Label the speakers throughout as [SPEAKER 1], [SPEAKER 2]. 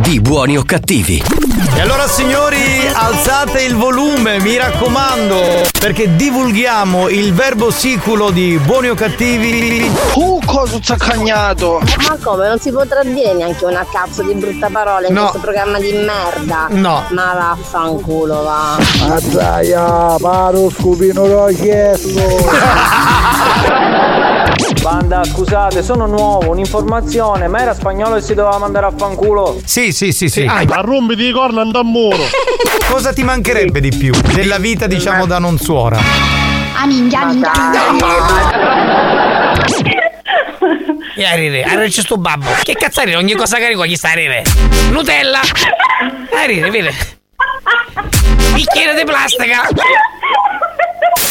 [SPEAKER 1] di Buoni o cattivi.
[SPEAKER 2] E allora signori, alzate il volume, mi raccomando, perché divulghiamo il verbo siculo di buoni o cattivi.
[SPEAKER 3] Uh, cosa zaccagnato!
[SPEAKER 4] Ma come? Non si potrà dire neanche una cazzo di brutta parola in
[SPEAKER 2] No.
[SPEAKER 4] questo programma di merda?
[SPEAKER 2] No.
[SPEAKER 4] Ma vaffanculo va.
[SPEAKER 3] Azzaia, paro scupino l'ho chiesto!
[SPEAKER 5] Banda, scusate, sono nuovo, un'informazione, ma era spagnolo e si doveva mandare a fanculo.
[SPEAKER 2] Sì, sì, sì, sì.
[SPEAKER 6] Ah, ma rompi di corna andà a muro.
[SPEAKER 2] Cosa ti mancherebbe di più della vita, diciamo, da non suora?
[SPEAKER 7] Ah minchia, minchia,
[SPEAKER 8] E a rire, a rire c'è sto babbo. Che cazzo a rire? Ogni cosa che arriva gli sta a rire. Nutella! A rire, vede. Bicchiere di plastica!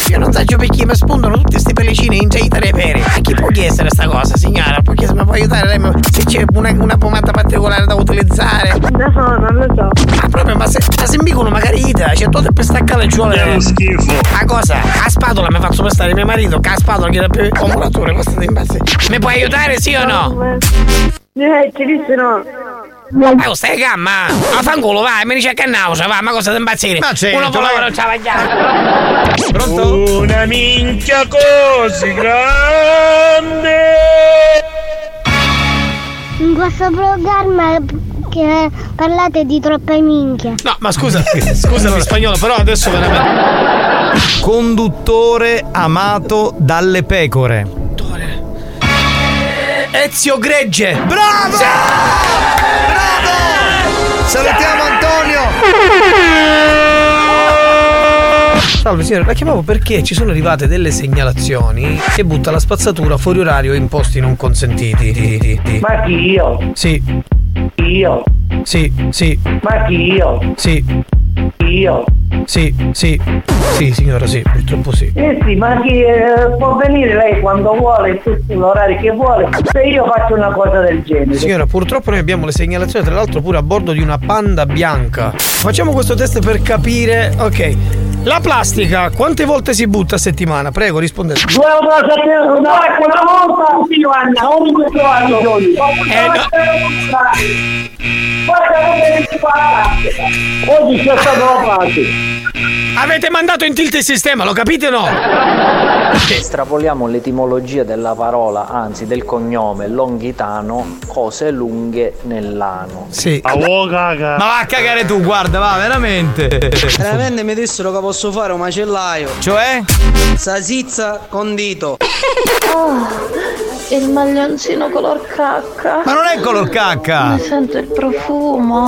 [SPEAKER 8] Io non so perché mi spuntano tutte queste pellicine in gita dei peri. A chi può chiedere sta cosa, signora? Può chiedere, mi può aiutare? Lei se c'è una, una pomata particolare da utilizzare?
[SPEAKER 4] No, non lo so.
[SPEAKER 8] Ma proprio, ma se, ma se mi dicono magari ita, c'è tutto per staccare le ciuole.
[SPEAKER 6] È schifo.
[SPEAKER 8] A cosa? A spatola mi faccio prestare mio marito, che a spatola chiede più accomulatore, questo è impazzire. Mi puoi aiutare, sì o no?
[SPEAKER 4] Eh, ci disse no.
[SPEAKER 8] Eh, stai gamma! Ma fanculo, vai, mi dice che nausea, va, ma cosa ti impazzire?
[SPEAKER 2] Ma certo,
[SPEAKER 8] Uno
[SPEAKER 2] vai.
[SPEAKER 8] non c'ha vagliato.
[SPEAKER 2] Pronto?
[SPEAKER 6] Una minchia così grande.
[SPEAKER 7] In questo programma che parlate di troppe minchie.
[SPEAKER 8] No, ma scusa, scusami spagnolo, però adesso veramente.
[SPEAKER 2] Conduttore amato dalle pecore.
[SPEAKER 8] Ezio Gregge!
[SPEAKER 2] Bravo! Bravo! Salutiamo Antonio!
[SPEAKER 8] Salve signore, la chiamavo perché ci sono arrivate delle segnalazioni che butta la spazzatura fuori orario in posti non consentiti.
[SPEAKER 5] Ma chi io?
[SPEAKER 8] Sì,
[SPEAKER 5] Io?
[SPEAKER 8] sì, sì,
[SPEAKER 5] Ma chi io?
[SPEAKER 8] sì,
[SPEAKER 5] Io?
[SPEAKER 8] sì, sì, sì, signora, sì, purtroppo sì.
[SPEAKER 5] Eh sì, ma chi eh, può venire lei quando vuole, tutti l'orario che vuole, se io faccio una cosa del genere.
[SPEAKER 8] Signora, purtroppo noi abbiamo le segnalazioni, tra l'altro pure a bordo di una panda bianca. Facciamo questo test per capire. Ok. La plastica, quante volte si butta a settimana? Prego, rispondete.
[SPEAKER 5] Due volte a ecco, una volta tutti anni, ogni questo anno.
[SPEAKER 8] Eh, no.
[SPEAKER 5] Guarda come si fa Oggi c'è stato la parte.
[SPEAKER 8] Avete mandato in tilt il sistema, lo capite o no?
[SPEAKER 5] Estrapoliamo l'etimologia della parola, anzi del cognome longhitano, cose lunghe nell'ano.
[SPEAKER 8] Sì.
[SPEAKER 2] Ma va a cagare tu, guarda, va, veramente.
[SPEAKER 9] Veramente mi dissero che posso fare un macellaio.
[SPEAKER 2] Cioè?
[SPEAKER 9] Sasizza condito.
[SPEAKER 4] Oh, il maglioncino color cacca.
[SPEAKER 2] Ma non è color cacca!
[SPEAKER 4] Sento il profumo.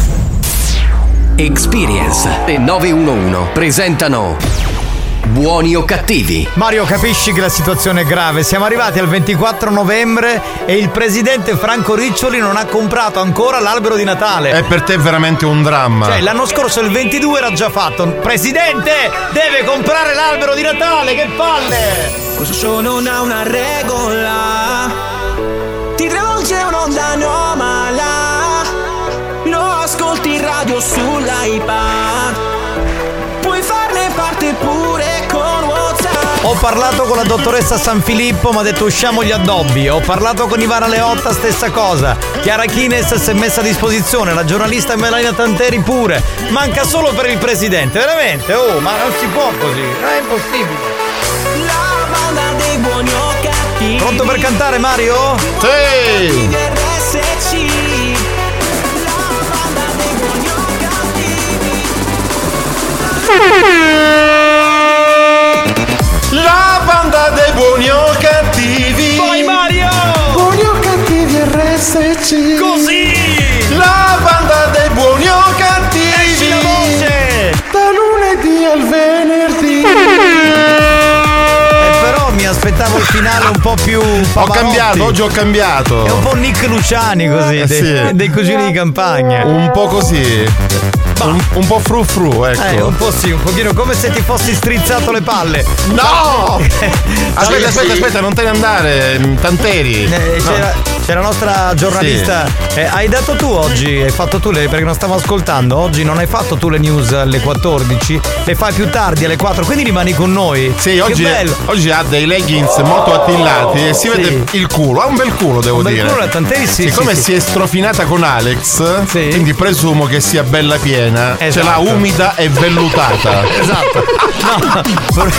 [SPEAKER 1] Experience e 911 presentano Buoni o cattivi?
[SPEAKER 2] Mario, capisci che la situazione è grave. Siamo arrivati al 24 novembre e il presidente Franco Riccioli non ha comprato ancora l'albero di Natale.
[SPEAKER 10] È per te veramente un dramma.
[SPEAKER 2] Cioè, l'anno scorso il 22 era già fatto. Presidente, deve comprare l'albero di Natale, che palle!
[SPEAKER 9] Questo show non ha una regola.
[SPEAKER 2] Parlato con la dottoressa San Filippo, mi ha detto usciamo gli addobbi. Ho parlato con Ivana Leotta, stessa cosa. Chiara Kines si è messa a disposizione, la giornalista Melania Tanteri pure. Manca solo per il presidente, veramente. Oh, ma non si può così, è impossibile.
[SPEAKER 9] La banda dei buoni o cattivi.
[SPEAKER 2] Pronto per cantare, Mario?
[SPEAKER 10] Sì!
[SPEAKER 9] La banda dei buoni o
[SPEAKER 10] La banda dei buoni o cattivi.
[SPEAKER 2] Poi Mario!
[SPEAKER 10] Buoni o cattivi RSC.
[SPEAKER 2] Così!
[SPEAKER 10] La banda dei buoni o cattivi.
[SPEAKER 2] Esci la voce! Da lunedì al venerdì. Eh, però mi aspettavo il finale un po' più. Pavarotti.
[SPEAKER 10] Ho cambiato, oggi ho cambiato.
[SPEAKER 2] È un po' Nick Luciani così,
[SPEAKER 10] eh,
[SPEAKER 2] dei,
[SPEAKER 10] sì.
[SPEAKER 2] dei cugini di campagna.
[SPEAKER 10] Un po' così. Un, un po' fru fru, ecco.
[SPEAKER 2] Eh, un po' sì, un pochino come se ti fossi strizzato le palle.
[SPEAKER 10] No! Aspetta, aspetta, aspetta, non te ne andare, Tanteri.
[SPEAKER 2] Eh,
[SPEAKER 10] No.
[SPEAKER 2] C'era la nostra giornalista. Eh, hai dato tu oggi, hai fatto tu le, perché non stavo ascoltando, oggi non hai fatto tu le news alle 14, le fai più tardi alle 4, quindi rimani con noi.
[SPEAKER 10] Sì, oggi, oggi ha dei leggings molto attillati e si
[SPEAKER 2] Sì.
[SPEAKER 10] vede il culo. Ha un bel culo, devo
[SPEAKER 2] Un
[SPEAKER 10] dire.
[SPEAKER 2] culo, la Tanteri sì,
[SPEAKER 10] Siccome
[SPEAKER 2] sì, sì.
[SPEAKER 10] si è strofinata con Alex, quindi presumo che sia bella piena. Ce
[SPEAKER 2] Esatto.
[SPEAKER 10] l'ha umida e vellutata.
[SPEAKER 2] Esatto. No, vorrei,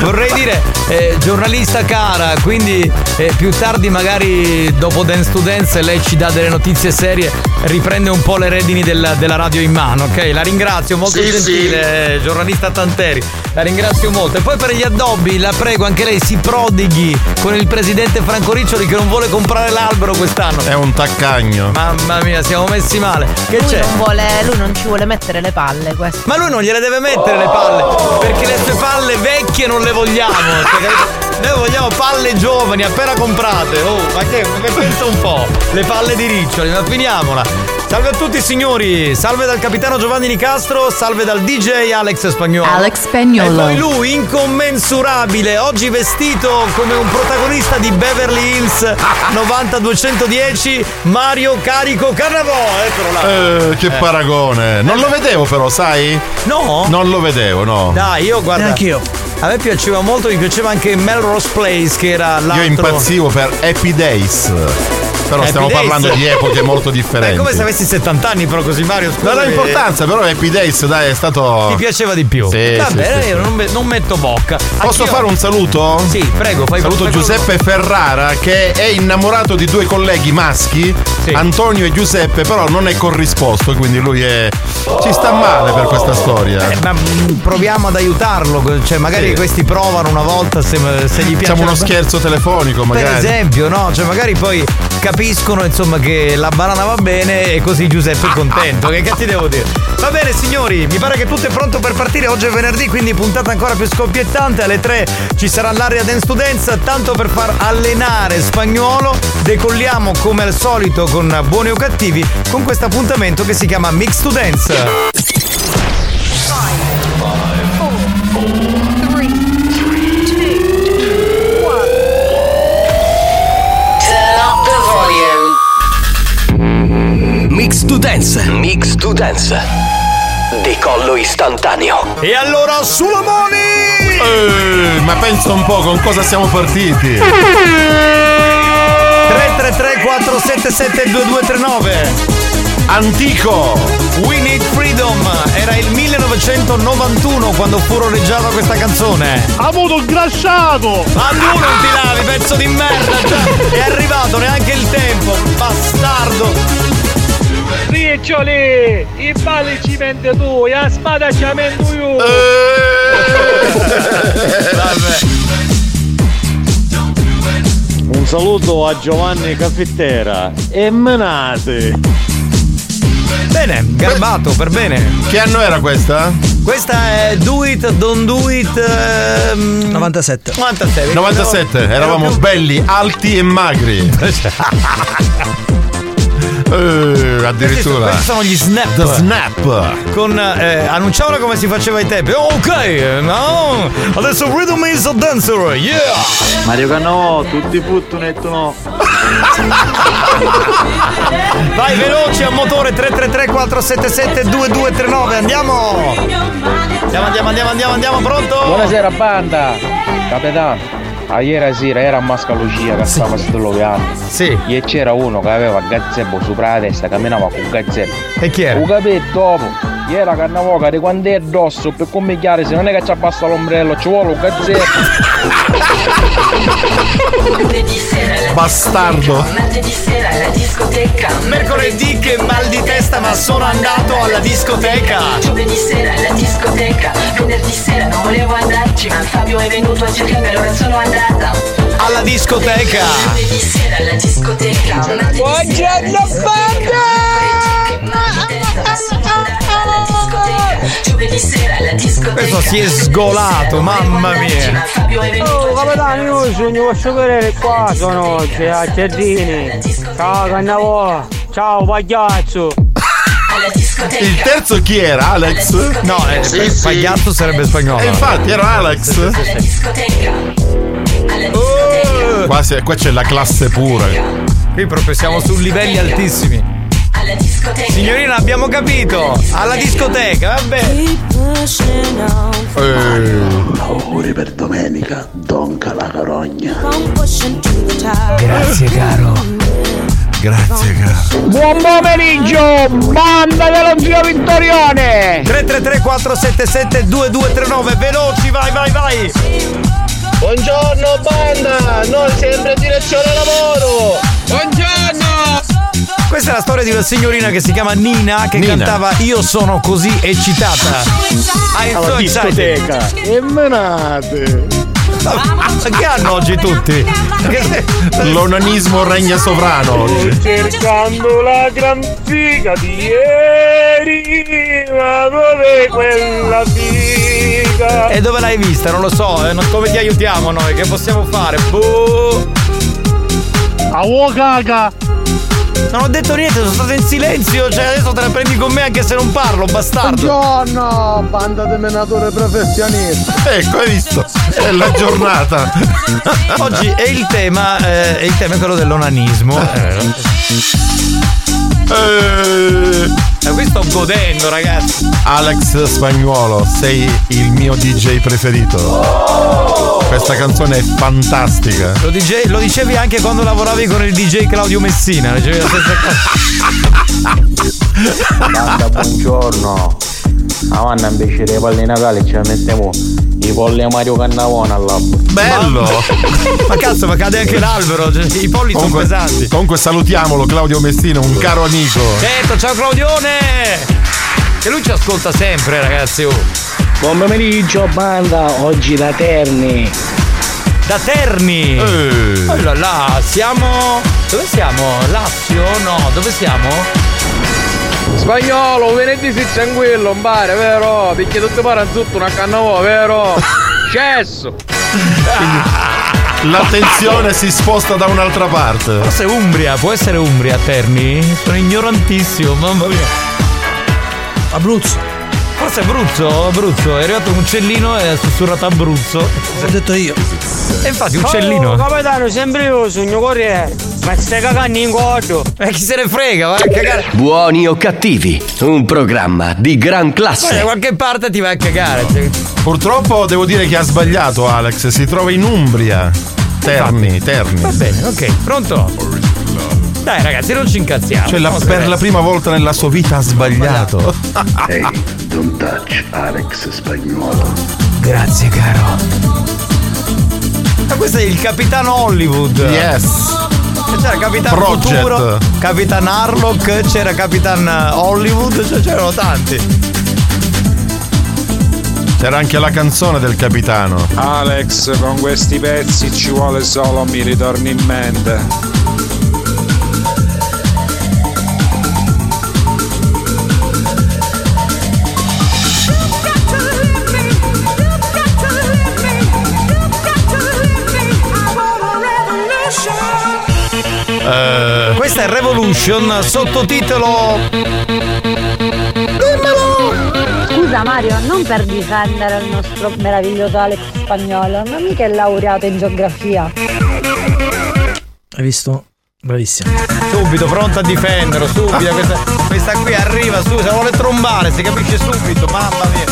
[SPEAKER 2] vorrei dire, eh, giornalista cara, quindi eh, più tardi magari dopo Dance to Dance lei ci dà delle notizie serie, riprende un po' le redini della, della radio in mano, ok? La ringrazio, molto
[SPEAKER 10] Sì,
[SPEAKER 2] gentile, eh, giornalista Tanteri, la ringrazio molto. E poi per gli addobbi, la prego, anche lei si prodighi con il presidente Franco Riccioli che non vuole comprare l'albero quest'anno.
[SPEAKER 10] È un taccagno.
[SPEAKER 2] Mamma mia, siamo messi male. Che
[SPEAKER 11] Lui
[SPEAKER 2] c'è?
[SPEAKER 11] non, vuole, lui non ci vuole mettere le palle, questo.
[SPEAKER 2] Ma lui non gliele deve mettere le palle, perché le sue palle vecchie non le vogliamo. cioè? Noi vogliamo palle giovani, appena comprate. Oh, ma che pensa un po'. Le palle di Riccioli, ma finiamola. Salve a tutti signori, salve dal capitano Giovanni Nicastro, salve dal DJ Alex Spagnolo.
[SPEAKER 12] Alex Spagnolo.
[SPEAKER 2] E poi lui, incommensurabile, oggi vestito come un protagonista di Beverly Hills 90210, Mario Carico Carnavò. Eccolo là.
[SPEAKER 10] Eh, che paragone. Non lo vedevo però, sai?
[SPEAKER 2] No?
[SPEAKER 10] Non lo vedevo, no.
[SPEAKER 2] Dai, io guarda.
[SPEAKER 10] Neanch'io.
[SPEAKER 2] A me piaceva molto, mi piaceva anche Melrose Place, che era l'altro.
[SPEAKER 10] Io impazzivo per Happy Days. Però
[SPEAKER 2] Happy
[SPEAKER 10] stiamo
[SPEAKER 2] Days?
[SPEAKER 10] parlando di epoche molto differenti.
[SPEAKER 2] È come se avessi 70 anni, però così Mario. Scusa.
[SPEAKER 10] Non ha importanza, però Happy Days, dai, è stato.
[SPEAKER 2] Ti piaceva di più.
[SPEAKER 10] Sì,
[SPEAKER 2] Va bene,
[SPEAKER 10] sì,
[SPEAKER 2] io
[SPEAKER 10] sì.
[SPEAKER 2] non, me- non metto bocca.
[SPEAKER 10] Posso
[SPEAKER 2] Anch'io-
[SPEAKER 10] fare un saluto?
[SPEAKER 2] Sì, prego, fai
[SPEAKER 10] Saluto Giuseppe Ferrara che è innamorato di due colleghi maschi, Antonio e Giuseppe, però non è corrisposto, quindi lui è. ci sta male per questa storia.
[SPEAKER 2] Eh, ma mm, proviamo ad aiutarlo, cioè magari
[SPEAKER 10] Sì.
[SPEAKER 2] questi provano una volta se, se gli piace.
[SPEAKER 10] Facciamo uno scherzo telefonico,
[SPEAKER 2] Per
[SPEAKER 10] magari.
[SPEAKER 2] esempio, no? Cioè magari poi capiscono insomma che la banana va bene e così Giuseppe è contento. che cazzo ti devo dire? Va bene signori, mi pare che tutto è pronto per partire. Oggi è venerdì, quindi puntata ancora più scoppiettante. Alle 3 ci sarà l'area Dance to Dance, tanto per far allenare spagnolo. Decolliamo come al solito con buoni o cattivi con questo appuntamento che si chiama Mix to Dance.
[SPEAKER 1] Mix to Dance. Mix to Dance. Decollo istantaneo.
[SPEAKER 2] E allora sulla mani!
[SPEAKER 10] Eh, ma pensa un po' con cosa siamo partiti.
[SPEAKER 2] 333 477 2239
[SPEAKER 10] Antico
[SPEAKER 2] We Need Freedom. Era il 1991 quando fu roreggiata questa canzone.
[SPEAKER 6] Avuto grasciato!
[SPEAKER 2] Ma tu non ti lavi, pezzo di merda già. È arrivato neanche il tempo. Bastardo.
[SPEAKER 6] Riccioli! I balli ci vende tu, e la spada ci vendo io!
[SPEAKER 2] Vabbè
[SPEAKER 13] Un saluto a Giovanni Caffettera e menate.
[SPEAKER 2] Bene, garbato, per bene
[SPEAKER 10] Che anno era questa?
[SPEAKER 2] Questa è Do It, Don't Do It ehm,
[SPEAKER 14] 97
[SPEAKER 2] 97
[SPEAKER 10] 97,
[SPEAKER 2] Ero-
[SPEAKER 10] eravamo belli, alti e magri. Eh, addirittura.
[SPEAKER 2] Questi sono gli snap.
[SPEAKER 10] The snap.
[SPEAKER 2] Con eh, annunciavano come si faceva ai tempi. Ok, no. Adesso Rhythm is a dancer. Yeah.
[SPEAKER 13] Mario Cannò, tutti puttunetto no.
[SPEAKER 2] Vai veloci a motore 333 477 2239. Andiamo. Andiamo, andiamo, andiamo, andiamo, andiamo, pronto?
[SPEAKER 15] Buonasera banda! Capitano, a ieri sera era a Mascalucia che stava sdolloviando.
[SPEAKER 2] Sì.
[SPEAKER 15] E c'era uno che aveva il gazebo sopra la testa, camminava con il gazebo.
[SPEAKER 2] E chi era?
[SPEAKER 15] Un capito dopo. Ieri cannavoca di quando è addosso, per come chiare, se non è che ci abbassa l'ombrello, ci vuole un
[SPEAKER 16] alla
[SPEAKER 10] Bastardo.
[SPEAKER 16] Martedì sera alla discoteca.
[SPEAKER 2] Mercoledì che mal di testa ma sono andato alla discoteca.
[SPEAKER 16] Giovedì sera alla discoteca. Venerdì sera non volevo andarci, ma Fabio è venuto a cercarmi, allora sono andata.
[SPEAKER 2] Alla discoteca.
[SPEAKER 16] Giovedì sera alla discoteca. Buongiorno banda! Giovedì sera alla discoteca.
[SPEAKER 2] Questo si è sgolato, mamma mia.
[SPEAKER 12] Oh capitano io sogno posso vedere qua sono oggi a Giardini Ciao Cannavola Ciao pagliaccio
[SPEAKER 10] Il terzo chi era? Alex?
[SPEAKER 2] No, eh,
[SPEAKER 10] Sì, sì.
[SPEAKER 2] pagliaccio sarebbe spagnolo.
[SPEAKER 10] E infatti era Alex.
[SPEAKER 2] Oh!
[SPEAKER 10] Qua, si- qua c'è la classe pura.
[SPEAKER 2] Qui proprio siamo su livelli altissimi. Signorina, abbiamo capito. Alla discoteca, vabbè.
[SPEAKER 3] Auguri per domenica, donca la carogna.
[SPEAKER 2] Grazie, caro.
[SPEAKER 10] Grazie, caro.
[SPEAKER 12] Buon pomeriggio Banda dello zio Vittorione
[SPEAKER 2] 333 477 2239 veloci, vai, vai, vai.
[SPEAKER 12] Buongiorno banda Noi sempre in direzione lavoro Buongiorno
[SPEAKER 2] Questa è la storia di una signorina che si chiama Nina che
[SPEAKER 10] Nina.
[SPEAKER 2] cantava Io sono così eccitata. I'm so
[SPEAKER 15] discoteca. E menate.
[SPEAKER 2] Ma che hanno oggi tutti?
[SPEAKER 10] L'onanismo regna sovrano oggi.
[SPEAKER 12] Cercando la gran figa di ieri Ma dove quella figa
[SPEAKER 2] E dove l'hai vista? Non lo so, eh, come ti aiutiamo noi? Che possiamo fare? Boh.
[SPEAKER 12] A caga
[SPEAKER 2] Non ho detto niente, sono stato in silenzio, cioè adesso te la prendi con me anche se non parlo, bastardo.
[SPEAKER 12] Buongiorno Banda di menature professionisti
[SPEAKER 10] Ecco, hai visto? È la giornata.
[SPEAKER 2] Oggi è il tema, eh, è il tema è quello dell'onanismo.
[SPEAKER 10] Eh,
[SPEAKER 2] E qui sto godendo, ragazzi.
[SPEAKER 10] Alex Spagnuolo, sei il mio DJ preferito. Questa canzone è fantastica.
[SPEAKER 2] Lo, DJ lo dicevi anche quando lavoravi con il DJ Claudio Messina, dicevi la stessa cosa.
[SPEAKER 15] Banda, buongiorno. Avanna invece dei palli Natale ci mettiamo i polli a Mario Cannavone all'albo.
[SPEAKER 10] Bello!
[SPEAKER 2] Ma cazzo, ma cade anche l'albero, cioè, i polli sono
[SPEAKER 10] Comunque,
[SPEAKER 2] pesanti.
[SPEAKER 10] comunque salutiamolo Claudio Messina, un caro amico.
[SPEAKER 2] Certo, ciao Claudione! Che lui ci ascolta sempre, ragazzi. oh.
[SPEAKER 12] Buon pomeriggio banda Oggi da Terni
[SPEAKER 2] Da Terni!
[SPEAKER 10] Eh.
[SPEAKER 2] Oh là siamo. Dove siamo? Lazio? No, dove siamo?
[SPEAKER 15] Spagnolo, venerdì si tranquillo, un pare, vero? Perché tutti parano tutto una cannavo, vero? Cesso!
[SPEAKER 10] L'attenzione si sposta da un'altra parte.
[SPEAKER 2] Forse Umbria, può essere Umbria, Terni? Sono ignorantissimo, mamma mia.
[SPEAKER 14] Abruzzo.
[SPEAKER 2] Forse Abruzzo, Abruzzo, è arrivato un uccellino e ha sussurrato Abruzzo.
[SPEAKER 14] L'ho detto io.
[SPEAKER 2] E infatti uccellino.
[SPEAKER 12] Oh capitano sempre io sogno corriere Ma stai cagando in codo
[SPEAKER 2] E chi se ne frega, vai a cagare.
[SPEAKER 1] Buoni o cattivi, un programma di gran
[SPEAKER 2] Ma da
[SPEAKER 1] classe.
[SPEAKER 2] qualche parte ti vai a cagare. cioè.
[SPEAKER 10] Purtroppo devo dire che ha sbagliato Alex, si trova in Umbria. Terni, Terni.
[SPEAKER 2] Va bene, ok, pronto? Dai ragazzi, non ci incazziamo.
[SPEAKER 10] Cioè la- per
[SPEAKER 2] adesso.
[SPEAKER 10] la prima volta nella sua vita ha sbagliato.
[SPEAKER 3] Ehi, don't touch Alex Spagnuolo.
[SPEAKER 2] Grazie, caro. Ma questo è il capitano Hollywood.
[SPEAKER 10] Yes.
[SPEAKER 2] C'era Capitan
[SPEAKER 10] Project.
[SPEAKER 2] Futuro, Capitan Harlock, c'era Capitan Hollywood, cioè c'erano tanti.
[SPEAKER 10] C'era anche la canzone del capitano.
[SPEAKER 17] Alex, con questi pezzi ci vuole solo mi ritorni in mente.
[SPEAKER 2] È Revolution, sottotitolo.
[SPEAKER 18] Scusa Mario, non per difendere il nostro meraviglioso Alex spagnolo, ma mica è laureato in geografia.
[SPEAKER 14] Hai visto? Bravissimo.
[SPEAKER 2] Subito, pronto a difenderlo, subito. Questa, questa qui arriva, su, se vuole trombare, si capisce subito, mamma mia.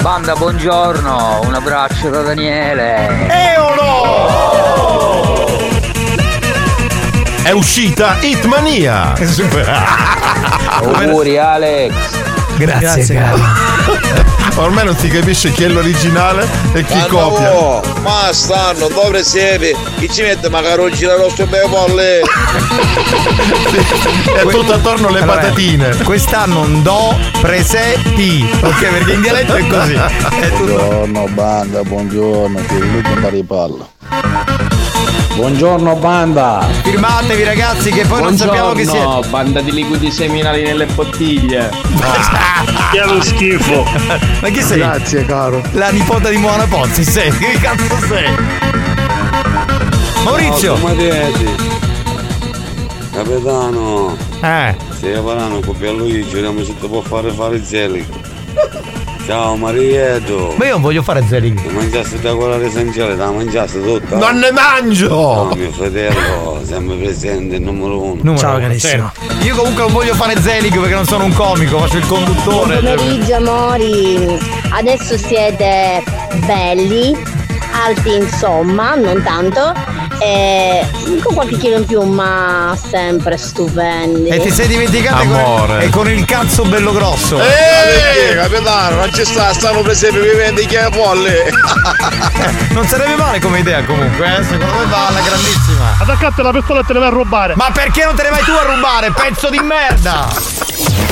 [SPEAKER 19] Banda, buongiorno, un abbraccio da Daniele.
[SPEAKER 2] Eolo!
[SPEAKER 10] È uscita Hitmania.
[SPEAKER 19] Auguri Alex.
[SPEAKER 2] Grazie, caro.
[SPEAKER 10] Ormai non si capisce chi è l'originale e chi copia.
[SPEAKER 20] Oh, ma stanno, dove siete? Chi ci mette magari oggi la nostra bella polle?
[SPEAKER 10] E tutto attorno le
[SPEAKER 2] Allora,
[SPEAKER 10] patatine.
[SPEAKER 2] Quest'anno un do presetti. Ok, perché in dialetto è così. È tutto.
[SPEAKER 3] Buongiorno banda, buongiorno, che l'ultimo pari palla.
[SPEAKER 13] Buongiorno banda.
[SPEAKER 2] Firmatevi ragazzi che poi non sappiamo chi siete.
[SPEAKER 13] No, banda di liquidi seminali nelle bottiglie.
[SPEAKER 2] Che è lo schifo. Ma chi sei?
[SPEAKER 13] Grazie, caro.
[SPEAKER 2] La nipote di Moana Pozzi, sei? Che cazzo sei? Maurizio.
[SPEAKER 21] Mateti. Capitano.
[SPEAKER 2] Eh.
[SPEAKER 21] Se faranno copia a Luigi, vediamo se ti può fare fare zeli. Ciao Marieto.
[SPEAKER 2] Ma io non voglio fare zelig.
[SPEAKER 21] Se mangiassi da quella essenziale, te la mangiassi tutta.
[SPEAKER 10] Non ne mangio!
[SPEAKER 21] No, mio fratello, sempre presente, il numero uno.
[SPEAKER 2] Numero uno, certo. Io comunque non voglio fare zelig perché non sono un comico, faccio il conduttore.
[SPEAKER 4] Buon pomeriggio amori, adesso siete belli, alti insomma, non tanto, e con qualche chilo in più ma sempre stupendi.
[SPEAKER 2] E ti sei dimenticato con, e con il cazzo bello grosso.
[SPEAKER 20] Ehi, capitano, non ci sta, stanno presepe viventi che è folle.
[SPEAKER 2] non sarebbe male come idea comunque, eh? Secondo me va alla grandissima.
[SPEAKER 6] Attaccate la pistola e te ne vai a rubare.
[SPEAKER 2] Ma perché non te ne vai tu a rubare, pezzo di merda?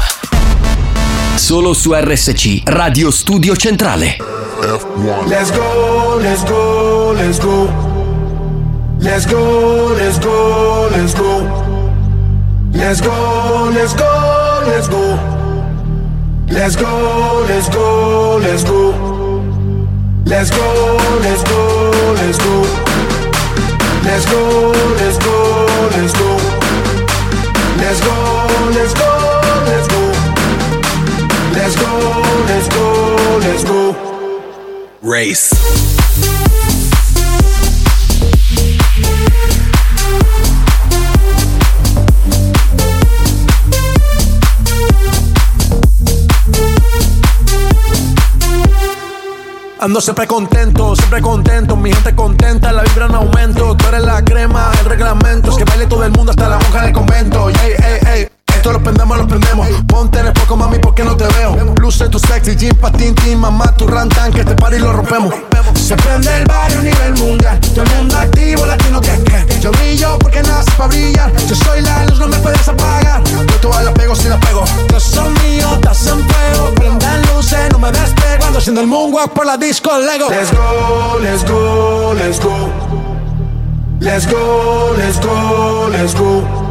[SPEAKER 1] Solo su RSC, Radio Studio Centrale.
[SPEAKER 9] Let's go, let's go, let's go. Let's go, let's go, let's go. Let's go, let's go, let's go. Let's go, let's go, let's go. Let's go, let's go, let's go. Let's go, let's go, let's go. Let's go, let's go, let's go. Let's go, let's go, let's go.
[SPEAKER 1] Race.
[SPEAKER 22] Ando siempre contento, siempre contento, mi gente contenta, la vibra en aumento. Tú eres la crema, el reglamento. Es que baile todo el mundo hasta la monja del convento. Ey, ey, ey. Esto lo prendemos, lo prendemos. Ponte en el poco, mami, porque no te veo. Luce tu sexy, jean, patín, tin, mamá, tu rantan, que este party lo rompemos. Se prende el barrio a nivel mundial. Todo el mundo activo, latino que que. Yo brillo porque nace para brillar. Yo soy la luz, no me puedes apagar. Yo todas la pego si la pego. Yo son mío, estás en fuego. Prendan luces, no me despego. Ando haciendo el moonwalk por la disco Lego.
[SPEAKER 9] Let's go, let's go, let's go. Let's go, let's go, let's go.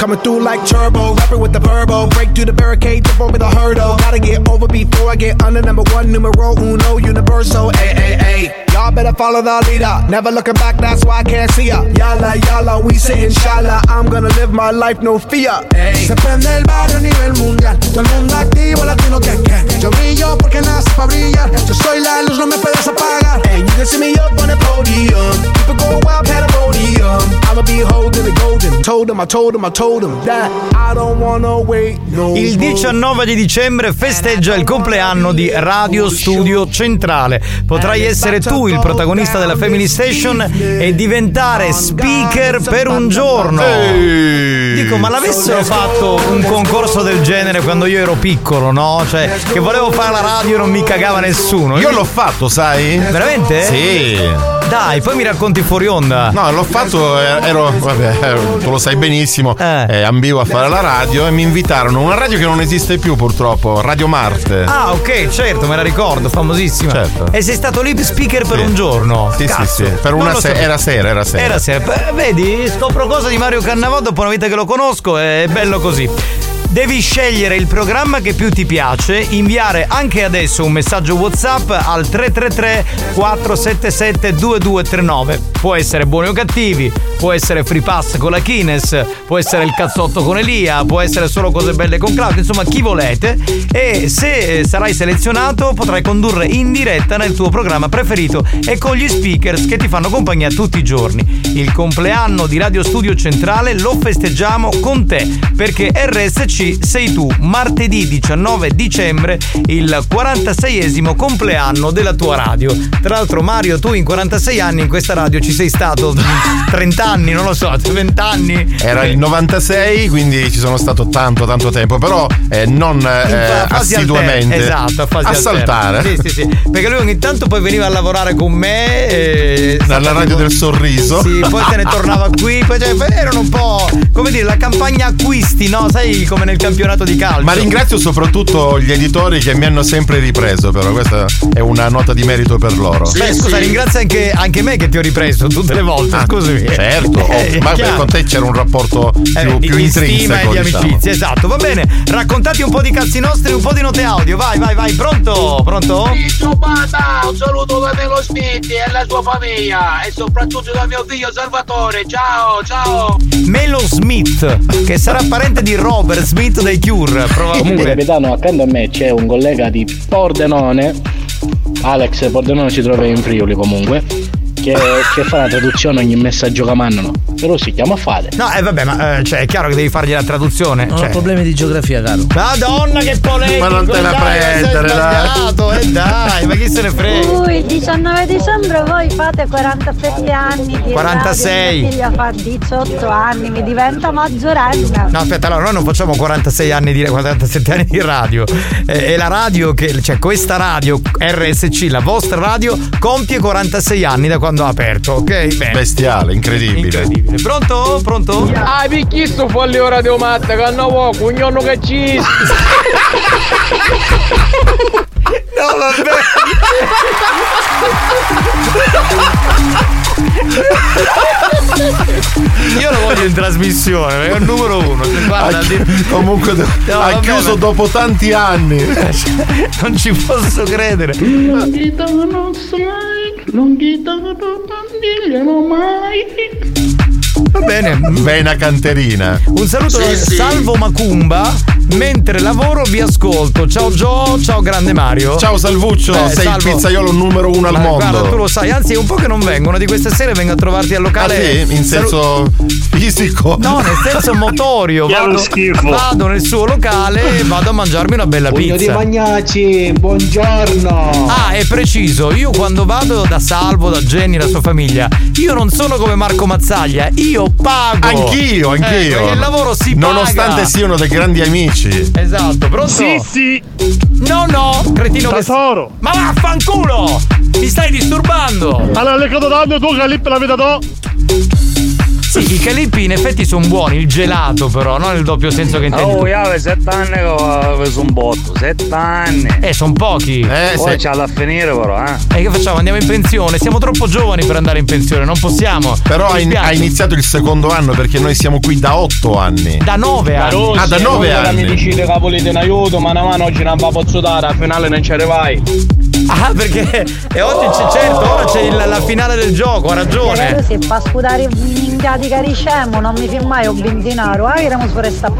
[SPEAKER 22] Coming through like turbo, rapping with the verbo. Break through the barricade, jump over the hurdle. Gotta get over before I get under number one, numero uno, universal. Ay, ay, ay. Y'all better follow the leader. Never looking back, that's why I can't see ya. Yala, yala, we say inshallah. I'm gonna live my life, no fear. Ay. Se prende el barrio a nivel mundial. Todo el mundo activo, latino que que. Yo brillo porque nace para brillar. Yo soy la luz, no me puedes apagar. And you can see me up on the podium. People go wild, pandemonium. I'ma be holding the golden. Told him, I told him, I told him that I don't wanna wait no
[SPEAKER 2] Il 19 di dicembre festeggia il compleanno di Radio Studio Centrale. Potrai essere tu il protagonista della Family Station e diventare speaker per un giorno. Di Dico, ma l'avessero fatto un concorso del genere quando io ero piccolo, no? Cioè, che volevo fare la radio e non mi cagava nessuno.
[SPEAKER 10] Io l'ho fatto, sai?
[SPEAKER 2] Veramente?
[SPEAKER 10] Sì.
[SPEAKER 2] Dai, poi mi racconti fuori onda.
[SPEAKER 10] No, l'ho fatto, eh, ero, vabbè, eh, tu lo sai benissimo, eh, ambivo a fare la radio e mi invitarono. Una radio che non esiste più purtroppo, Radio Marte.
[SPEAKER 2] Ah, ok, certo, me la ricordo, famosissima.
[SPEAKER 10] Certo.
[SPEAKER 2] E sei stato lì speaker per un giorno.
[SPEAKER 10] Sì,
[SPEAKER 2] Cazzo,
[SPEAKER 10] sì, sì. Per
[SPEAKER 2] non
[SPEAKER 10] una
[SPEAKER 2] lo
[SPEAKER 10] se-
[SPEAKER 2] sapevo.
[SPEAKER 10] era sera, era sera.
[SPEAKER 2] Era sera. Beh, Vedi, scopro cosa di Mario Cannavò dopo una vita che lo conosco, è bello così. Devi scegliere il programma che più ti piace, inviare anche adesso un messaggio WhatsApp al 333 477 2239. Può essere buoni o cattivi, può essere free pass con la Kines, può essere il cazzotto con Elia, può essere solo cose belle con Claudio, insomma chi volete. E se eh, sarai selezionato potrai condurre in diretta nel tuo programma preferito e con gli speakers che ti fanno compagnia tutti i giorni. Il compleanno di Radio Studio Centrale lo festeggiamo con te perché RSC sei tu martedì 19 dicembre il 46esimo compleanno della tua radio. Tra l'altro Mario tu in 46 anni in questa radio ci sei stato 30 anni, non lo so, 20 anni.
[SPEAKER 10] Era il 96, quindi ci sono stato tanto tanto tempo, però eh, non eh, assiduamente.
[SPEAKER 2] alterne. Esatto, a fasi
[SPEAKER 10] a saltare.
[SPEAKER 2] Sì, sì, sì. Perché lui ogni tanto poi veniva a lavorare con me. E...
[SPEAKER 10] Dalla radio del sorriso.
[SPEAKER 2] Sì, poi se ne tornava qui. Poi cioè, erano un po' come dire la campagna acquisti, no? Sai, come nel campionato di calcio.
[SPEAKER 10] Ma ringrazio soprattutto gli editori che mi hanno sempre ripreso, però questa è una nota di merito per loro.
[SPEAKER 2] Beh, scusa, ringrazia anche, anche me che ti ho ripreso tutte le volte. Scusami.
[SPEAKER 10] Certo,
[SPEAKER 2] Eh,
[SPEAKER 10] oh, ma
[SPEAKER 2] chiaro.
[SPEAKER 10] con te c'era un rapporto più,
[SPEAKER 2] Eh,
[SPEAKER 10] più
[SPEAKER 2] di stima e
[SPEAKER 10] intrinseco.
[SPEAKER 2] di
[SPEAKER 10] diciamo.
[SPEAKER 2] amicizia, esatto. Va bene, raccontati un po' di cazzi nostri, un po' di note audio. Vai, vai, vai, pronto? Pronto?
[SPEAKER 23] Ciao banda, un saluto da Melo Smith e la sua famiglia e soprattutto da mio figlio Salvatore. Ciao, ciao.
[SPEAKER 2] Melo Smith, che sarà parente di Robert Smith dei Cure,
[SPEAKER 24] Comunque
[SPEAKER 2] probabilmente.
[SPEAKER 24] capitano, accanto a me c'è un collega di Pordenone, Alex Pordenone si trova in Friuli comunque, che, che fa la traduzione ogni messaggio che mandano. Però si chiama Fade.
[SPEAKER 2] No, eh vabbè, ma eh, cioè, è chiaro che devi fargli la traduzione.
[SPEAKER 14] Non
[SPEAKER 2] cioè.
[SPEAKER 14] ho problemi di geografia, caro.
[SPEAKER 2] Madonna che polemico!
[SPEAKER 14] Ma non te la prendere, dai.
[SPEAKER 2] sbagliato, eh dai, ma chi se ne frega?
[SPEAKER 18] Uh, il 19 dicembre voi fate 47 anni di
[SPEAKER 2] 46.
[SPEAKER 18] radio, mia figlia fa 18 anni, mi diventa maggiorenne.
[SPEAKER 2] No, aspetta, allora noi non facciamo 46 anni di 47 anni di radio. Eh, È la radio che, cioè questa radio RSC, la vostra radio, compie 46 anni da quando ha aperto, ok? Bene.
[SPEAKER 10] Bestiale, incredibile.
[SPEAKER 2] Incredibile. Pronto? Pronto?
[SPEAKER 15] Ah, picchi sto folli ora di matta, che un giorno che ci.
[SPEAKER 2] No, vabbè. Io lo voglio in trasmissione, è il numero uno. Cioè, guarda,
[SPEAKER 10] Ha-
[SPEAKER 2] di-
[SPEAKER 10] comunque
[SPEAKER 2] No,
[SPEAKER 10] ha
[SPEAKER 2] vabbè,
[SPEAKER 10] chiuso
[SPEAKER 2] ma-
[SPEAKER 10] dopo tanti anni.
[SPEAKER 2] non ci posso credere.
[SPEAKER 23] Longhità non sai, non diglielo mai.
[SPEAKER 2] Va bene.
[SPEAKER 10] Vena canterina.
[SPEAKER 2] Un saluto da Salvo Macumba. Mentre lavoro vi ascolto. Ciao Gio, ciao grande Mario.
[SPEAKER 10] Ciao Salvuccio,
[SPEAKER 2] Eh,
[SPEAKER 10] sei
[SPEAKER 2] Salvo.
[SPEAKER 10] il pizzaiolo numero uno al
[SPEAKER 2] Ma
[SPEAKER 10] mondo.
[SPEAKER 2] Guarda, tu lo sai, anzi è un po' che non vengo. Una di queste sere vengo a trovarti al
[SPEAKER 10] Ah,
[SPEAKER 2] locale.
[SPEAKER 10] sì? In
[SPEAKER 2] Salu-
[SPEAKER 10] senso fisico?
[SPEAKER 2] No, nel senso motorio. Vado,
[SPEAKER 10] schifo.
[SPEAKER 2] vado nel suo locale e vado a mangiarmi una bella
[SPEAKER 24] di
[SPEAKER 2] pizza.
[SPEAKER 24] Magnacci, buongiorno.
[SPEAKER 2] Ah, è preciso, io quando vado da Salvo, da Jenny la sua famiglia, io non sono come Marco Mazzaglia, io pago.
[SPEAKER 10] Anch'io,
[SPEAKER 2] Eh,
[SPEAKER 10] anch'io.
[SPEAKER 2] perché il lavoro si
[SPEAKER 10] Nonostante
[SPEAKER 2] paga.
[SPEAKER 10] siano dei grandi amici.
[SPEAKER 2] Esatto, pronto?
[SPEAKER 6] Sì, sì.
[SPEAKER 2] No, no, cretino
[SPEAKER 6] Tesoro.
[SPEAKER 2] che. Ma vaffanculo! Mi stai disturbando!
[SPEAKER 6] Allora, le cado danno tu che lì la vita do.
[SPEAKER 2] Sì, i calippi in effetti sono buoni, il gelato però, non il doppio senso che intendi.
[SPEAKER 13] Oh,
[SPEAKER 2] tu.
[SPEAKER 13] io avevo sette anni che avevo preso un botto, sette anni.
[SPEAKER 2] Eh, sono pochi.
[SPEAKER 10] Eh,
[SPEAKER 13] Poi
[SPEAKER 10] se-
[SPEAKER 13] c'ha da finire però, eh.
[SPEAKER 2] E che facciamo? Andiamo in pensione? Siamo troppo giovani per andare in pensione, non possiamo.
[SPEAKER 10] Però
[SPEAKER 2] Mi
[SPEAKER 10] ha, in-
[SPEAKER 2] spiace.
[SPEAKER 10] ha iniziato il secondo anno perché noi siamo qui da otto anni.
[SPEAKER 2] Da nove anni.
[SPEAKER 10] Ah, da nove
[SPEAKER 15] Mi
[SPEAKER 10] anni.
[SPEAKER 15] decide che volete in aiuto, ma una mano oggi non va posso dare, a finale non ci arrivai.
[SPEAKER 2] Ah, perché e oggi c'è certo, ora c'è il- la finale del gioco, ha ragione.
[SPEAKER 18] Se fa scudare minchiati caricemo, non mi fi mai un benzinario, ah, iremo su resta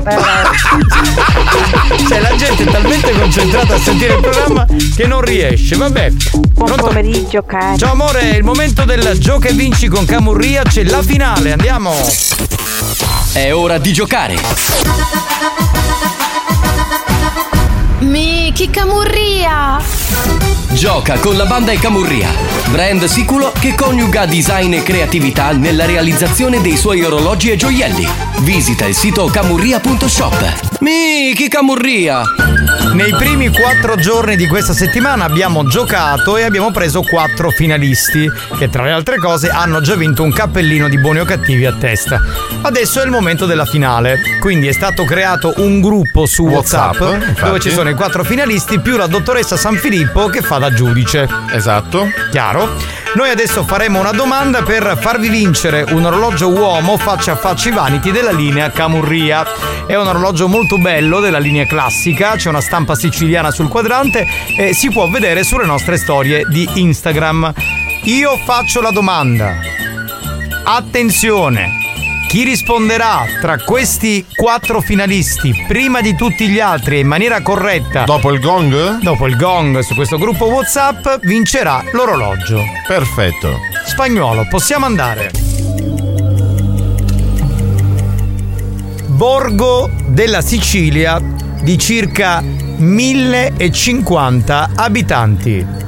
[SPEAKER 2] Cioè la gente è talmente concentrata a sentire il programma che non riesce. Vabbè. Buon
[SPEAKER 18] pomeriggio, cari.
[SPEAKER 2] Ciao amore, è il momento del gioco e vinci con Camurria, c'è la finale, andiamo.
[SPEAKER 1] È ora di giocare.
[SPEAKER 18] Mi, che camurria!
[SPEAKER 1] Gioca con la banda e Camurria, brand sicuro che coniuga design e creatività nella realizzazione dei suoi orologi e gioielli. Visita il sito camurria.shop. Miki Camurria!
[SPEAKER 25] Nei primi quattro giorni di questa settimana abbiamo giocato e abbiamo preso quattro finalisti che tra le altre cose hanno già vinto un cappellino di buoni o cattivi a testa. Adesso è il momento della finale, quindi è stato creato un gruppo su WhatsApp,
[SPEAKER 10] WhatsApp,
[SPEAKER 25] dove ci sono i quattro finalisti più la dottoressa San Filippo che fa da giudice.
[SPEAKER 10] Esatto.
[SPEAKER 25] Chiaro? Noi adesso faremo una domanda per farvi vincere un orologio uomo faccia a faccia vanity della linea Camurria. È un orologio molto bello della linea classica, c'è una stampa siciliana sul quadrante e si può vedere sulle nostre storie di Instagram. Io faccio la domanda. Attenzione! Chi risponderà tra questi quattro finalisti prima di tutti gli altri e in maniera corretta
[SPEAKER 10] Dopo il gong?
[SPEAKER 25] dopo il gong su questo gruppo WhatsApp vincerà l'orologio.
[SPEAKER 10] Perfetto.
[SPEAKER 25] Spagnolo, possiamo andare. Borgo della Sicilia di circa 1050 abitanti.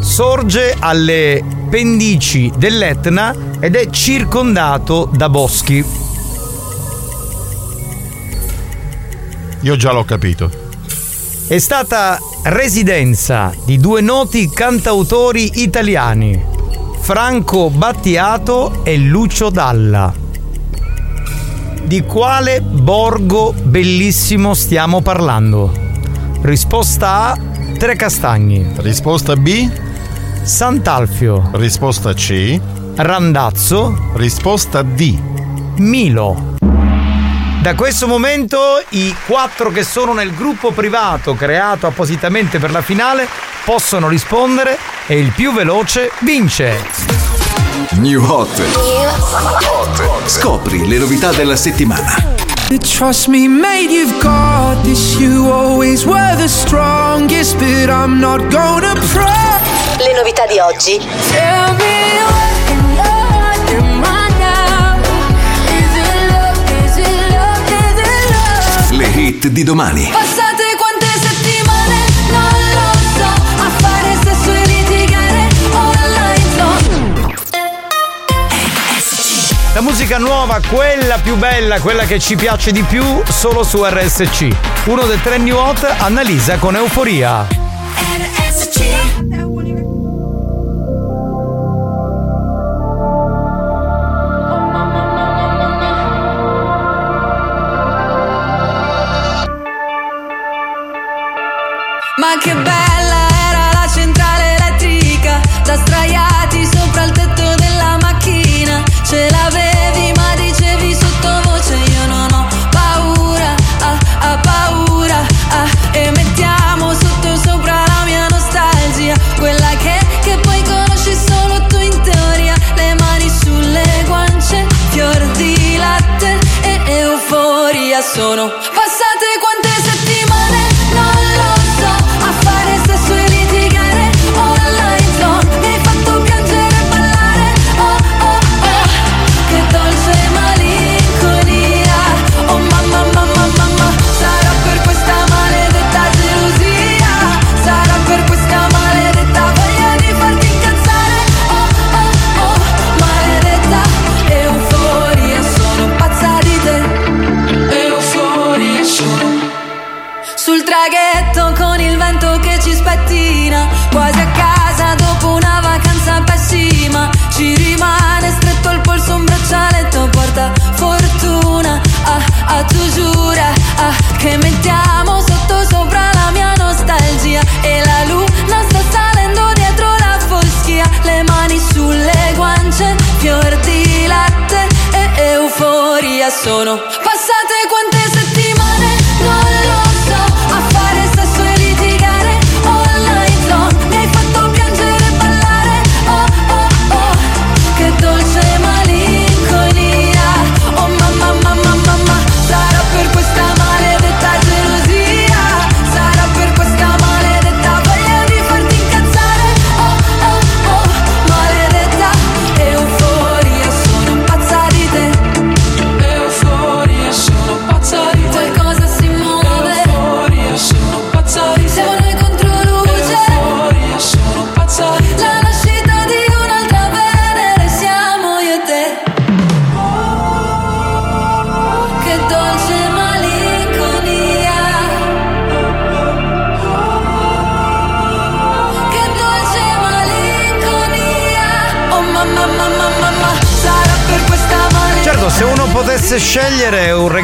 [SPEAKER 25] Sorge alle pendici dell'Etna ed è circondato da boschi.
[SPEAKER 10] Io già l'ho capito.
[SPEAKER 25] È stata residenza di due noti cantautori italiani, Franco Battiato e Lucio Dalla. Di quale borgo bellissimo stiamo parlando? Risposta A, Tre Castagni.
[SPEAKER 10] Risposta B,
[SPEAKER 25] Sant'Alfio.
[SPEAKER 10] risposta C,
[SPEAKER 25] Randazzo.
[SPEAKER 10] risposta D.
[SPEAKER 25] Milo. Da questo momento i quattro che sono nel gruppo privato creato appositamente per la finale possono rispondere e il più veloce vince.
[SPEAKER 26] New Hot. Scopri le novità della settimana.
[SPEAKER 27] You trust me, mate, you've got this. You always were the strongest, but I'm not gonna pray.
[SPEAKER 4] Le novità di oggi.
[SPEAKER 27] Tell me what?
[SPEAKER 26] Le hit di domani.
[SPEAKER 25] La musica nuova, quella più bella, quella che ci piace di più, solo su RSC. Uno dei tre new hot analisa con euforia.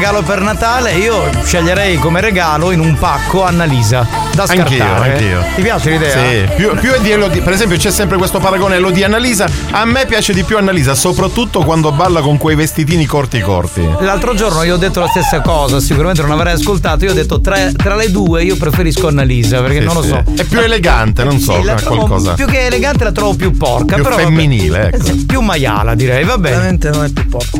[SPEAKER 2] Regalo per Natale, io sceglierei come regalo in un pacco Annalisa. Da
[SPEAKER 10] Anch'io,
[SPEAKER 2] scartare.
[SPEAKER 10] anch'io.
[SPEAKER 2] Ti piace l'idea?
[SPEAKER 10] Sì, più, più è di Elodie. Per esempio, c'è sempre questo paragone Elodie Annalisa. A me piace di più Annalisa, soprattutto quando balla con quei vestitini corti corti.
[SPEAKER 2] L'altro giorno io ho detto la stessa cosa, sicuramente non avrei ascoltato. Io ho detto tra, tra le due io preferisco Annalisa perché
[SPEAKER 10] Sì,
[SPEAKER 2] non lo
[SPEAKER 10] sì.
[SPEAKER 2] so.
[SPEAKER 10] È più elegante, non so,
[SPEAKER 2] Sì, trovo-
[SPEAKER 10] qualcosa.
[SPEAKER 2] Più che elegante la trovo più porca.
[SPEAKER 10] Più
[SPEAKER 2] però vabbè.
[SPEAKER 10] femminile, ecco.
[SPEAKER 2] Eh sì, più maiala direi, va bene.
[SPEAKER 14] Veramente non è più porca.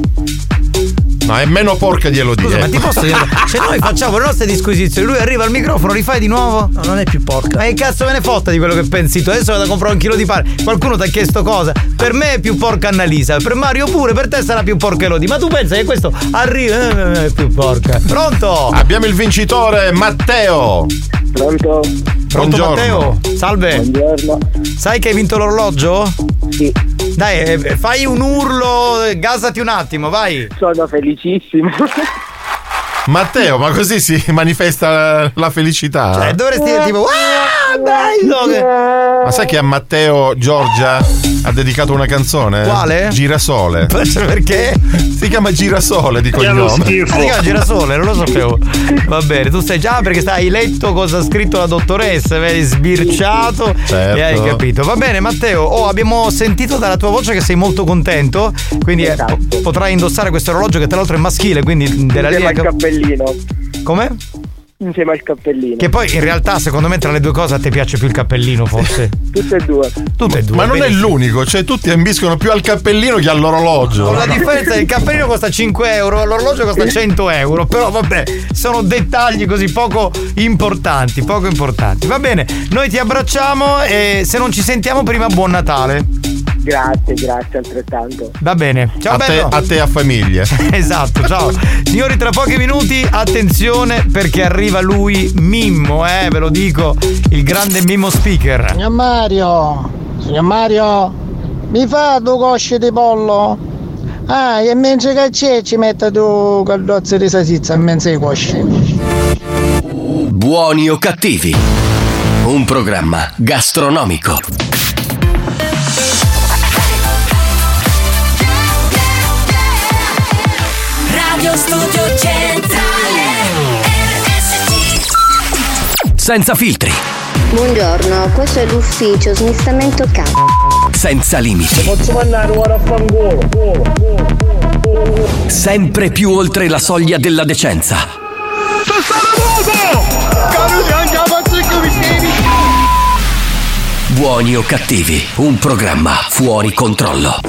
[SPEAKER 10] No, è meno porca di Elodie.
[SPEAKER 2] Scusa, ma ti posso dire? Se noi facciamo le nostre disquisizioni, lui arriva al microfono, rifai di nuovo?
[SPEAKER 14] No, non è più porca.
[SPEAKER 2] Ma che cazzo me ne fotta di quello che pensi tu? Adesso vado a comprare un chilo di pane. Qualcuno ti ha chiesto cosa? Per me è più porca Annalisa, per Mario pure, per te sarà più porca Elodie. Ma tu pensa che questo arriva? eh, è più porca. Pronto?
[SPEAKER 10] Abbiamo il vincitore Matteo.
[SPEAKER 28] Pronto?
[SPEAKER 2] Pronto
[SPEAKER 10] Buongiorno.
[SPEAKER 2] Matteo? Salve.
[SPEAKER 28] Buongiorno.
[SPEAKER 2] Sai che hai vinto l'orologio?
[SPEAKER 28] Sì.
[SPEAKER 2] Dai, eh, fai un urlo, gasati un attimo, vai.
[SPEAKER 28] Sono felicissimo.
[SPEAKER 10] Matteo, ma così si manifesta la felicità?
[SPEAKER 2] Cioè, dovresti dire tipo, ah, bello! che-"
[SPEAKER 10] Ma sai che a Matteo Giorgia ha dedicato una canzone?
[SPEAKER 2] Quale?
[SPEAKER 10] Girasole.
[SPEAKER 2] Perché?
[SPEAKER 10] Si chiama Girasole di cognome.
[SPEAKER 2] Si chiama Girasole, non lo sapevo. Va bene, tu sai già perché stai hai letto cosa ha scritto la dottoressa, avevi sbirciato
[SPEAKER 10] Certo.
[SPEAKER 2] e hai capito. Va bene, Matteo, oh, abbiamo sentito dalla tua voce che sei molto contento, quindi eh,
[SPEAKER 28] Esatto.
[SPEAKER 2] po- potrai indossare questo orologio che tra l'altro è maschile, quindi della linea che-
[SPEAKER 28] cappellino.
[SPEAKER 2] Come?
[SPEAKER 28] Insieme al cappellino.
[SPEAKER 2] Che poi in realtà secondo me tra le due cose a te piace più il cappellino forse.
[SPEAKER 28] Tutte e due.
[SPEAKER 2] Tutte e due.
[SPEAKER 10] Ma non è
[SPEAKER 2] benissimo.
[SPEAKER 10] l'unico, cioè tutti ambiscono più al cappellino che all'orologio.
[SPEAKER 2] Con la differenza il cappellino costa 5 euro, l'orologio costa 100 euro. Però vabbè, sono dettagli così poco importanti, poco importanti. Va bene, noi ti abbracciamo e se non ci sentiamo prima buon Natale.
[SPEAKER 28] Grazie, grazie altrettanto.
[SPEAKER 2] Va bene. Ciao
[SPEAKER 10] a, te,
[SPEAKER 2] bello.
[SPEAKER 10] a te e a famiglia.
[SPEAKER 2] Esatto, ciao. Signori, tra pochi minuti, attenzione perché arriva lui, Mimmo, eh, ve lo dico, il grande Mimmo speaker.
[SPEAKER 29] Signor Mario, signor Mario, mi fa due cosce di pollo? Ah, e mentre che c'è ci mette due caldozze di salsiccia in mezzo ai cosci.
[SPEAKER 1] Buoni o cattivi? Un programma gastronomico.
[SPEAKER 25] Studio Centrale
[SPEAKER 1] Senza filtri,
[SPEAKER 4] Buongiorno, questo è l'ufficio smistamento capo.
[SPEAKER 1] senza limiti,
[SPEAKER 6] Posso mandare ora a fangolo?
[SPEAKER 1] sempre più oltre la soglia della decenza. Buoni o cattivi? Un programma fuori controllo.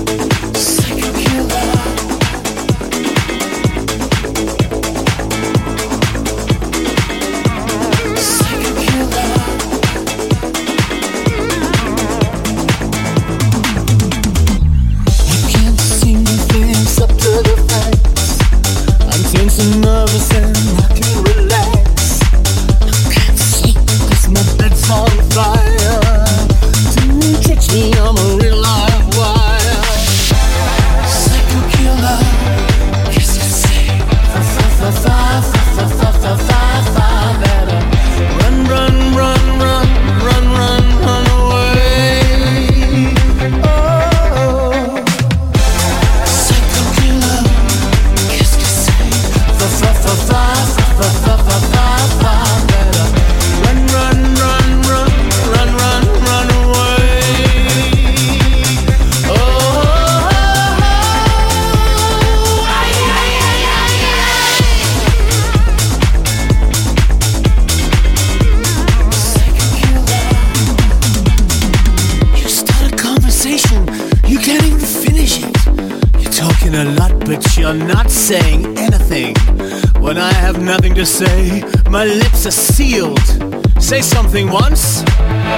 [SPEAKER 9] Say something once,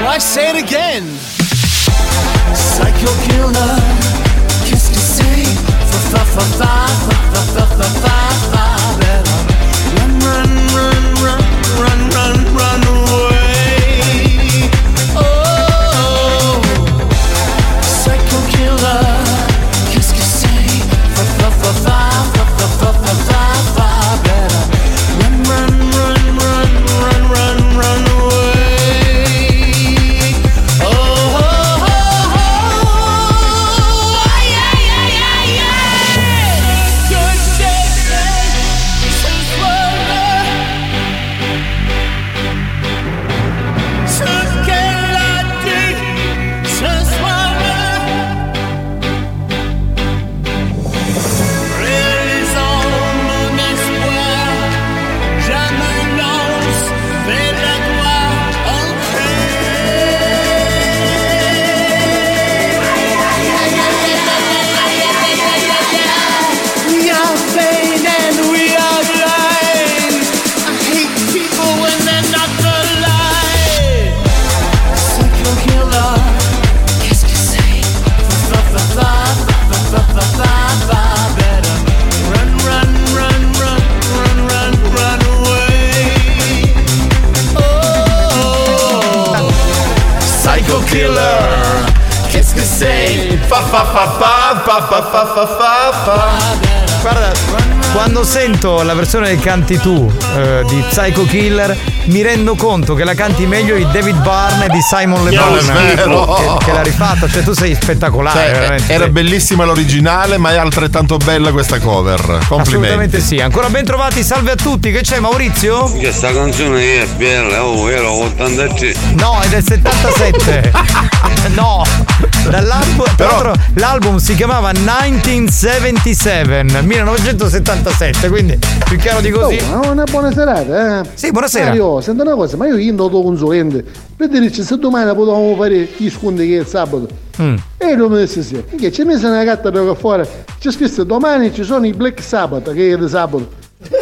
[SPEAKER 9] why say it again? Psycho killer,
[SPEAKER 2] sento la versione che canti tu eh, di Psycho Killer, mi rendo conto che la canti meglio di David Byrne e di Simon Le
[SPEAKER 10] Non
[SPEAKER 2] Bon
[SPEAKER 10] è vero.
[SPEAKER 2] che, che l'ha rifatta. Cioè, tu sei spettacolare,
[SPEAKER 10] Cioè,
[SPEAKER 2] veramente.
[SPEAKER 10] era bellissima l'originale, ma è altrettanto bella questa cover. Complimenti.
[SPEAKER 2] Assolutamente sì. Ancora ben trovati, salve a tutti. Che c'è, Maurizio?
[SPEAKER 30] Questa canzone è bella, oh, era 83.
[SPEAKER 2] No, è del 77. no, dall'album. Tra l'altro, l'album si chiamava 1977, 1977, quindi più chiaro di così.
[SPEAKER 31] Oh, una buona serata, eh?
[SPEAKER 2] Sì, buonasera.
[SPEAKER 31] Mario, senti una cosa, ma io indo tuo consulente per dirci se domani potevamo fare gli scontri che è il sabato.
[SPEAKER 2] Mm.
[SPEAKER 31] E lui mi disse sì. Che ci messa una carta per fuori. Ci scrisse domani ci sono i Black Sabbath, che è di sabato.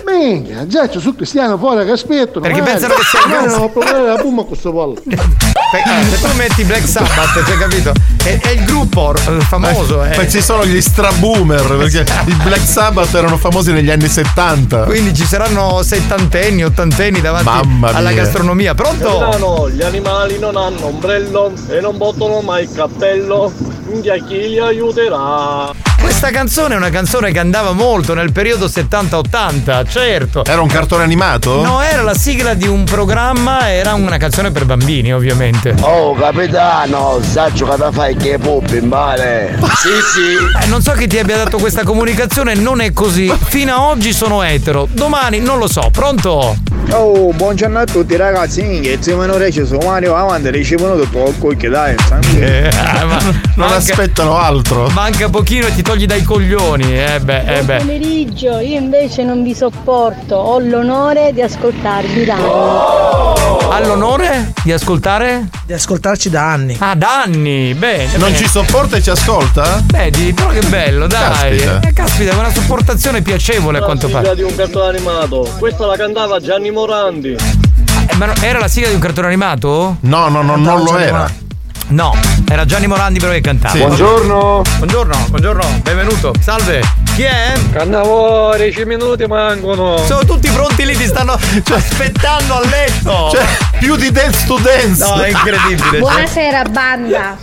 [SPEAKER 31] Minchia, già ci sono cristiano fuori che aspettano.
[SPEAKER 2] Perché pensano che sia il
[SPEAKER 31] non ho problema la puma con questo pollo.
[SPEAKER 2] Eh, se tu metti Black Sabbath, cioè capito? È, è il gruppo eh, famoso, eh.
[SPEAKER 10] Ma ci sono gli straboomer perché i Black Sabbath erano famosi negli anni 70.
[SPEAKER 2] Quindi ci saranno settantenni, ottantenni davanti
[SPEAKER 10] Mamma
[SPEAKER 2] alla
[SPEAKER 10] mia.
[SPEAKER 2] gastronomia. Pronto?
[SPEAKER 6] Capitano, gli animali non hanno ombrello e non bottano mai il cappello. Minchia, chi li aiuterà?
[SPEAKER 2] Questa canzone è una canzone che andava molto nel periodo 70-80, certo.
[SPEAKER 10] Era un cartone animato?
[SPEAKER 2] No, era la sigla di un programma, era una canzone per bambini, ovviamente.
[SPEAKER 20] Oh capitano, sa giocata fai che pupi, male. Sì sì.
[SPEAKER 2] Eh, non so chi ti abbia dato questa comunicazione, non è così. Fino a oggi sono etero, domani non lo so. Pronto?
[SPEAKER 32] Oh, buongiorno a tutti ragazzi, minchia, se non riesce su Mario avanti ricevono tutto il cucchio, dai.
[SPEAKER 2] Eh, ma
[SPEAKER 10] non aspettano altro.
[SPEAKER 2] Manca pochino e ti togli dai coglioni. Eh beh, eh
[SPEAKER 33] Buon
[SPEAKER 2] beh.
[SPEAKER 33] pomeriggio, io invece non vi sopporto, ho l'onore di ascoltarvi da anni.
[SPEAKER 2] Ha l'onore di ascoltare?
[SPEAKER 14] Di ascoltarci da anni.
[SPEAKER 2] Ah, da anni, bene.
[SPEAKER 10] Non
[SPEAKER 2] bene.
[SPEAKER 10] ci sopporta e ci ascolta?
[SPEAKER 2] Vedi, però che bello, dai.
[SPEAKER 10] Caspita.
[SPEAKER 2] Eh, caspita, è una sopportazione piacevole a quanto
[SPEAKER 6] sigla
[SPEAKER 2] pare.
[SPEAKER 6] di un cartone animato. Questa la cantava Gianni Morandi.
[SPEAKER 2] Eh, ma era la sigla di un cartone animato?
[SPEAKER 10] No, no, no, non lo era.
[SPEAKER 2] No, era Gianni Morandi però che cantava.
[SPEAKER 10] Sì.
[SPEAKER 6] Buongiorno.
[SPEAKER 2] Buongiorno, buongiorno, benvenuto. Salve. Chi è?
[SPEAKER 6] Cannavo, 10 minuti mancano.
[SPEAKER 2] Sono tutti pronti lì, ti stanno aspettando a letto.
[SPEAKER 10] Cioè, più di dance to dance.
[SPEAKER 2] No, è incredibile.
[SPEAKER 33] Buonasera banda.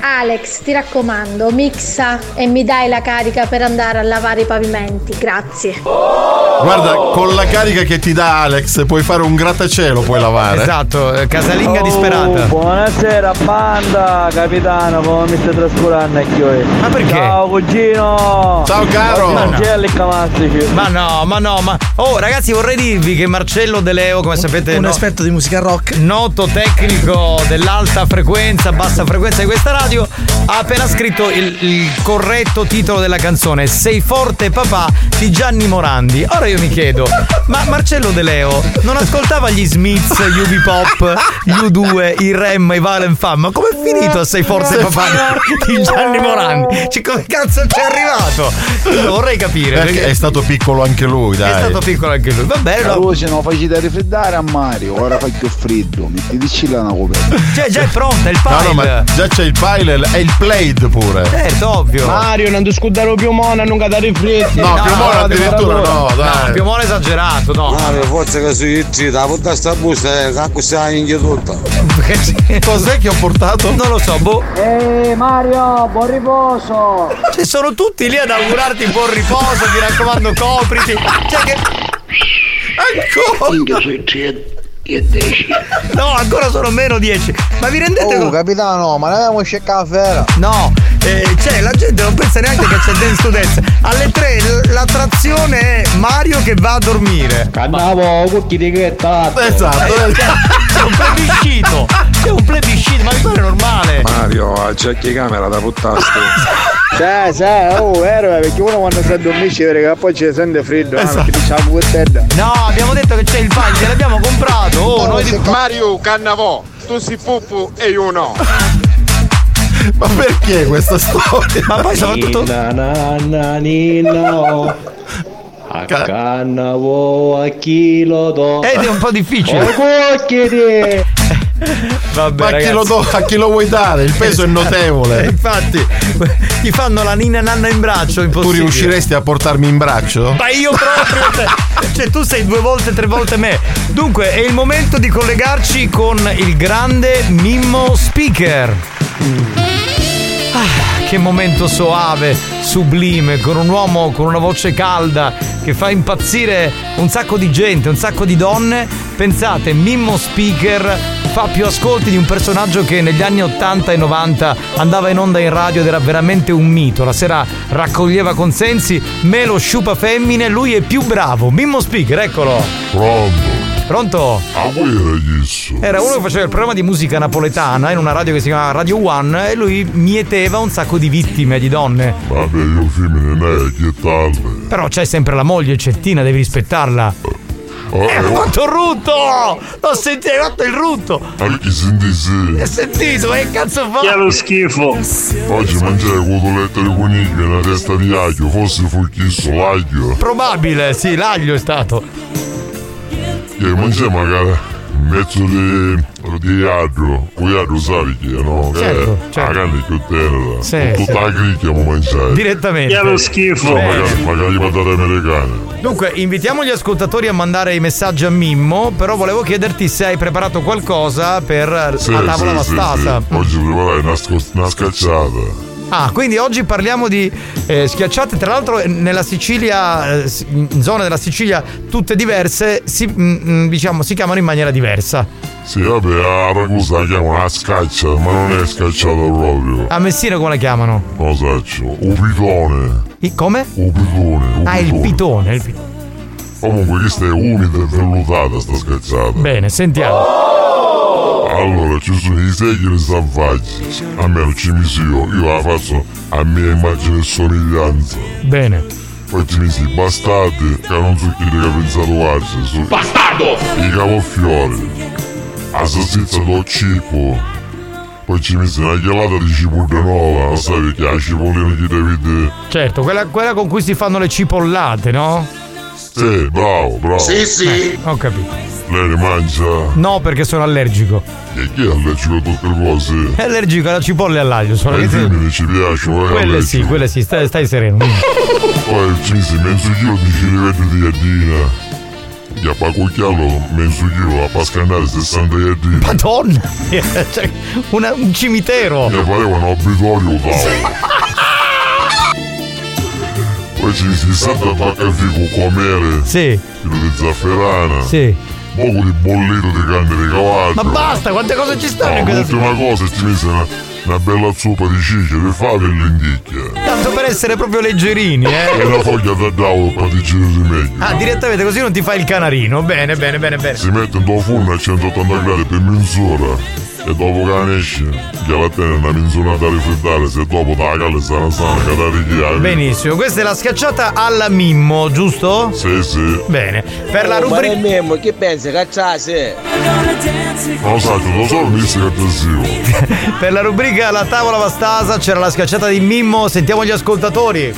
[SPEAKER 33] Alex, ti raccomando, mixa e mi dai la carica per andare a lavare i pavimenti. Grazie.
[SPEAKER 10] Guarda, con la carica che ti dà Alex puoi fare un grattacielo, puoi lavare.
[SPEAKER 2] Esatto, eh, casalinga disperata.
[SPEAKER 34] Oh, buonasera banda, capitano, come mi stai trascurando anche io?
[SPEAKER 2] Ma perché?
[SPEAKER 34] Ciao cugino!
[SPEAKER 10] Ciao caro!
[SPEAKER 34] Ma
[SPEAKER 2] no, ma no, ma. Oh, ragazzi, vorrei dirvi che Marcello De Leo, come sapete.
[SPEAKER 14] Un
[SPEAKER 2] no-
[SPEAKER 14] esperto di musica rock.
[SPEAKER 2] Noto tecnico dell'alta frequenza, bassa frequenza di questa radio, ha appena scritto il, il corretto titolo della canzone Sei forte papà di Gianni Morandi. Ora io mi chiedo, ma Marcello De Leo non ascoltava gli Smiths, gli Ubi Pop, gli U2, i Rem, i Valen Fam? Ma com'è finito a Sei forte papà di Gianni Morandi? Cioè, come cazzo ci è arrivato? Io lo vorrei capire.
[SPEAKER 10] Perché è stato piccolo anche lui, dai.
[SPEAKER 2] È stato piccolo anche lui. Va bene, no?
[SPEAKER 35] Luce non facete raffreddare a Mario, ora fa più freddo, mettitici là una coperta.
[SPEAKER 2] Cioè, già è pronta il
[SPEAKER 10] No,
[SPEAKER 2] pile.
[SPEAKER 10] no, ma già c'è il pile e il played pure.
[SPEAKER 2] Certo, ovvio.
[SPEAKER 34] Mario, non ti scudare più mona, non cadere freddi.
[SPEAKER 10] No, più mona addirittura no,
[SPEAKER 2] No,
[SPEAKER 10] dai.
[SPEAKER 2] più male esagerato, no.
[SPEAKER 30] Mario, forza che sui trita, la sta busta, eh, cacco sta in tutta.
[SPEAKER 10] Cos'è che ho portato?
[SPEAKER 2] Non lo so, boh.
[SPEAKER 34] Ehi Mario, buon riposo!
[SPEAKER 2] Cioè, sono tutti lì ad augurarti buon riposo, mi raccomando, copriti. Cioè che.
[SPEAKER 35] Minchia sui 3 e 10.
[SPEAKER 2] No, ancora sono meno 10. Ma vi rendete
[SPEAKER 35] Oh
[SPEAKER 2] conto?
[SPEAKER 35] capitano, ma ne abbiamo sceccata fera.
[SPEAKER 2] No, eh, cioè la gente non pensa neanche che c'è Dance to Dance. Alle 3 l- l'attrazione è Mario che va a dormire.
[SPEAKER 34] Cannavo, cucchi di che.
[SPEAKER 10] Esatto.
[SPEAKER 2] C'è un plebiscito. C'è un plebiscito, ma mi pare normale.
[SPEAKER 36] Mario, già che camera da puttaste.
[SPEAKER 34] Sì, sì, oh, vero, perché uno quando sta a dormire perché poi ci sente freddo,
[SPEAKER 2] Esatto.
[SPEAKER 34] eh, perché diciamo questa
[SPEAKER 2] No, abbiamo detto che c'è il pile, gliel'abbiamo comprato. Oh, noi di...
[SPEAKER 36] Mario, cannavò, tu si puppu e io no.
[SPEAKER 10] Ma perché questa storia?
[SPEAKER 2] Ma poi soprattutto.
[SPEAKER 34] Na na na nina. A cannavo a chi lo do.
[SPEAKER 2] Ed è un po' difficile. Vabbè,
[SPEAKER 10] Ma a chi, lo do- a chi lo vuoi dare? Il peso è notevole.
[SPEAKER 2] Eh, Infatti, ti fanno la nina nanna in braccio,
[SPEAKER 10] Tu
[SPEAKER 2] impossibile.
[SPEAKER 10] riusciresti a portarmi in braccio?
[SPEAKER 2] Ma io proprio te. Cioè tu sei due volte, tre volte me. Dunque, è il momento di collegarci con il grande Mimmo Speaker. Ah, che momento soave, sublime, con un uomo con una voce calda che fa impazzire un sacco di gente, un sacco di donne. Pensate, Mimmo Speaker fa più ascolti di un personaggio che negli anni 80 e 90 andava in onda in radio ed era veramente un mito. La sera raccoglieva consensi, me lo sciupa femmine, lui è più bravo. Mimmo Speaker, eccolo.
[SPEAKER 37] Pronto?
[SPEAKER 2] Pronto?
[SPEAKER 37] A voi era chiesto.
[SPEAKER 2] Era uno che faceva il programma di musica napoletana in una radio che si chiamava Radio One e lui mieteva un sacco di vittime di donne.
[SPEAKER 37] Vabbè, io femmine ne che talle.
[SPEAKER 2] Però c'è sempre la moglie Cettina, devi rispettarla.
[SPEAKER 37] Oh,
[SPEAKER 2] Eh, ho fatto il rutto! L'ho sentito, hai fatto il rutto!
[SPEAKER 37] Anche senti sì.
[SPEAKER 2] Hai sentito? Che cazzo fa?
[SPEAKER 37] Che lo schifo. Oggi mangiare cotolette di coniglio e una testa di aglio, forse fu chiesto l'aglio.
[SPEAKER 2] Probabile, sì, l'aglio è stato.
[SPEAKER 37] Che mangiare magari mezzo di, di aglio. Poi aglio sai che no?
[SPEAKER 2] Certo,
[SPEAKER 37] eh, La carne più tenera.
[SPEAKER 2] Sì,
[SPEAKER 37] Con tutta
[SPEAKER 2] sì.
[SPEAKER 37] la cricchia mo mangiare.
[SPEAKER 2] Direttamente.
[SPEAKER 37] Che lo schifo.
[SPEAKER 2] Bene.
[SPEAKER 37] Magari, magari patate americane.
[SPEAKER 2] Dunque, invitiamo gli ascoltatori a mandare i messaggi a Mimmo, però volevo chiederti se hai preparato qualcosa per
[SPEAKER 37] Sì,
[SPEAKER 2] la tavola
[SPEAKER 37] sì, sì,
[SPEAKER 2] vastasa.
[SPEAKER 37] sì. Oggi preparai una, scos- una scacciata.
[SPEAKER 2] Ah, quindi oggi parliamo di eh, schiacciate, tra l'altro nella Sicilia, eh, in zone della Sicilia tutte diverse, si, mm, mm, diciamo, si chiamano in maniera diversa.
[SPEAKER 37] Sì, vabbè, a Ragusa la chiamano una scaccia, ma non è scacciata proprio.
[SPEAKER 2] A Messina come la chiamano?
[SPEAKER 37] Lo saccio. Un pitone.
[SPEAKER 2] I- come?
[SPEAKER 37] Un pitone. Un
[SPEAKER 2] Ah, il pitone. il pitone.
[SPEAKER 37] Comunque questa è umida e vellutata sta scacciata.
[SPEAKER 2] Bene, sentiamo.
[SPEAKER 37] Allora, ci sono i segni salvaggi. Almeno ci misi io. Io la faccio a mia immagine e somiglianza.
[SPEAKER 2] Bene.
[SPEAKER 37] Poi ci misi i bastardi che non so chi che pensato arce. Su...
[SPEAKER 9] Bastardo!
[SPEAKER 37] I cavolfiori. La salsiccia do cibo. Poi ci misi una gelata di cipolla nuova. Sai che la cipollina che devi vedere.
[SPEAKER 2] Certo, quella, quella con cui si fanno le cipollate, no?
[SPEAKER 37] Sì, bravo, bravo.
[SPEAKER 2] Eh, ho capito.
[SPEAKER 37] Lei ne mangia.
[SPEAKER 2] No, perché sono allergico.
[SPEAKER 37] E chi è allergico a tutte le cose?
[SPEAKER 2] È allergico alla cipolla e all'aglio. Sono
[SPEAKER 37] Ai femmine ci piacciono, eh,
[SPEAKER 2] Quelle
[SPEAKER 37] allergico.
[SPEAKER 2] sì, quelle sì, stai, stai sereno.
[SPEAKER 37] Poi ci misi mezzo chilo di cilivelli di iardina. Che a pacucchiarlo mezzo chilo a pascanare 60 iardine.
[SPEAKER 2] Madonna! Cioè, una- un cimitero!
[SPEAKER 37] Mi pareva un obitorio tavolo. Poi ci misi 60 pacca fico comere.
[SPEAKER 2] Sì.
[SPEAKER 37] Chilo di zafferana.
[SPEAKER 2] Sì.
[SPEAKER 37] Poco di bollito di carne di cavallo.
[SPEAKER 2] Ma basta, quante cose ci stanno in
[SPEAKER 37] No,
[SPEAKER 2] questa
[SPEAKER 37] l'ultima cosa ci misi una, una bella zuppa di ciccia, di fave e lenticchia.
[SPEAKER 2] Tanto per essere proprio leggerini,
[SPEAKER 37] E
[SPEAKER 2] eh?
[SPEAKER 37] una foglia da tavolo per digerire meglio.
[SPEAKER 2] Ah, direttamente così non ti fai il canarino. Bene, bene, bene, bene.
[SPEAKER 37] Si mette in tuo forno a 180 gradi per mezz'ora e dopo che la esce, che la tiene una mezz'ora da rifreddare, se dopo da calle sarà sana, che la richiami.
[SPEAKER 2] Benissimo, questa è la schiacciata alla Mimmo, giusto?
[SPEAKER 37] Sì, sì.
[SPEAKER 2] Bene. Per la
[SPEAKER 20] Oh, ma
[SPEAKER 2] rubrica.
[SPEAKER 20] Mimmo, che pensi? Cacciase?
[SPEAKER 37] Non lo so, lo so, mi dice che è aggressivo.
[SPEAKER 2] Per la rubrica La tavola vastasa c'era la schiacciata di Mimmo, sentiamo gli ascoltatori.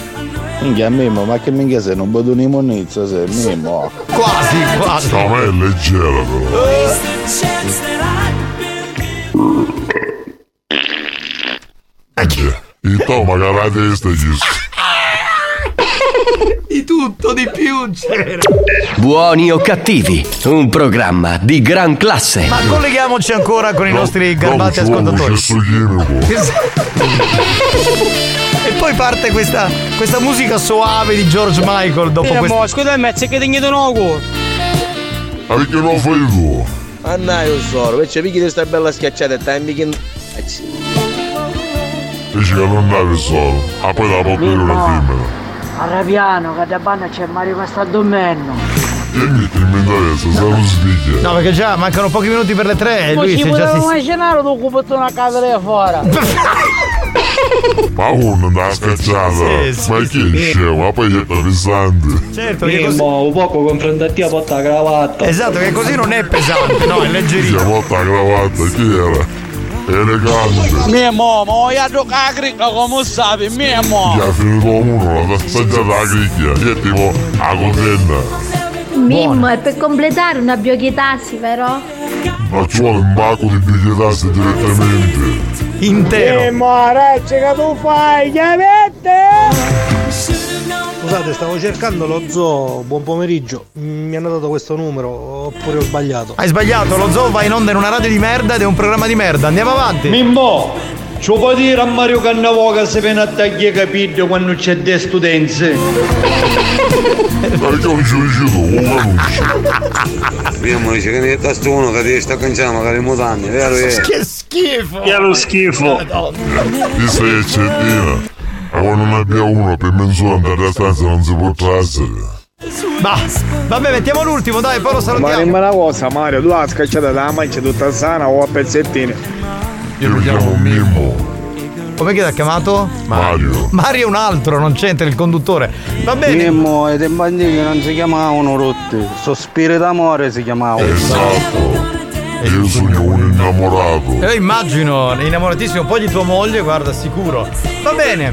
[SPEAKER 35] Minchia Mimmo, ma che minchia sei? Non vedo una monizza sei, Mimmo.
[SPEAKER 2] Quasi, quasi.
[SPEAKER 37] No, ma è leggera però. Il to magari la testa
[SPEAKER 2] Di tutto, di più c'era.
[SPEAKER 1] Buoni o cattivi, un programma di gran classe.
[SPEAKER 2] Ma colleghiamoci ancora con i nostri garbati ascoltatori. E poi parte questa, questa musica soave di George Michael dopo questo.
[SPEAKER 38] mo, scusami, c'è che tegno di nuovo.
[SPEAKER 37] Ma perché non lo fai tu?
[SPEAKER 20] Anna io so, invece picchi di sta bella schiacciata e stai mica...
[SPEAKER 37] Dici che non navi solo. Ah, poi la porto io una femmina.
[SPEAKER 38] Arrabiano, che da banna c'è Mario.
[SPEAKER 37] E sveglia.
[SPEAKER 2] No, perché già mancano pochi minuti per le tre e
[SPEAKER 38] Ma
[SPEAKER 2] lui
[SPEAKER 38] ci
[SPEAKER 2] si è già si...
[SPEAKER 38] immaginare tu occupato una casa lì fuori.
[SPEAKER 37] Ma uno da scacciata.
[SPEAKER 38] Sì, sì,
[SPEAKER 37] ma chi è scemo? Ma poi è pesante.
[SPEAKER 2] Certo,
[SPEAKER 38] che così... un poco confrontati a porta cravatta.
[SPEAKER 2] Esatto, che così non è pesante, no, è leggerino.
[SPEAKER 37] fatto la cravatta? Chi era? Elegante.
[SPEAKER 38] Mia mamma, voglio giocare a crica come sai, mia mamma.
[SPEAKER 37] ha finito uno, l'ha assaggiata la cricchia. Chi è tipo a cotenna.
[SPEAKER 33] Mimmo, è per completare una biochitasi, vero?
[SPEAKER 37] Ma ci vuole un baco di bigliettasse direttamente.
[SPEAKER 2] Intero.
[SPEAKER 34] E mare, che tu fai? Chiavette!
[SPEAKER 14] Scusate, stavo cercando lo zoo. Buon pomeriggio. Mi hanno dato questo numero, oppure ho sbagliato.
[SPEAKER 2] Hai sbagliato, lo zoo va in onda in una radio di merda ed è un programma di merda. Andiamo avanti.
[SPEAKER 39] Mimmo, ci puoi dire a Mario Cannavo che se viene a tagliare capito quando c'è de studenze?
[SPEAKER 37] Ma che non tu, come
[SPEAKER 30] Mimmo dice che ne tasto uno che ti sta canciando magari mutande, vero?
[SPEAKER 2] Che schifo!
[SPEAKER 39] Che lo schifo!
[SPEAKER 37] Ti sei eccettina. Ma quando ne abbia uno per mezz'ora andare a stanza non si può trasere.
[SPEAKER 2] Ma vabbè, mettiamo l'ultimo, dai, poi lo
[SPEAKER 34] Ma
[SPEAKER 2] salutiamo.
[SPEAKER 34] dimmi una cosa, Mario, tu la scacciata dalla mancia tutta sana o a pezzettini?
[SPEAKER 37] Io mi chiamo Mimmo.
[SPEAKER 2] Come che ti ha chiamato?
[SPEAKER 37] Mario.
[SPEAKER 2] Mario è un altro, non c'entra il conduttore. Va bene.
[SPEAKER 35] Mimmo e dei bambini non si chiamavano rotti, sospiri d'amore si chiamavano.
[SPEAKER 37] Esatto. Io sono un innamorato.
[SPEAKER 2] Io immagino, innamoratissimo poi di tua moglie, guarda, sicuro. Va bene.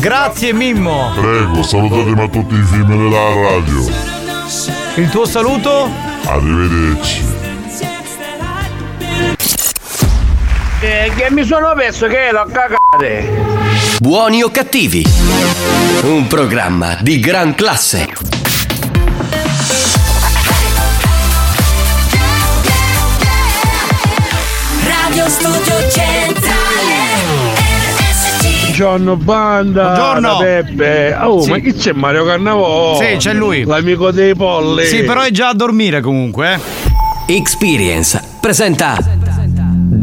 [SPEAKER 2] Grazie Mimmo.
[SPEAKER 37] Prego, salutatemi a tutti i film della radio.
[SPEAKER 2] Il tuo saluto?
[SPEAKER 37] Arrivederci.
[SPEAKER 34] Eh, che mi sono perso che l'ho cagate!
[SPEAKER 1] Buoni o cattivi? Un programma di gran classe.
[SPEAKER 25] Radio Studio Centrale
[SPEAKER 34] Buongiorno banda
[SPEAKER 2] Buongiorno.
[SPEAKER 34] Peppe Oh
[SPEAKER 2] Sì.
[SPEAKER 34] ma chi c'è Mario Cannavò?
[SPEAKER 2] Sì, c'è lui.
[SPEAKER 34] L'amico dei polli
[SPEAKER 2] Sì, però è già a dormire comunque. eh.
[SPEAKER 1] Experience presenta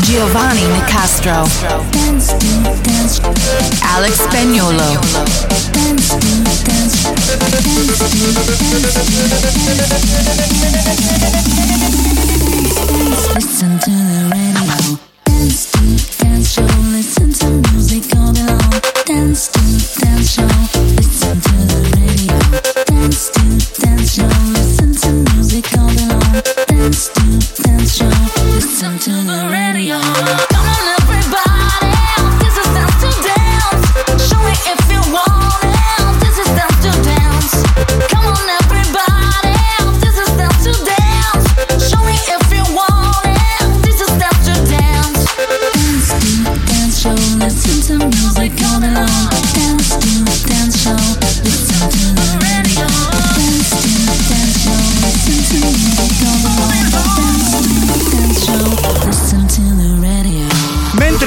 [SPEAKER 25] Giovanni Nicastro. Alex Spagnolo. Listen to the radio. Dance to Dance Show. Listen to music all day long. Dance to Dance Show. Listen to the radio. Dance to Dance Show. Listen to music all Listen to the radio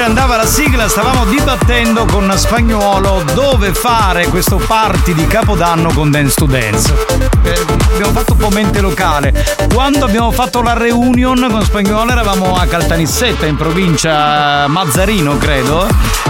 [SPEAKER 2] andava la sigla stavamo dibattendo con Spagnuolo dove fare questo party di Capodanno con Dance to Dance. Eh, abbiamo fatto un po' mente locale. Quando abbiamo fatto la reunion con Spagnuolo eravamo a Caltanissetta in provincia Mazzarino credo.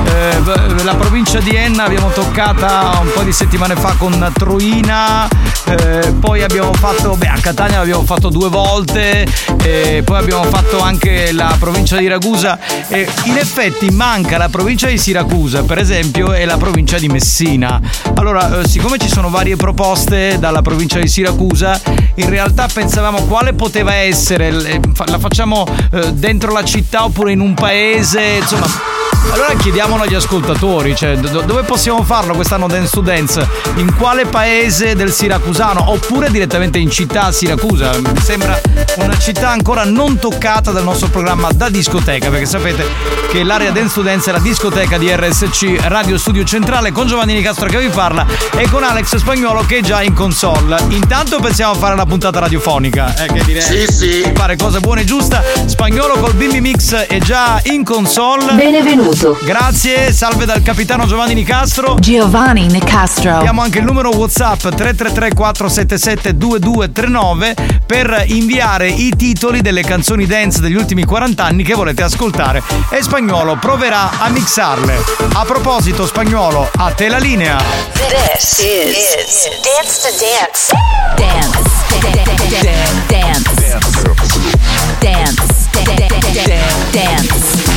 [SPEAKER 2] Eh, la provincia di Enna abbiamo toccata un po' di settimane fa con Troina, eh, poi abbiamo fatto, beh a Catania l'abbiamo fatto due volte, e poi abbiamo fatto anche la provincia di Ragusa e in effetti manca la provincia di Siracusa per esempio e la provincia di Messina. Allora eh, siccome ci sono varie proposte dalla provincia di Siracusa in realtà pensavamo quale poteva essere, eh, la facciamo eh, dentro la città oppure in un paese, insomma allora chiediamolo agli ascoltatori, cioè do- dove possiamo farlo quest'anno Dance to Dance? In quale paese del Siracusano? Oppure direttamente in città a Siracusa? Mi sembra una città ancora non toccata dal nostro programma da discoteca, perché sapete che l'area Dance to Dance è la discoteca di RSC Radio Studio Centrale con Giovanni Nicastro che vi parla e con Alex Spagnolo che è già in console. Intanto pensiamo a fare una puntata radiofonica, eh, che direi
[SPEAKER 40] Sì, sì.
[SPEAKER 2] fare cosa buona e giusta. Spagnolo col Bimbi Mix è già in console.
[SPEAKER 41] Benvenuti
[SPEAKER 42] benvenuto.
[SPEAKER 2] Grazie, salve dal capitano Giovanni Nicastro.
[SPEAKER 42] Giovanni Nicastro.
[SPEAKER 2] Abbiamo anche il numero WhatsApp 333 477 2239 per inviare i titoli delle canzoni dance degli ultimi 40 anni che volete ascoltare e Spagnolo proverà a mixarle. A proposito Spagnolo, a te la linea.
[SPEAKER 25] This is, Dance to Dance. Dance. Dance. Dance. Dance. Dance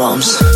[SPEAKER 40] Drums.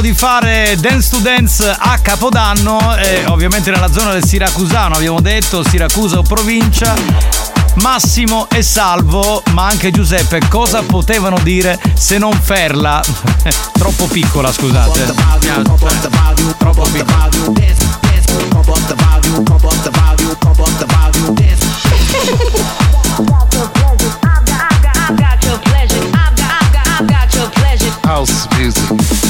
[SPEAKER 2] Parlavamo di fare Dance to Dance a Capodanno, e ovviamente nella zona del Siracusano, abbiamo detto Siracusa o provincia. Massimo e Salvo, ma anche Giuseppe, cosa potevano dire se non Ferla? Troppo piccola, scusate.
[SPEAKER 10] House music.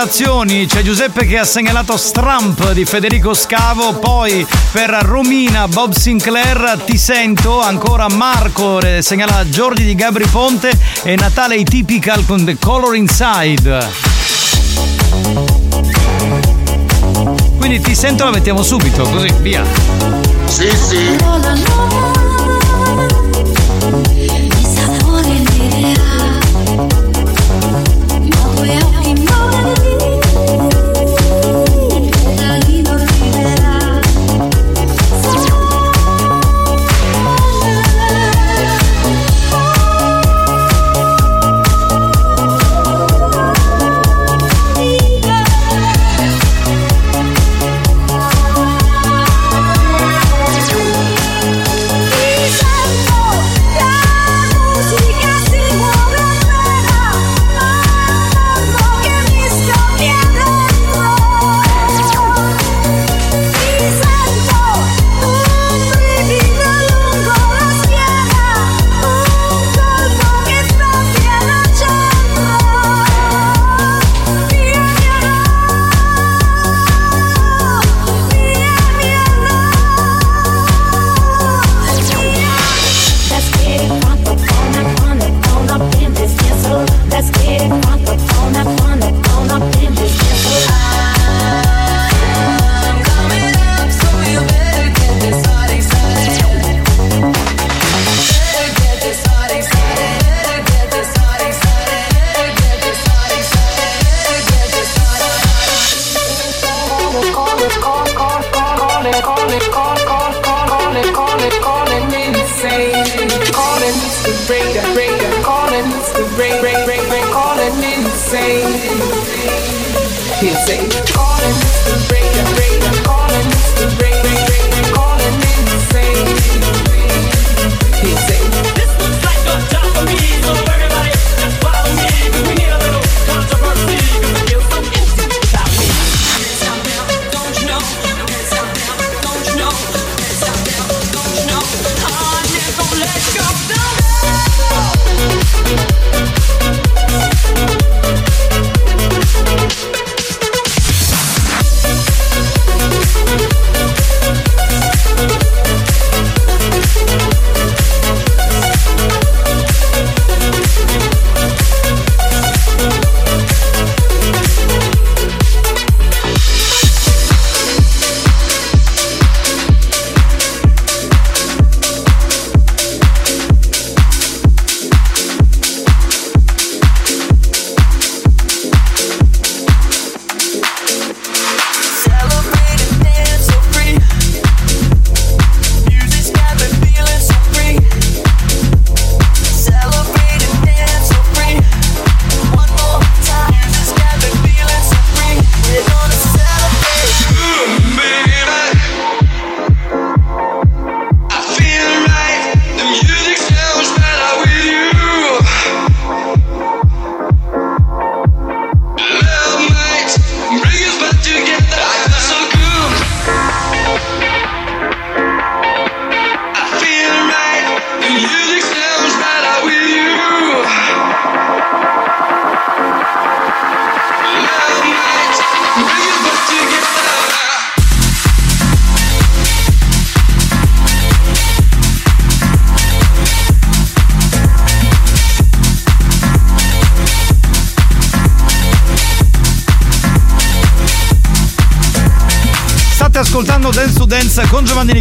[SPEAKER 2] Segnalazioni, c'è Giuseppe che ha segnalato Stramp di Federico Scavo, poi per Romina Bob Sinclair Ti sento, ancora Marco eh, segnala Giorgi di Gabri Ponte e Natale Typical con The Color Inside. Quindi ti sento la mettiamo subito, così, via.
[SPEAKER 37] Sì, sì.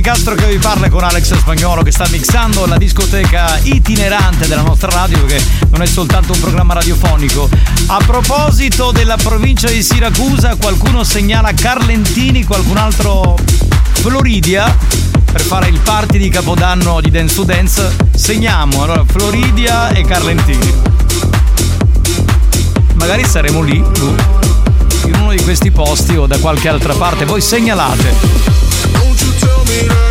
[SPEAKER 2] Nicastro che vi parla con Alex Spagnolo che sta mixando la discoteca itinerante della nostra radio che non è soltanto un programma radiofonico. A proposito della provincia di Siracusa, qualcuno segnala Carlentini, qualcun altro Floridia per fare il party di Capodanno di Dance to Dance. Segniamo allora Floridia e Carlentini. Magari saremo lì, boh, in uno di questi posti o da qualche altra parte. Voi segnalate.
[SPEAKER 9] Don't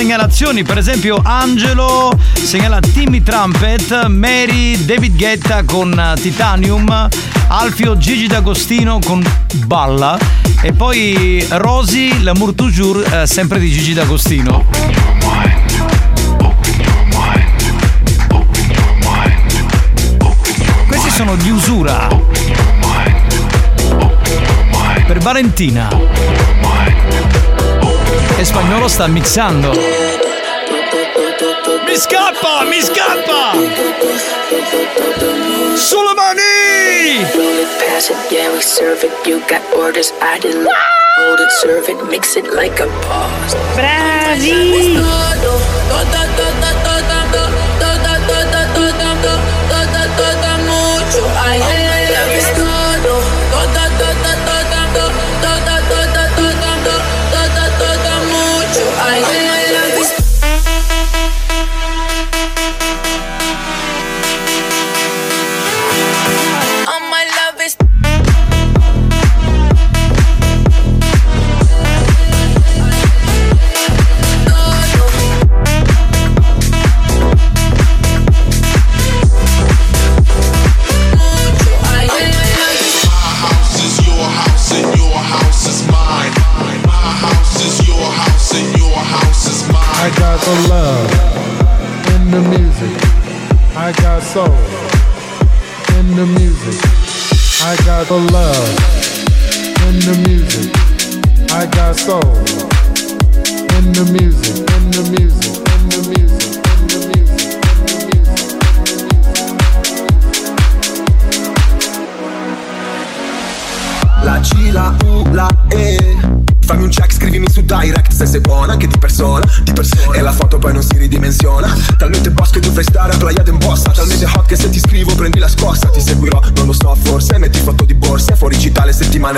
[SPEAKER 2] segnalazioni, per esempio Angelo segnala Timmy Trumpet, Mary David Guetta con eh, Titanium, Alfio Gigi D'Agostino con Balla e poi Rosy L'amour toujours eh, sempre di Gigi D'Agostino. Questi sono di usura. Per Valentina. E spagnolo sta mixando. Mi scappa, mi scappa! Sulle mani!
[SPEAKER 42] Pass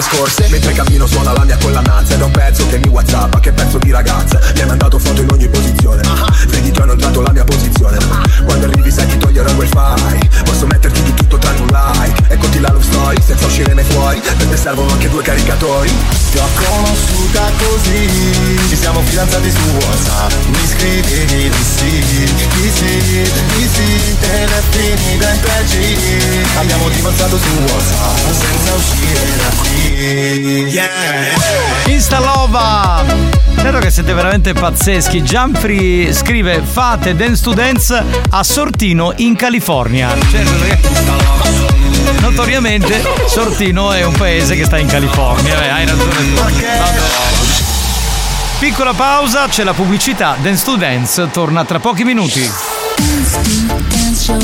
[SPEAKER 43] scorse. Mentre cammino suona la mia Certo che
[SPEAKER 2] siete veramente pazzeschi. Gianfri scrive: Fate Dance to Dance a Sortino in California. Certo perché. Notoriamente Sortino è un paese che sta in California. Beh, hai ragione tu. Perché? Piccola pausa, c'è la pubblicità. Dance to Dance torna tra pochi minuti.
[SPEAKER 25] Dance to dance show,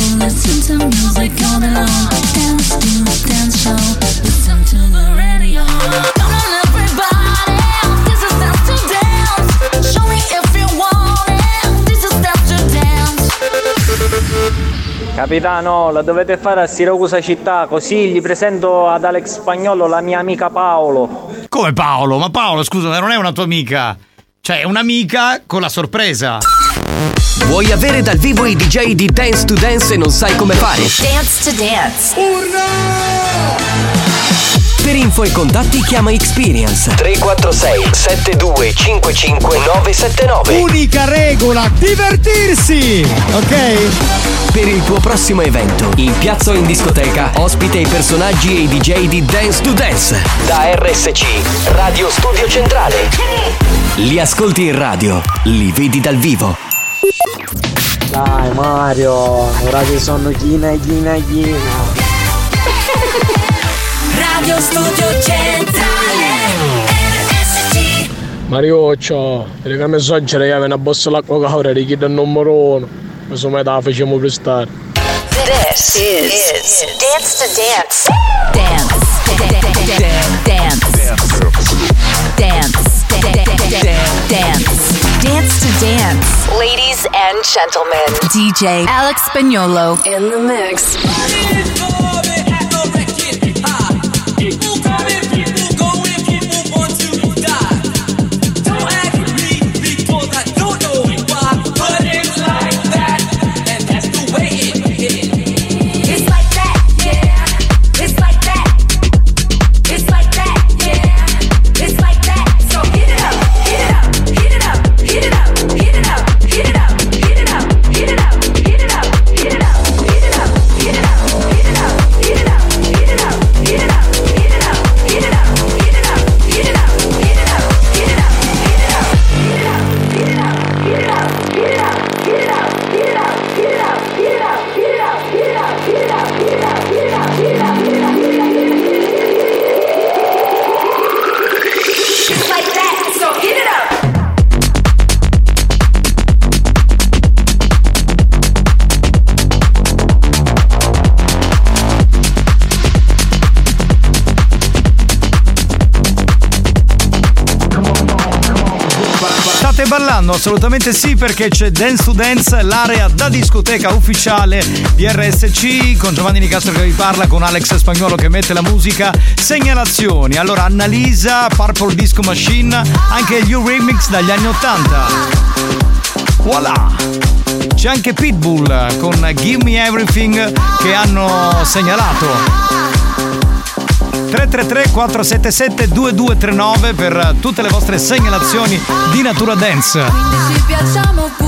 [SPEAKER 44] Capitano, la dovete fare a Siracusa città, così gli presento ad Alex Spagnolo la mia amica Paolo.
[SPEAKER 2] Come Paolo? Ma Paolo, scusa, non è una tua amica. Cioè, è un'amica con la sorpresa.
[SPEAKER 1] Vuoi avere dal vivo i DJ di Dance to Dance e non sai come fare?
[SPEAKER 25] Dance to Dance. Urna!
[SPEAKER 1] Per info e contatti chiama Experience 346 7255 979.
[SPEAKER 45] Unica regola, divertirsi! Ok?
[SPEAKER 1] Per il tuo prossimo evento, in piazza o in discoteca, ospite i personaggi e i DJ di Dance to Dance. Da RSC, Radio Studio Centrale. Li ascolti in radio, li vedi dal vivo.
[SPEAKER 38] Dai Mario, ora che sono china, china, china.
[SPEAKER 25] Radio Studio Centrale
[SPEAKER 6] Marioccio, te che messaggio è una bossa l'acqua che avrà richiesto da numero uno, ma se me la facciamo prestare.
[SPEAKER 25] This is, is Dance to Dance. Dance, dance, dance, dance, dance. Dance to Dance. Ladies and gentlemen, DJ Alex Spagnolo in the mix.
[SPEAKER 2] Ballando? Assolutamente sì perché c'è Dance to Dance, l'area da discoteca ufficiale di RSC con Giovanni Nicastro che vi parla, con Alex Spagnolo che mette la musica. Segnalazioni, allora Annalisa, Purple Disco Machine, anche gli remix dagli anni 80. Voilà! C'è anche Pitbull con Give Me Everything che hanno segnalato. 333 477 2239 per tutte le vostre segnalazioni di natura dance.
[SPEAKER 25] Ci piacciamo oppure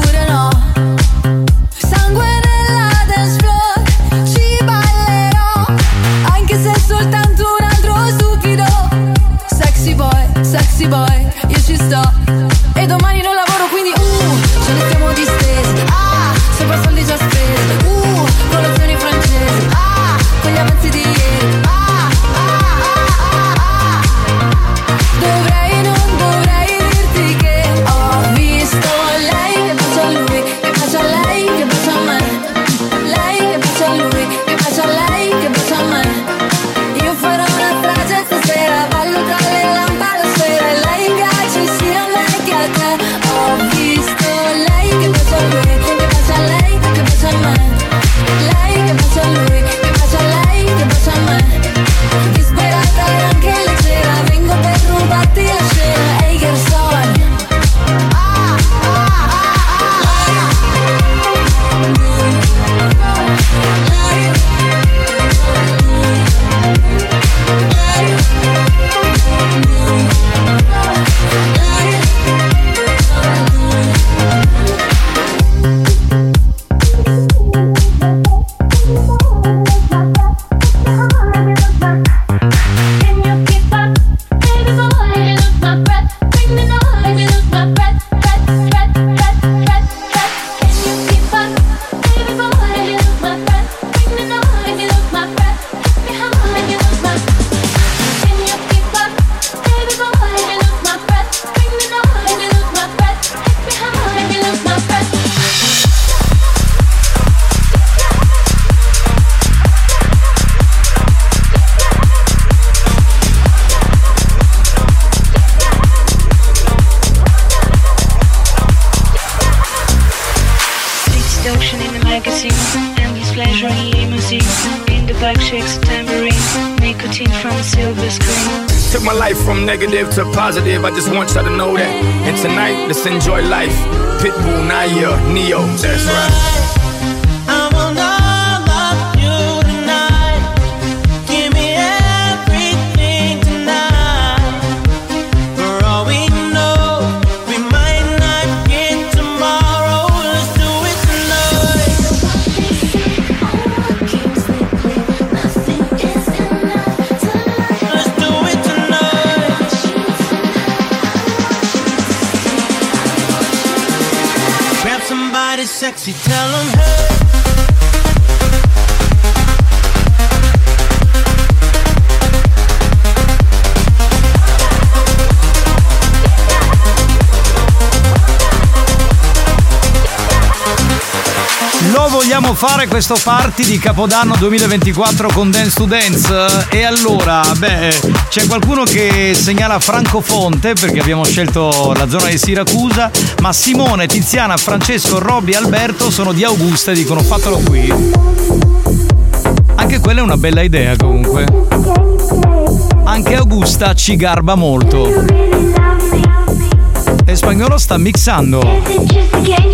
[SPEAKER 46] questo party di Capodanno 2024 con Dance to Dance? E allora, beh, c'è qualcuno che segnala Francofonte perché abbiamo scelto la zona di Siracusa, ma Simone, Tiziana, Francesco, Robby e Alberto sono di Augusta e dicono fatelo qui. Anche quella è una bella idea comunque. Anche Augusta ci garba molto. E spagnolo sta mixando.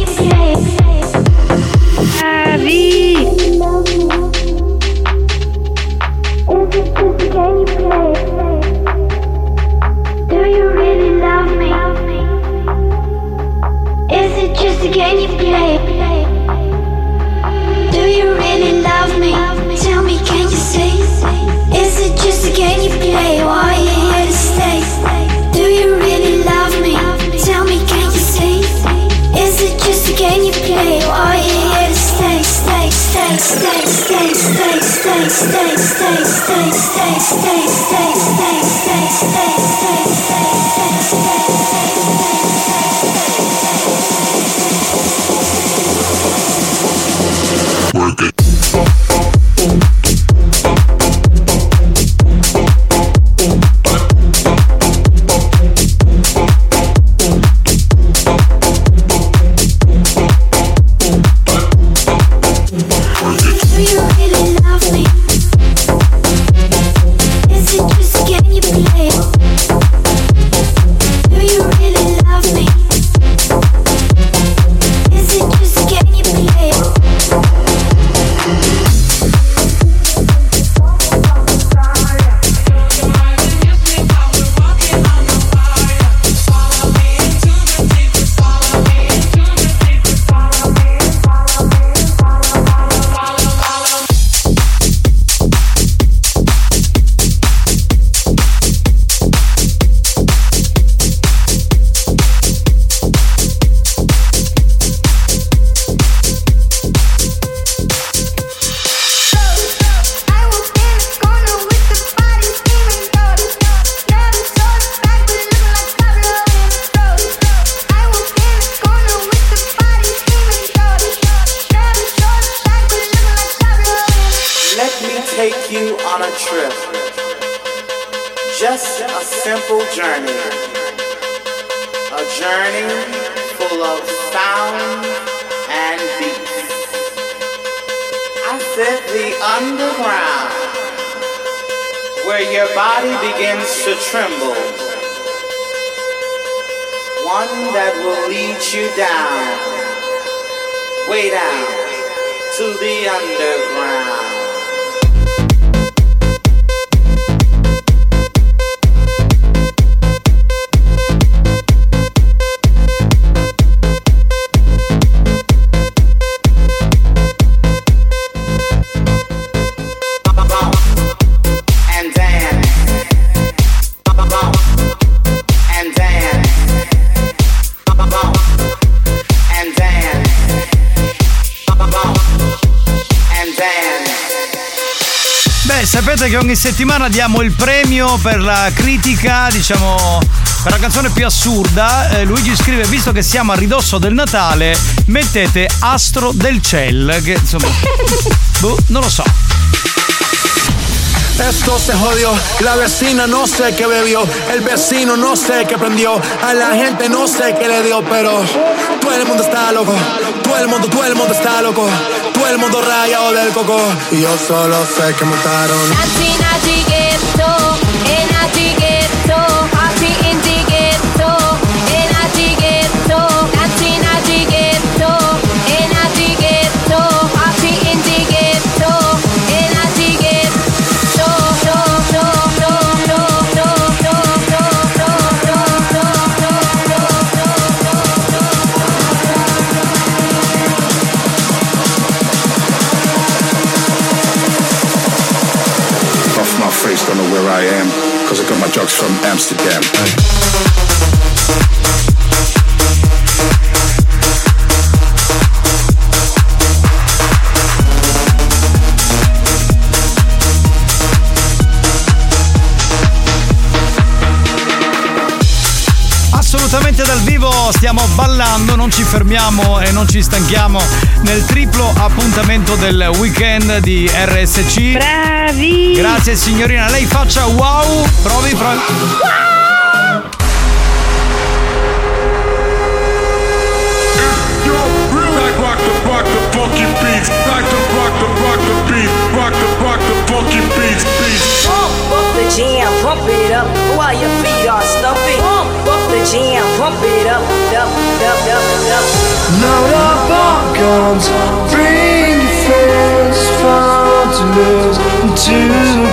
[SPEAKER 46] Settimana diamo il premio per la critica, diciamo, per la canzone più assurda. Eh, Luigi scrive: Visto che siamo a ridosso del Natale, mettete Astro del Ciel. Che insomma. boh, non lo so.
[SPEAKER 22] Esto se jodió, la vecina no sé qué bebió, el vecino no sé qué prendió, a la gente no sé qué le dio, pero todo el mundo está loco, todo el mundo, todo el mundo está loco, el modo rayado del coco. Y yo solo sé que montaron. Amsterdam.
[SPEAKER 2] Non ci fermiamo e non ci stanchiamo nel triplo appuntamento del weekend di RSC.
[SPEAKER 47] Bravi!
[SPEAKER 2] Grazie signorina, lei faccia wow, provi, provi.
[SPEAKER 22] Beats.
[SPEAKER 4] Pump up the jam, pump it up while your feet are stumping. The jam, pump it up, up, up, up, up.
[SPEAKER 22] Load up our guns, bring your friends, fun to lose and to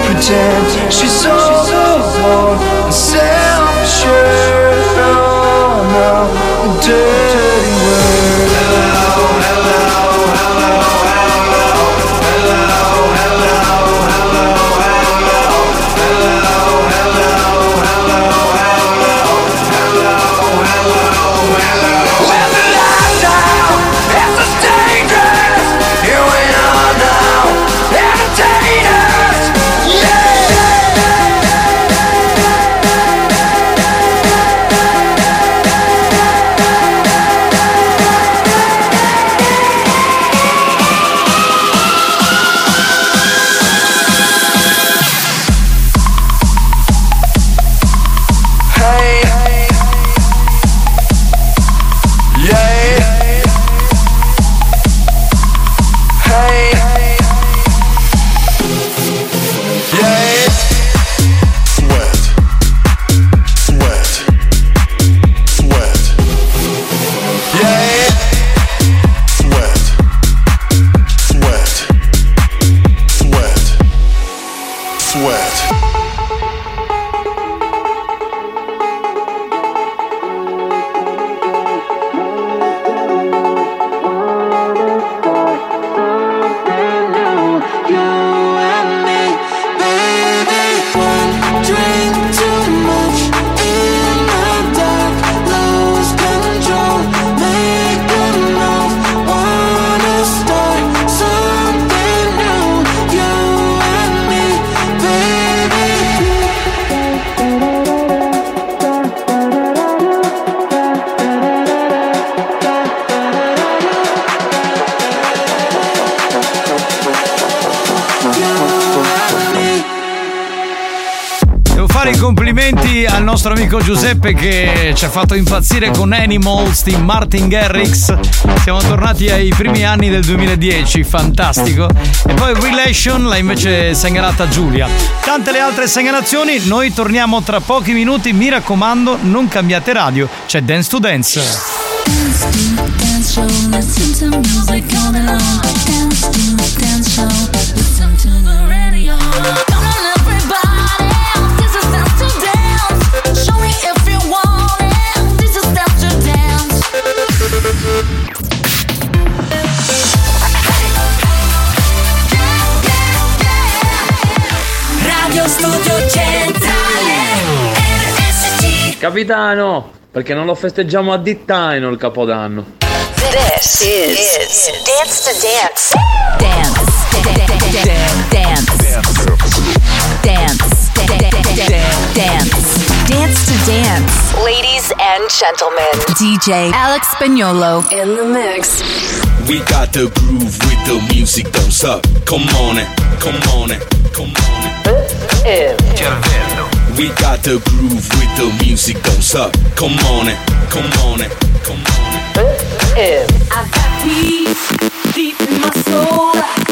[SPEAKER 22] pretend. She's so and self-assured.
[SPEAKER 2] Giuseppe che ci ha fatto impazzire con Animals di Martin Garrix. Siamo tornati ai primi anni del 2010, fantastico. E poi Relation l'ha invece segnalata Giulia. Tante le altre segnalazioni, noi torniamo tra pochi minuti, mi raccomando, non cambiate radio, c'è Dance to Dance.
[SPEAKER 25] Dance. Dance to dance show,
[SPEAKER 44] Capitano, perché non lo festeggiamo a Dittaino il Capodanno?
[SPEAKER 48] This is, Dance to Dance. Dance. Dance. Dance. Dance. Dance to Dance. Ladies and gentlemen, DJ Alex Spagnolo in the mix.
[SPEAKER 49] We got the groove with the music, don't suck. Come on it, come on it, come on it. Cervello. We got the groove with the music, don't suck. Come on it, come on it, come on it.
[SPEAKER 50] I got heat deep
[SPEAKER 25] in my soul.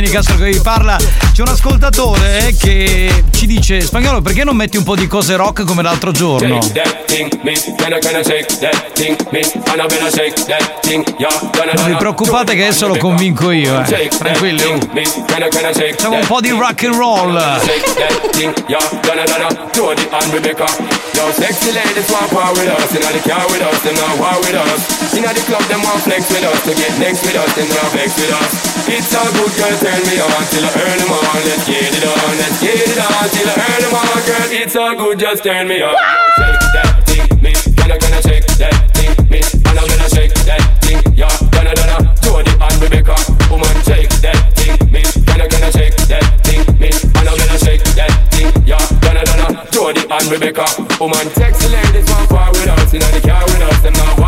[SPEAKER 2] Giovanni Nicastro che vi parla. C'è un ascoltatore eh, che ci dice: Spagnolo, perché non metti un po' di cose rock come l'altro giorno? Non vi preoccupate che adesso lo convinco io, eh. Tranquilli. Facciamo un po' di rock and roll.
[SPEAKER 51] Yo, sexy ladies want with us. Inna the car with us, them not war with us. Inna the club, them want flex with us. To get next with us, them not vex with us. It's a good girl, turn me on till I earn them. Let's get it on, let's get it on till I earn them girl. It's all good, just turn me on. That thing, that thing. And I'm gonna shake that thing, yeah. Rebecca, woman shake that thing, that thing, me. And I'm gonna shake that thing, yeah. Rebecca, woman ladies want war with us. Inna the car with us, them not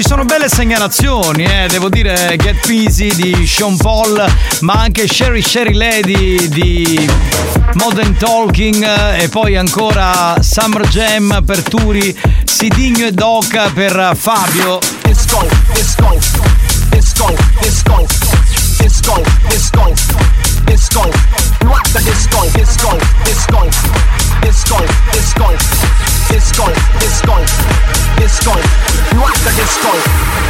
[SPEAKER 2] Ci sono belle segnalazioni, eh, devo dire Get Busy di Sean Paul, ma anche Sherry Sherry Lady di Modern Talking eh, e poi ancora Summer Jam per Turi, Sidigno e Doca per Fabio.
[SPEAKER 43] Disco, disco, disco, disco, disco, disco, disco. Rock the disco, disco, disco, disco, disco, disco, disco, disco. Rock the disco.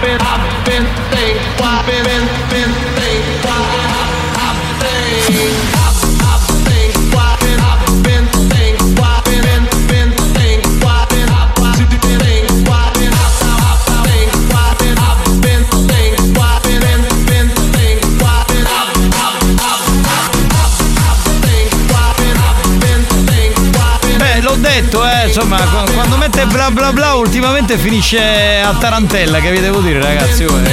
[SPEAKER 2] been, I've been, they, why, been, been, been. Bla bla bla ultimamente finisce a tarantella, che vi devo dire ragazzi? così.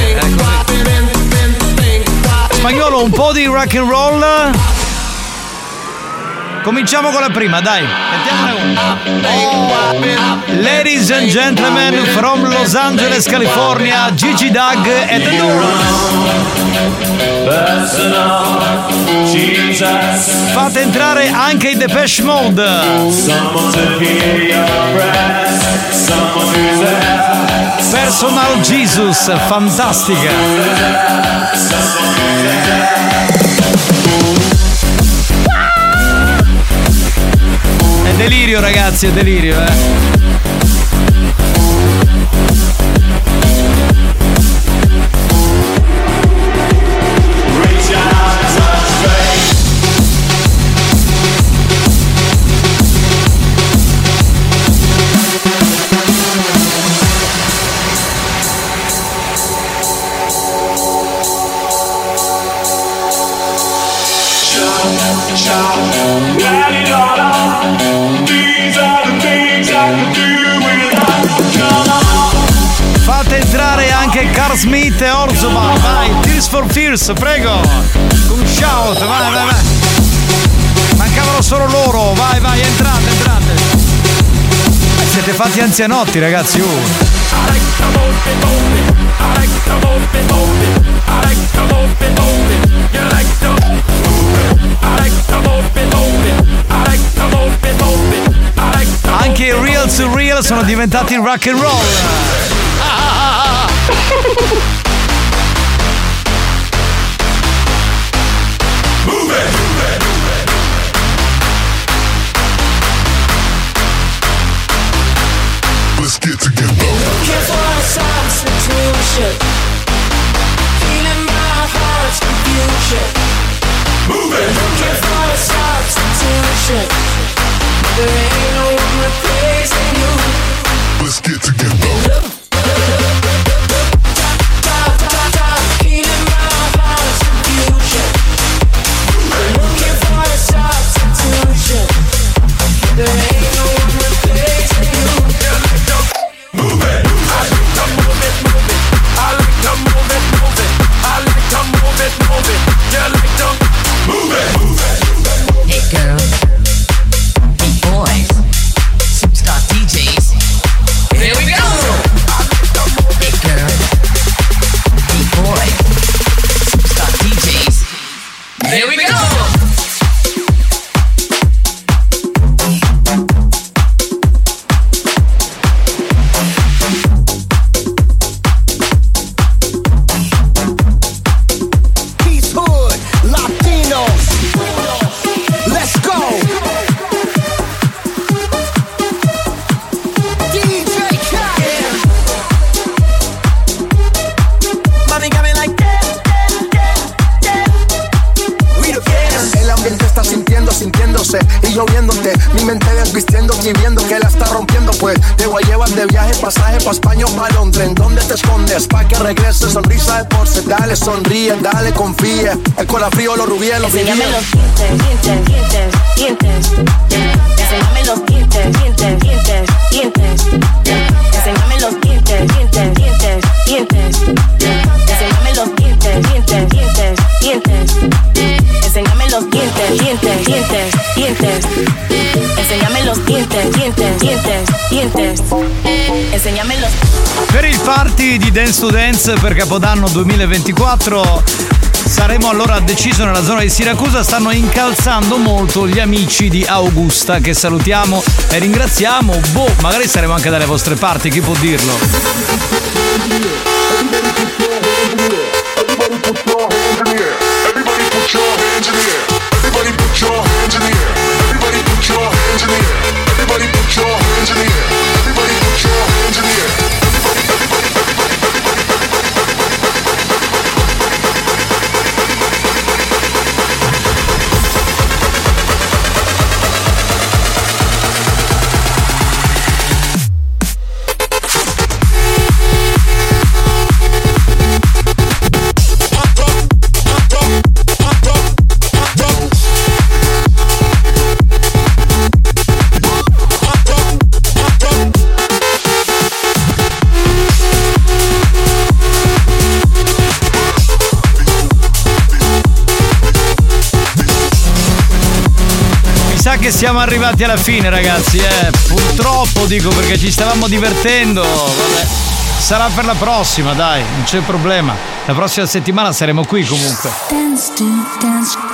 [SPEAKER 2] Spagnolo, un po' di rock and roll. Cominciamo con la prima, dai. Mettiamone una. Ladies and gentlemen from Los Angeles, California, Gigi Doug e The Fate entrare anche i Depeche Mode. Personal Jesus, fantastica. Delirio ragazzi, è delirio, eh. Smith e Orzoba, vai, Tears for Fears, prego. Con shout, vai, vai, vai. Mancavano solo loro, vai, vai, entrate, entrate. Eh, Siete fatti anzianotti, ragazzi, uh. Anche i real to real sono diventati rock and roll.
[SPEAKER 52] Let's get together.
[SPEAKER 25] Looking for a substitution.
[SPEAKER 22] Enséñame los dientes, dientes, dientes, dientes. Enséñame los dientes, dientes, dientes, dientes. Enséñame los dientes, dientes, dientes, dientes. Enséñame los dientes, dientes, dientes, dientes. Enséñame los dientes, dientes, dientes, dientes. Enséñame los dientes, dientes, dientes, dientes. Enséñame los
[SPEAKER 2] Per il party di Dance to Dance per Capodanno 2024 saremo allora deciso nella zona di Siracusa. Stanno incalzando molto gli amici di Augusta che salutiamo e ringraziamo. Boh, magari saremo anche dalle vostre parti, chi può dirlo? Siamo arrivati alla fine, ragazzi. Eh. Purtroppo dico perché ci stavamo divertendo. Vabbè. Sarà per la prossima, dai, non c'è problema. La prossima settimana saremo qui comunque.
[SPEAKER 42] Dance to dance.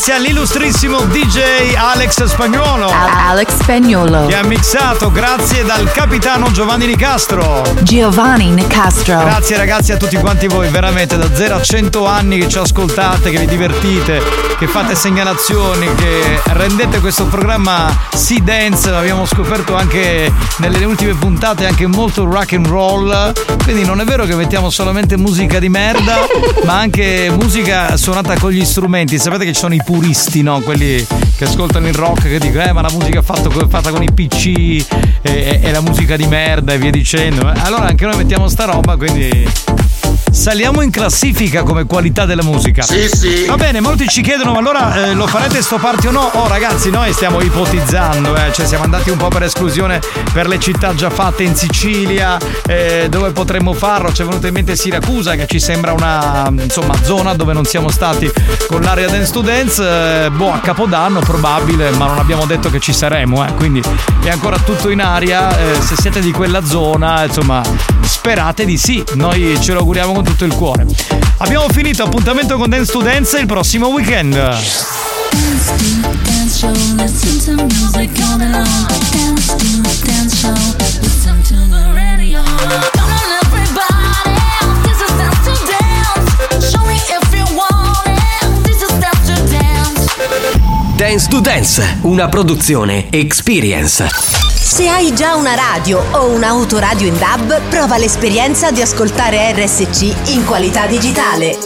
[SPEAKER 2] Grazie all'illustrissimo DJ Alex Spagnuolo.
[SPEAKER 53] Alex Spagnolo.
[SPEAKER 2] Che ha mixato, grazie dal capitano Giovanni Nicastro.
[SPEAKER 53] Giovanni Nicastro.
[SPEAKER 2] Grazie ragazzi a tutti quanti voi, veramente da 0 a 100 anni che ci ascoltate, che vi divertite, che fate segnalazioni, che rendete questo programma sì dance, l'abbiamo scoperto anche nelle ultime puntate, anche molto rock and roll. Quindi non è vero che mettiamo solamente musica di merda, ma anche musica suonata con gli strumenti. Sapete che ci sono i puristi, no? Quelli che ascoltano il rock che dicono, eh, ma la musica fatta con, fatta con i PC è, è la musica di merda e via dicendo. Allora anche noi mettiamo sta roba, quindi saliamo in classifica come qualità della musica.
[SPEAKER 54] Sì, sì.
[SPEAKER 2] Va bene, molti ci chiedono, ma allora eh, lo farete sto party o no? Oh ragazzi, noi stiamo ipotizzando, eh, cioè siamo andati un po' per esclusione per le città già fatte in Sicilia, eh, dove potremmo farlo. Ci è venuta in mente Siracusa, che ci sembra una insomma zona dove non siamo stati con l'area Dance to Dance. Eh, boh, a Capodanno probabile, ma non abbiamo detto che ci saremo, eh, quindi è ancora tutto in aria. Eh, se siete di quella zona, insomma, sperate di sì. Noi ce lo auguriamo con tutto il cuore. Abbiamo finito appuntamento con Dance to Dance il prossimo weekend.
[SPEAKER 42] Dance to dance
[SPEAKER 1] una produzione Experience.
[SPEAKER 55] Se hai già una radio o un'autoradio in DAB, prova l'esperienza di ascoltare RSC in qualità digitale.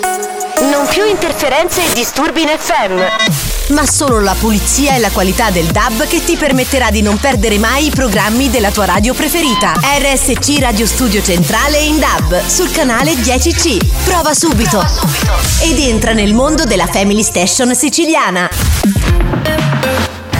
[SPEAKER 56] Non più interferenze e disturbi in FM.
[SPEAKER 55] Ma solo la pulizia e la qualità del DAB che ti permetterà di non perdere mai i programmi della tua radio preferita. RSC Radio Studio Centrale in DAB sul canale 10C. Prova subito. Ed entra nel mondo della Family Station siciliana.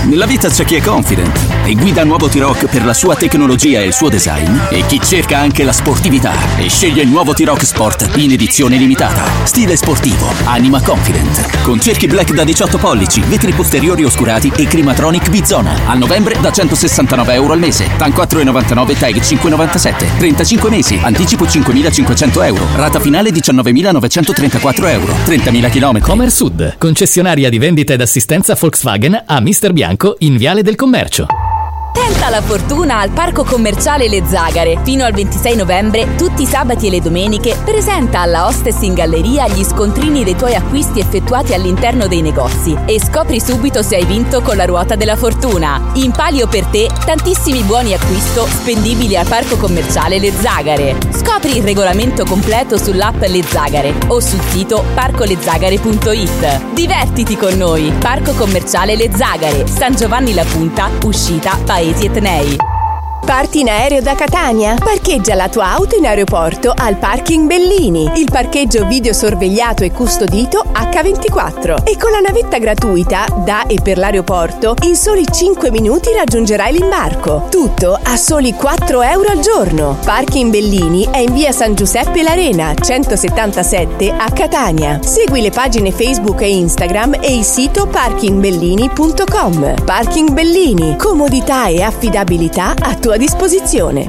[SPEAKER 57] Nella vita c'è chi è confident e guida nuovo T-Rock per la sua tecnologia e il suo design e chi cerca anche la sportività e sceglie il nuovo T-Rock Sport in edizione limitata. Stile sportivo, anima confident, con cerchi black da 18 pollici, vetri posteriori oscurati e Climatronic Bizona. A novembre da 169 euro al mese, TAN 4,99 TAG 5,97, 35 mesi, anticipo 5.500 euro, rata finale 19.934 euro, 30.000 km.
[SPEAKER 58] Comer Sud, concessionaria di vendita ed assistenza Volkswagen a Mister Bianco in Viale del Commercio.
[SPEAKER 59] Tenta la fortuna al Parco Commerciale Le Zagare. Fino al 26 novembre, tutti i sabati e le domeniche, presenta alla hostess in galleria gli scontrini dei tuoi acquisti effettuati all'interno dei negozi e scopri subito se hai vinto con la ruota della fortuna. In palio per te, tantissimi buoni acquisto spendibili al Parco Commerciale Le Zagare. Scopri il regolamento completo sull'app Le Zagare o sul sito parcolezagare.it. Divertiti con noi. Parco Commerciale Le Zagare, San Giovanni La Punta, uscita Paesi Etnei.
[SPEAKER 56] Parti in aereo da Catania? Parcheggia la tua auto in aeroporto al Parking Bellini, il parcheggio videosorvegliato e custodito H24. E con la navetta gratuita da e per l'aeroporto, in soli 5 minuti raggiungerai l'imbarco. Tutto a soli 4 euro al giorno. Parking Bellini è in via San Giuseppe L'Arena, 177 a Catania. Segui le pagine Facebook e Instagram e il sito parkingbellini.com. Parking Bellini, comodità e affidabilità a tua disposizione.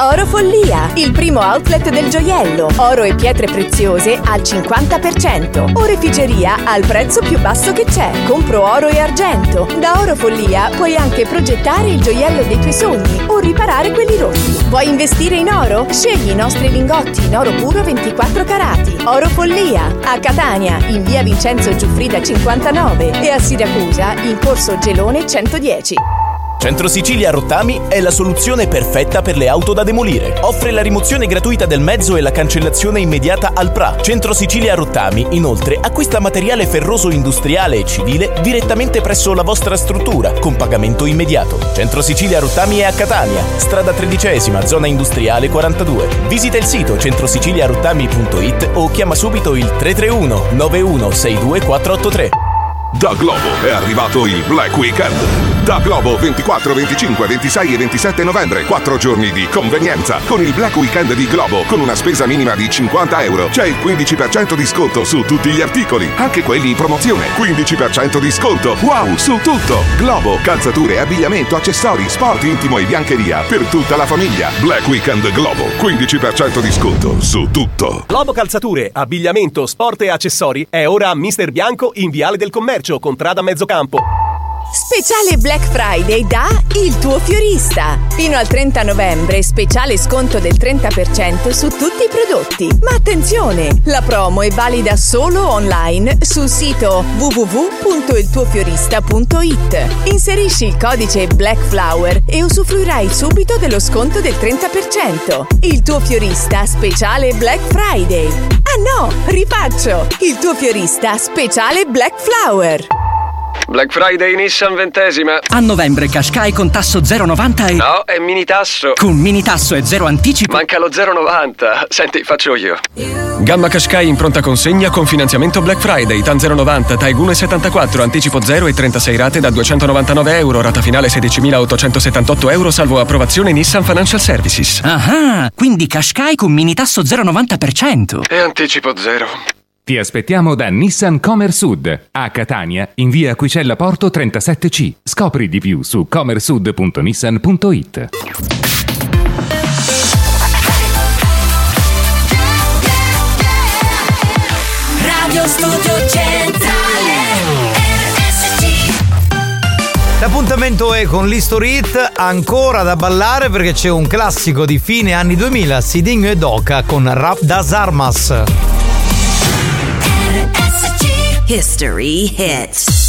[SPEAKER 56] Oro Follia, il primo outlet del gioiello. Oro e pietre preziose al 50%. Oreficeria al prezzo più basso che c'è. Compro oro e argento. Da Oro Follia puoi anche progettare il gioiello dei tuoi sogni o riparare quelli rotti. Vuoi investire in oro? Scegli i nostri lingotti in oro puro 24 carati. Oro Follia, a Catania, in via Vincenzo Giuffrida 59 e a Siracusa, in corso Gelone 110.
[SPEAKER 60] Centro Sicilia Rottami è la soluzione perfetta per le auto da demolire. Offre la rimozione gratuita del mezzo e la cancellazione immediata al PRA. Centro Sicilia Rottami, inoltre, acquista materiale ferroso industriale e civile direttamente presso la vostra struttura, con pagamento immediato. Centro Sicilia Rottami è a Catania, strada tredicesima, zona industriale 42. Visita il sito centrosiciliarottami.it o chiama subito il 331 9162 483. Da Globo è arrivato il Black Weekend. Da Globo 24, 25, 26 e 27 novembre, 4 giorni di convenienza. Con il Black Weekend di Globo, con una spesa minima di 50 euro, c'è il 15% di sconto su tutti gli articoli, anche quelli in promozione. 15% di sconto, wow, su tutto. Globo, calzature, abbigliamento, accessori, sport intimo e biancheria per tutta la famiglia. Black Weekend Globo, 15% di sconto su tutto.
[SPEAKER 61] Globo Calzature, abbigliamento, sport e accessori è ora a Mister Bianco in Viale del Commercio, calcio con Trada Mezzocampo.
[SPEAKER 56] Speciale Black Friday da Il tuo fiorista. Fino al 30 novembre speciale sconto del 30% su tutti i prodotti. Ma attenzione, la promo è valida solo online sul sito www.iltuofiorista.it. Inserisci il codice Black Flower e usufruirai subito dello sconto del 30%. Il tuo fiorista speciale Black Friday. Ah no, rifaccio! Il tuo fiorista speciale Black Flower.
[SPEAKER 62] Black Friday Nissan ventesima.
[SPEAKER 63] A novembre Qashqai con tasso 0,90 e...
[SPEAKER 62] No, è mini tasso.
[SPEAKER 63] Con mini tasso e zero anticipo.
[SPEAKER 62] Manca lo 0,90. Senti, faccio io. Gamma Qashqai in pronta consegna con finanziamento Black Friday. TAN 0,90, TAEG 1,74, anticipo 0 e 36 rate da 299 euro, rata finale 16.878 euro, salvo approvazione Nissan Financial Services.
[SPEAKER 63] Ah, quindi Qashqai con mini tasso 0,90%.
[SPEAKER 62] E anticipo 0.
[SPEAKER 64] Ti aspettiamo da Nissan Comer Sud a Catania in via Aquicella Porto 37C. Scopri di più su comersud.nissan.it.
[SPEAKER 25] Radio Studio Centrale RSC
[SPEAKER 2] L'appuntamento è con l'History Hit ancora da ballare perché c'è un classico di fine anni 2000, Sidinho e Doca con Rap das Armas.
[SPEAKER 25] History Hits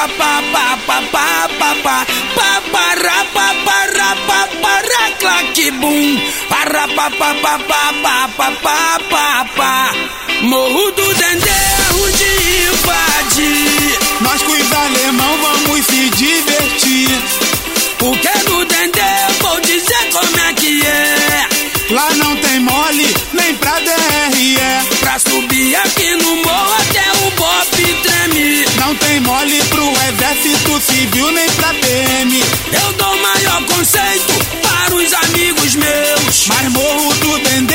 [SPEAKER 65] pa pa pa pa pa pa pa pa pa Pa parra pa parra pa parra claque bum Parra pa pa pa pa pa pa pa pa pa Morro do Dendê onde invadir
[SPEAKER 66] Nós com os alemão vamos se divertir.
[SPEAKER 65] Porque no Dendê vou dizer como é que é
[SPEAKER 66] Lá não tem mole, nem pra DRE.
[SPEAKER 65] Pra subir aqui
[SPEAKER 66] exército civil, nem pra PM.
[SPEAKER 65] Eu dou maior conceito para os amigos meus
[SPEAKER 66] Mas Morro do Dendê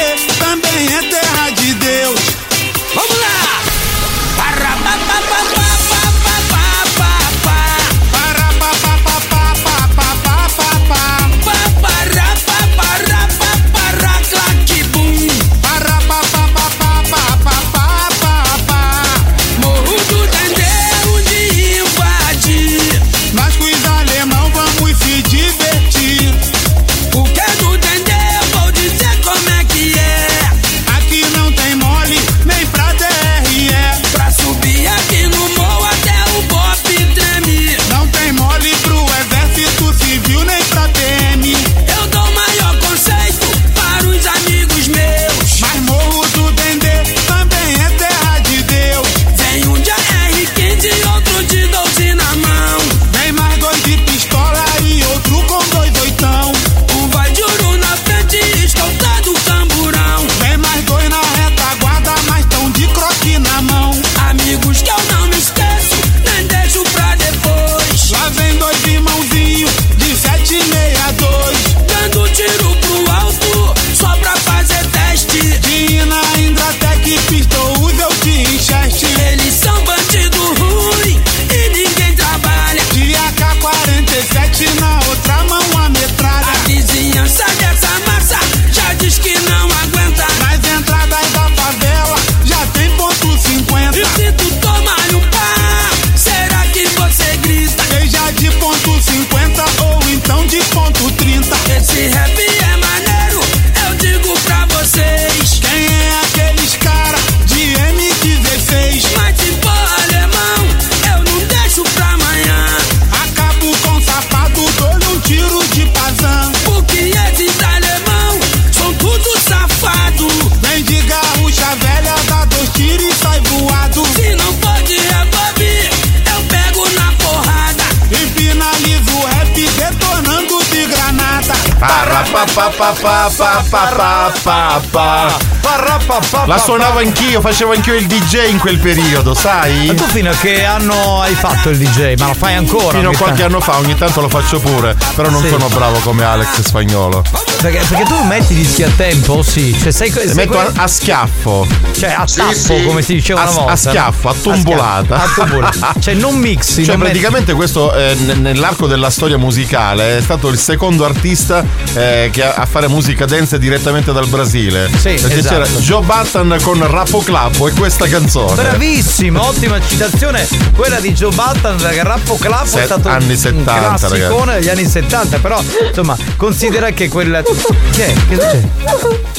[SPEAKER 10] La suonavo anch'io, facevo anch'io il DJ in quel periodo, sai?
[SPEAKER 2] Ma tu fino a che anno hai fatto il DJ? Ma lo fai ancora?
[SPEAKER 10] Fino a qualche anno fa, ogni tanto lo faccio pure, però non
[SPEAKER 2] Sì.
[SPEAKER 10] sono bravo come Alex Spagnolo.
[SPEAKER 2] Perché, perché tu metti i dischi a tempo, sì. Cioè, sei, sei
[SPEAKER 10] Le metto a, a schiaffo.
[SPEAKER 2] Cioè a
[SPEAKER 10] Sì,
[SPEAKER 2] tappo,
[SPEAKER 10] sì.
[SPEAKER 2] come si diceva
[SPEAKER 10] A-
[SPEAKER 2] una volta.
[SPEAKER 10] A schiaffo, a tumbolata.
[SPEAKER 2] A tumbolata. cioè non mixi.
[SPEAKER 10] Cioè,
[SPEAKER 2] non metti-
[SPEAKER 10] praticamente questo eh, n- nell'arco della storia musicale è stato il secondo artista eh, che a, fare musica dance direttamente dal Brasile.
[SPEAKER 2] Sì,
[SPEAKER 10] Perché
[SPEAKER 2] esatto.
[SPEAKER 10] c'era Joe Button con Rappo Clappo e questa canzone.
[SPEAKER 2] Bravissimo, ottima citazione. Quella di Joe Button, Rappo Clappo
[SPEAKER 10] Se-
[SPEAKER 2] è stato
[SPEAKER 10] anni
[SPEAKER 2] un
[SPEAKER 10] 70,
[SPEAKER 2] classicone
[SPEAKER 10] ragazzi.
[SPEAKER 2] degli anni 70, però insomma, considera che quel Che è? Che succede?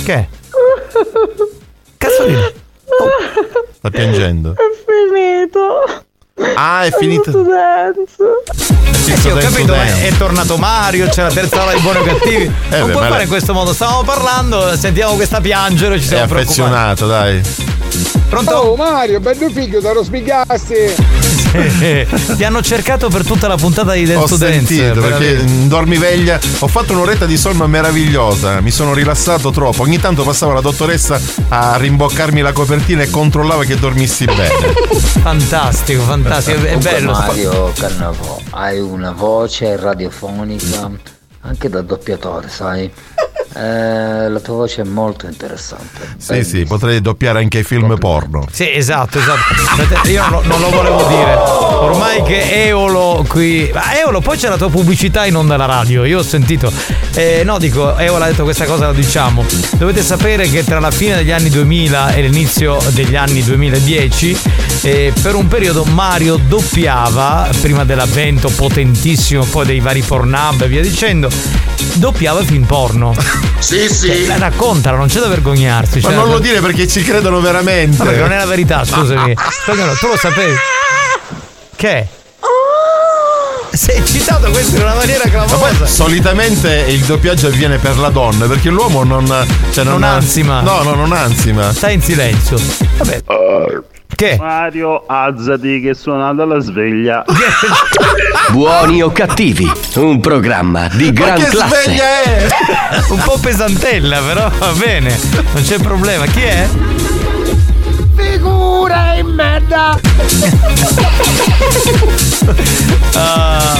[SPEAKER 2] Che è? Cazzolino.
[SPEAKER 10] Sta piangendo.
[SPEAKER 38] finito.
[SPEAKER 10] Ah, è finito.
[SPEAKER 2] Eh sì, ho capito, ma è tornato Mario, c'è la terza ora di buoni o cattivi. non
[SPEAKER 10] beh,
[SPEAKER 2] puoi fare
[SPEAKER 10] la-
[SPEAKER 2] in questo modo. Stavamo parlando, sentiamo questa piangere, ci
[SPEAKER 10] È
[SPEAKER 2] siamo preoccupati.
[SPEAKER 10] affezionato, dai.
[SPEAKER 2] Pronto?
[SPEAKER 20] Oh Mario, bello figlio, te lo spiegasti.
[SPEAKER 2] Ti hanno cercato per tutta la puntata di Dance
[SPEAKER 10] Ho
[SPEAKER 2] to Dance.
[SPEAKER 10] sentito perché in dormiveglia ho fatto un'oretta di sonno meravigliosa, mi sono rilassato troppo. Ogni tanto passava la dottoressa a rimboccarmi la copertina e controllava che dormissi bene.
[SPEAKER 2] Fantastico, fantastico, è
[SPEAKER 67] Comunque,
[SPEAKER 2] bello.
[SPEAKER 67] Mario Cannavò, hai una voce radiofonica anche da doppiatore, sai? Eh, la tua voce è molto interessante.
[SPEAKER 10] Sì, sì, potrei doppiare anche i film porno.
[SPEAKER 2] Sì, esatto, esatto. Io non, non lo volevo dire. Ormai che Eolo qui. Ma Eolo, poi c'è la tua pubblicità in onda alla radio. Io ho sentito. Eh, no, dico, Eolo ha detto questa cosa, la diciamo. Dovete sapere che tra la fine degli anni 2000 e l'inizio degli anni 2010, eh, per un periodo Mario doppiava, prima dell'avvento potentissimo, poi dei vari pornhub e via dicendo, doppiava film porno.
[SPEAKER 10] Sì, sì.
[SPEAKER 2] Cioè, raccontala, non c'è da vergognarsi.
[SPEAKER 10] Ma
[SPEAKER 2] cioè-
[SPEAKER 10] non lo dire perché ci credono veramente.
[SPEAKER 2] Perché non è la verità, scusami. Spagnolo, tu lo sapevi? Che? Sei eccitato questo in una maniera
[SPEAKER 10] Ma poi
[SPEAKER 2] clamorosa.
[SPEAKER 10] solitamente il doppiaggio avviene per la donna perché l'uomo non. Cioè non,
[SPEAKER 2] Non ansima.
[SPEAKER 10] No, no, non ansima.
[SPEAKER 2] Stai in silenzio. Vabbè. Che?
[SPEAKER 68] Mario, alzati che suonata la sveglia.
[SPEAKER 1] Buoni o cattivi, un programma di gran classe.
[SPEAKER 2] è? Un po' pesantella, però va bene. Non c'è problema. Chi è?
[SPEAKER 38] Figura in merda.
[SPEAKER 2] Ah,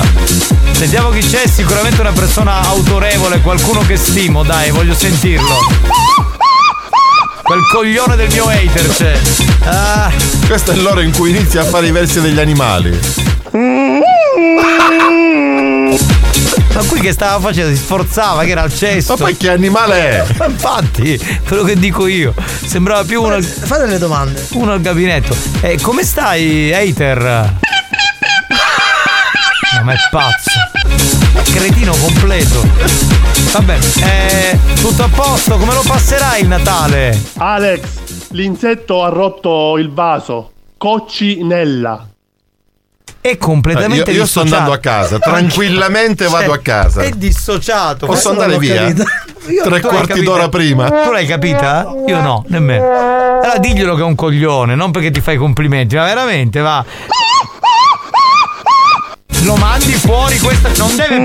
[SPEAKER 2] sentiamo chi c'è, sicuramente una persona autorevole, qualcuno che stimo, dai, voglio sentirlo. Quel coglione del mio hater c'è. Ah.
[SPEAKER 10] Questo è l'ora in cui inizia a fare i versi degli animali.
[SPEAKER 2] Ma qui che stava facendo? Si sforzava che era al cesto.
[SPEAKER 10] Ma poi che animale è?
[SPEAKER 2] Ma infatti, quello che dico io. Sembrava più uno.
[SPEAKER 69] Fate delle domande.
[SPEAKER 2] Uno al gabinetto. Eh, come stai, hater? No, ma è pazzo. Cretino completo. Vabbè, eh, tutto a posto, come lo passerai il Natale?
[SPEAKER 68] Alex, l'insetto ha rotto il vaso. Coccinella.
[SPEAKER 2] È completamente
[SPEAKER 10] Eh, io, io sto andando a casa, tranquillamente
[SPEAKER 2] Cioè,
[SPEAKER 10] vado a casa.
[SPEAKER 2] È dissociato.
[SPEAKER 10] Posso andare via? Tre quarti d'ora prima.
[SPEAKER 2] Tu l'hai capita? Io no, nemmeno. Allora diglielo che è un coglione, non perché ti fai complimenti, ma veramente va. Lo mandi fuori questa. Non deve.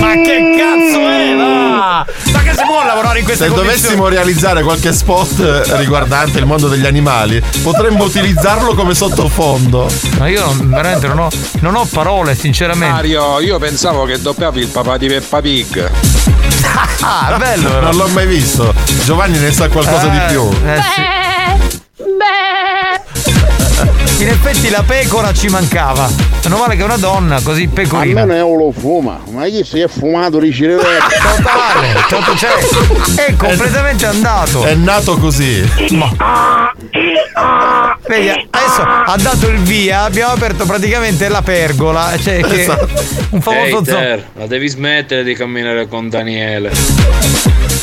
[SPEAKER 2] Ma che cazzo è? Va! Ma che si può lavorare in queste
[SPEAKER 10] Se
[SPEAKER 2] condizioni?
[SPEAKER 10] dovessimo realizzare qualche spot eh, riguardante il mondo degli animali, potremmo utilizzarlo come sottofondo.
[SPEAKER 2] Ma io non- veramente non ho, non ho parole, sinceramente.
[SPEAKER 54] Mario, io pensavo che doppiavi il papà di Peppa Pig.
[SPEAKER 2] Ah, bello, però.
[SPEAKER 10] Non l'ho mai visto. Giovanni ne sa qualcosa di
[SPEAKER 2] Eh,
[SPEAKER 10] più.
[SPEAKER 2] eh, sì. In effetti la pecora ci mancava. Meno male che è una donna, così pecorina.
[SPEAKER 20] Almeno io lo fuma, ma chi si è fumato di cireretto?
[SPEAKER 2] Totale, tot- cioè, è completamente andato.
[SPEAKER 10] È nato così.
[SPEAKER 2] Vedi, adesso ha dato il via, abbiamo aperto praticamente la pergola. Cioè che
[SPEAKER 10] Esatto.
[SPEAKER 2] un famoso zoo.
[SPEAKER 54] Ter, la devi smettere di camminare con Daniele.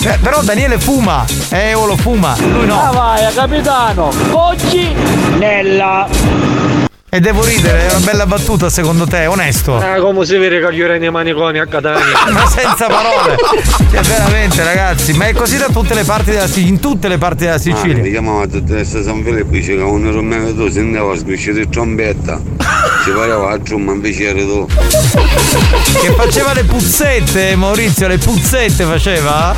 [SPEAKER 2] Eh, però Daniele fuma, eh, o lo fuma, lui
[SPEAKER 38] Ah
[SPEAKER 2] no.
[SPEAKER 38] vai, capitano. Coccinella.
[SPEAKER 2] E devo ridere, è una bella battuta secondo te, onesto.
[SPEAKER 38] Ah, come si vede che gli ore nei maniconi a Catania.
[SPEAKER 2] ma senza parole. Cioè, veramente, ragazzi, ma è così da tutte le parti della Sicilia, in tutte le parti della
[SPEAKER 21] Ah,
[SPEAKER 2] Sicilia.
[SPEAKER 21] mi chiamava dottoressa San Filippo, dice che un romano tu se andava a sgriscire trombetta. Ci pareva a giù, ma invece eri tu.
[SPEAKER 2] Che faceva le puzzette, Maurizio, le puzzette faceva?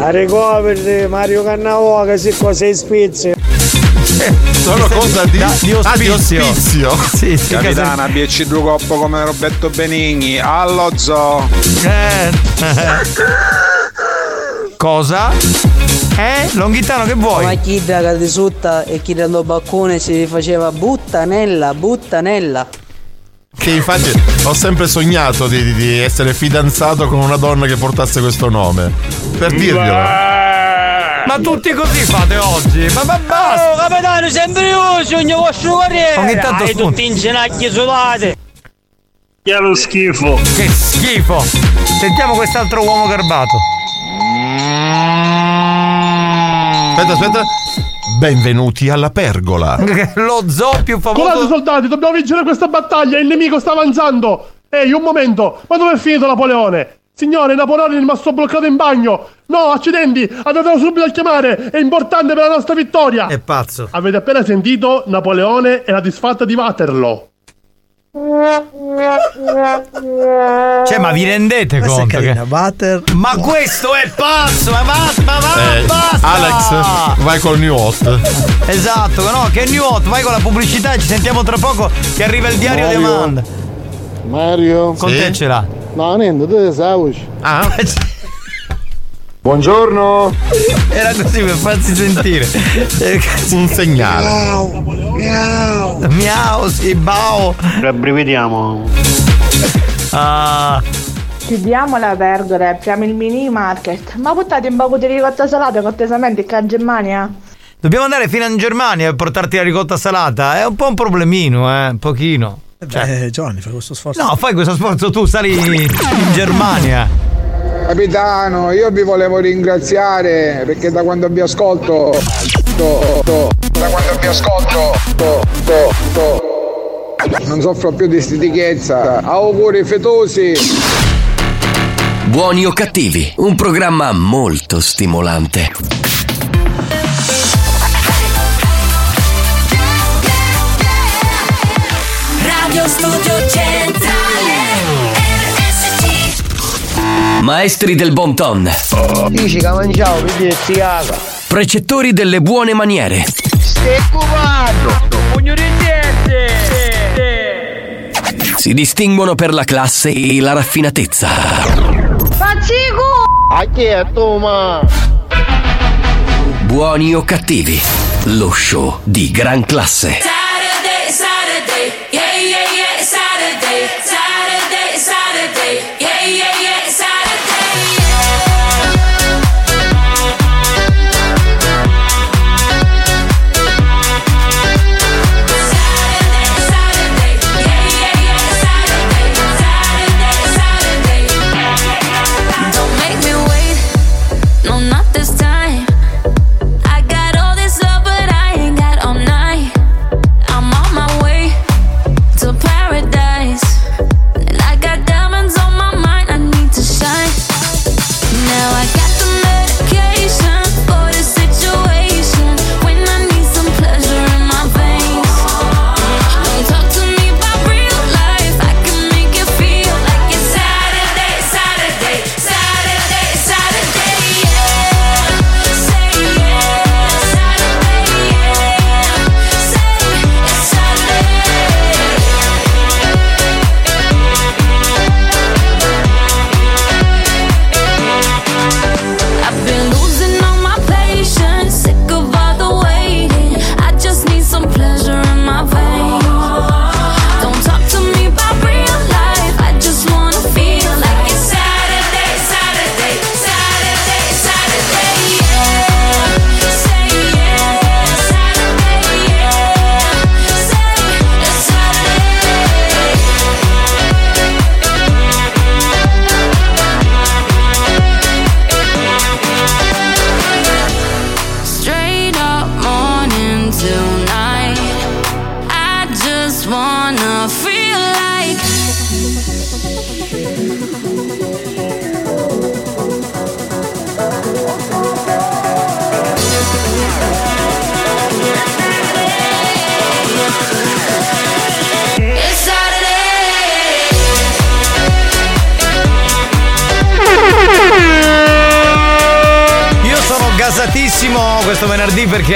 [SPEAKER 20] A ricoveri Mario Cannavò che si qua sei spizzi.
[SPEAKER 10] Sono cosa di,
[SPEAKER 2] Da- di
[SPEAKER 10] ah, di
[SPEAKER 2] ospizio.
[SPEAKER 10] ospizio.
[SPEAKER 2] Sì, sì,
[SPEAKER 54] Capitana, BC due coppo come Roberto Benigni, allo zoo.
[SPEAKER 2] Eh. Cosa? Eh? Longhitano che vuoi?
[SPEAKER 70] Ma chi da sotto e chi dal balcone si faceva buttanella, buttanella.
[SPEAKER 10] Che infatti ho sempre sognato di, di- di essere fidanzato con una donna che portasse questo nome. Per dirglielo.
[SPEAKER 2] Ma tutti così fate oggi? Ma, ma basta!
[SPEAKER 20] Oh, capitano, sempre io, sogno vostro corriere.
[SPEAKER 2] Ogni tanto
[SPEAKER 20] Hai
[SPEAKER 2] spunta.
[SPEAKER 20] tutti in ginocchia sudate.
[SPEAKER 68] Che lo schifo.
[SPEAKER 2] Che schifo! Sentiamo quest'altro uomo garbato.
[SPEAKER 10] Aspetta, aspetta. Benvenuti alla pergola.
[SPEAKER 2] Lo zoo più famoso.
[SPEAKER 68] soldati, dobbiamo vincere questa battaglia, il nemico sta avanzando. Ehi, un momento, ma dove è finito Napoleone? Signore, Napoleone è rimasto bloccato in bagno. No, accidenti, andatelo subito a chiamare, è importante per la nostra vittoria.
[SPEAKER 2] È pazzo.
[SPEAKER 68] Avete appena sentito Napoleone e la disfatta di Waterloo.
[SPEAKER 2] Cioè, ma vi rendete
[SPEAKER 71] Questa è
[SPEAKER 2] conto che.
[SPEAKER 71] carina, Butter.
[SPEAKER 2] Ma questo è pazzo! Ma basta, ma va,
[SPEAKER 10] Eh,
[SPEAKER 2] basta!
[SPEAKER 10] Alex, vai col new hot.
[SPEAKER 2] Esatto, no, che new hot, vai con la pubblicità e ci sentiamo tra poco che arriva il diario di. Amanda.
[SPEAKER 31] Mario.
[SPEAKER 2] Con te ce l'ha.
[SPEAKER 31] No, niente, tu sai voce.
[SPEAKER 10] Ah.
[SPEAKER 31] Buongiorno.
[SPEAKER 2] Era così per farsi sentire.
[SPEAKER 10] Un segnale.
[SPEAKER 31] Miau, miau.
[SPEAKER 2] Miau, sì, bao.
[SPEAKER 68] Rabbrividiamo.
[SPEAKER 2] Ah.
[SPEAKER 72] Chiudiamo la vergora e apriamo il mini market. Ma buttate un poco di ricotta salata cortesemente qua in Germania?
[SPEAKER 2] Dobbiamo andare fino in Germania e portarti la ricotta salata. È un po' un problemino, eh, un pochino.
[SPEAKER 71] Beh, Giovanni, fai questo sforzo.
[SPEAKER 2] No, fai questo sforzo tu, sali in Germania.
[SPEAKER 1] Capitano, io vi volevo ringraziare perché da quando vi ascolto. to- to- da quando vi ascolto. to- to- to- non soffro più di stitichezza. Auguri fetosi.
[SPEAKER 25] Buoni o cattivi, un programma molto stimolante.
[SPEAKER 73] Radio Studio Centrale RSC
[SPEAKER 25] Maestri del bon ton,
[SPEAKER 20] Dici che mangiavo, mi si caga.
[SPEAKER 25] precettori delle buone maniere,
[SPEAKER 20] Stai cubando. Pugno di gente.
[SPEAKER 25] si distinguono per la classe e la raffinatezza.
[SPEAKER 20] Pazzico. A chi è tu, ma?
[SPEAKER 25] Buoni o cattivi, lo show di gran classe.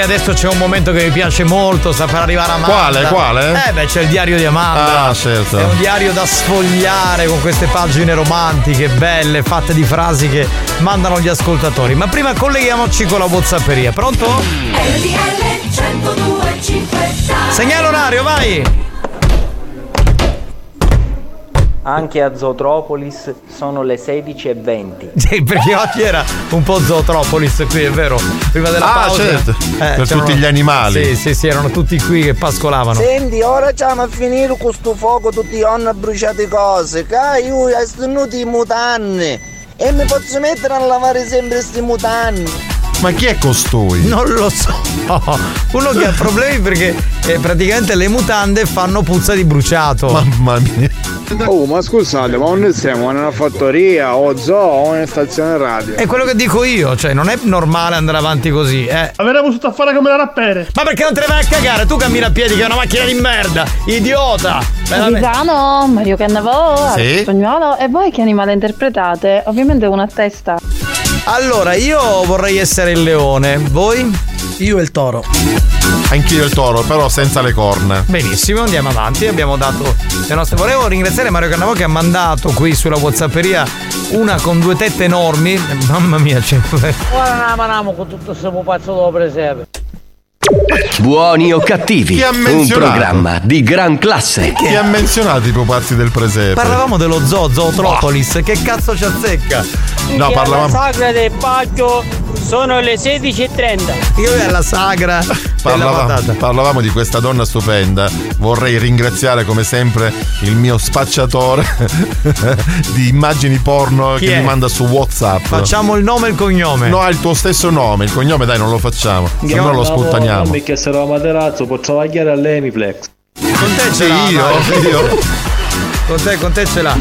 [SPEAKER 2] Adesso c'è un momento che mi piace molto, sta per arrivare Amanda.
[SPEAKER 10] Quale, quale?
[SPEAKER 2] Eh beh, c'è il diario di Amanda.
[SPEAKER 10] Ah, certo.
[SPEAKER 2] È un diario da sfogliare con queste pagine romantiche, belle, fatte di frasi che mandano gli ascoltatori. Ma prima colleghiamoci con la Whatsapperia. Pronto?
[SPEAKER 74] RTL 1025
[SPEAKER 2] Segnalo orario, vai!
[SPEAKER 44] Anche a Zootropolis sono le 16.20.
[SPEAKER 2] Sì, perché oggi era un po' Zootropolis qui, è vero? Prima della
[SPEAKER 10] Ah,
[SPEAKER 2] pausa.
[SPEAKER 10] certo. Per
[SPEAKER 2] c'erano-
[SPEAKER 10] tutti gli animali.
[SPEAKER 2] Sì, sì, sì, erano tutti qui che pascolavano.
[SPEAKER 20] Senti, ora stiamo a finire con sto fuoco, tutti hanno bruciate cose. Che io ho tenuto i mutanni. E mi posso mettere a lavare sempre sti mutanni.
[SPEAKER 10] Ma chi è costui?
[SPEAKER 2] Non lo so. Uno che ha problemi perché eh, praticamente le mutande fanno puzza di bruciato.
[SPEAKER 10] Mamma mia.
[SPEAKER 75] Oh, ma scusate, ma non siamo in una fattoria o zoo o in stazione radio?
[SPEAKER 2] È quello che dico io, cioè non è normale andare avanti così, eh.
[SPEAKER 68] Avremmo tutto a fare come la rappere.
[SPEAKER 2] Ma perché non te ne vai a cagare? Tu cammini a piedi che è una macchina di merda, idiota!
[SPEAKER 25] Capitano, Mario Cannavò,
[SPEAKER 2] Sì?
[SPEAKER 25] spagnolo. E voi che animale interpretate? Ovviamente una a testa.
[SPEAKER 2] Allora, io vorrei essere il leone, voi?
[SPEAKER 76] Io e il toro.
[SPEAKER 10] Anch'io il toro, però senza le corna.
[SPEAKER 2] Benissimo, andiamo avanti. Abbiamo dato le nostre. Volevo ringraziare Mario Cannavò che ha mandato qui sulla Whatsapperia una con due tette enormi. Mamma mia, c'è.
[SPEAKER 38] Ora ne manamo con tutto questo pupazzo dopo presepe.
[SPEAKER 1] Buoni o cattivi, un programma di gran classe.
[SPEAKER 10] Chi ha menzionato i pupazzi del presepe?
[SPEAKER 2] Parlavamo dello zoo, Zootropolis. Che cazzo ci azzecca?
[SPEAKER 10] No, parlavamo.
[SPEAKER 38] sagra del Baggio sono le 16.30.
[SPEAKER 2] Io alla sagra
[SPEAKER 10] Parlavamo, parlavamo di questa donna stupenda. Vorrei ringraziare come sempre il mio spacciatore di immagini porno
[SPEAKER 2] Chi
[SPEAKER 10] che
[SPEAKER 2] è?
[SPEAKER 10] mi manda su WhatsApp.
[SPEAKER 2] Facciamo il nome e il cognome.
[SPEAKER 10] No, ha il tuo stesso nome. Il cognome, dai, non lo facciamo. Se no lo sputtaniamo.
[SPEAKER 15] Mi chiesero a Materazzo, può travagliare all'Emiplex.
[SPEAKER 2] Con te ce l'ha.
[SPEAKER 10] io,
[SPEAKER 2] dai.
[SPEAKER 10] io.
[SPEAKER 2] Con te, con te ce l'ha.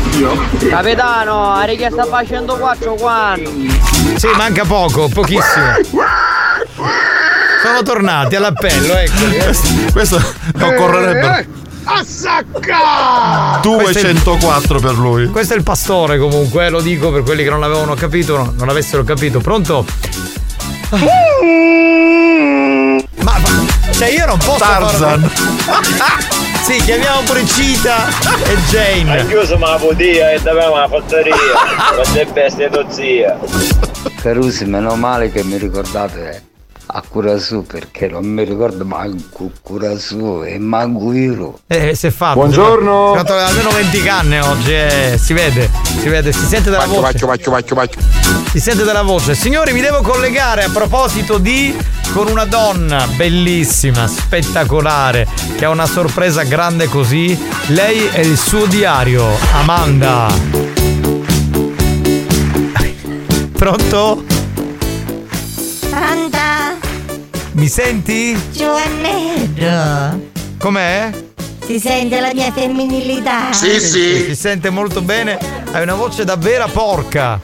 [SPEAKER 38] Capitano, ha richiesto facendo 4 quando?
[SPEAKER 2] Sì, manca poco, pochissimo. Sono tornati all'appello, ecco.
[SPEAKER 10] Questo occorrerebbe
[SPEAKER 77] A sacca!
[SPEAKER 10] 204 per lui.
[SPEAKER 2] Questo è il pastore comunque, eh, lo dico per quelli che non l'avevano capito, no, non l'avessero capito. Pronto? Ma, cioè io non posso
[SPEAKER 10] Tarzan.
[SPEAKER 2] fare- Sì, chiamiamo pure Cita e Jane.
[SPEAKER 15] Hai chiuso ma la podia e davamo la fattoria. le bestie tua zia.
[SPEAKER 67] Carusi, meno male che mi ricordate a Curasu perché non mi ricordo manco Curasu e manco io.
[SPEAKER 2] Eh, si è fatto.
[SPEAKER 67] Buongiorno.
[SPEAKER 2] Si è fatto almeno 20 canne oggi, eh, si vede, si vede, si sente dalla voce.
[SPEAKER 10] baccio, baccio, baccio.
[SPEAKER 2] Si sente dalla voce. Signori, mi devo collegare a proposito di con una donna bellissima, spettacolare, che ha una sorpresa grande così. Lei è il suo diario, Amanda. Pronto?
[SPEAKER 78] Santa,
[SPEAKER 2] Mi senti?
[SPEAKER 78] Giovannetto,
[SPEAKER 2] Com'è?
[SPEAKER 78] si sente la mia femminilità?
[SPEAKER 2] Si sente molto bene. Hai una voce davvero porca.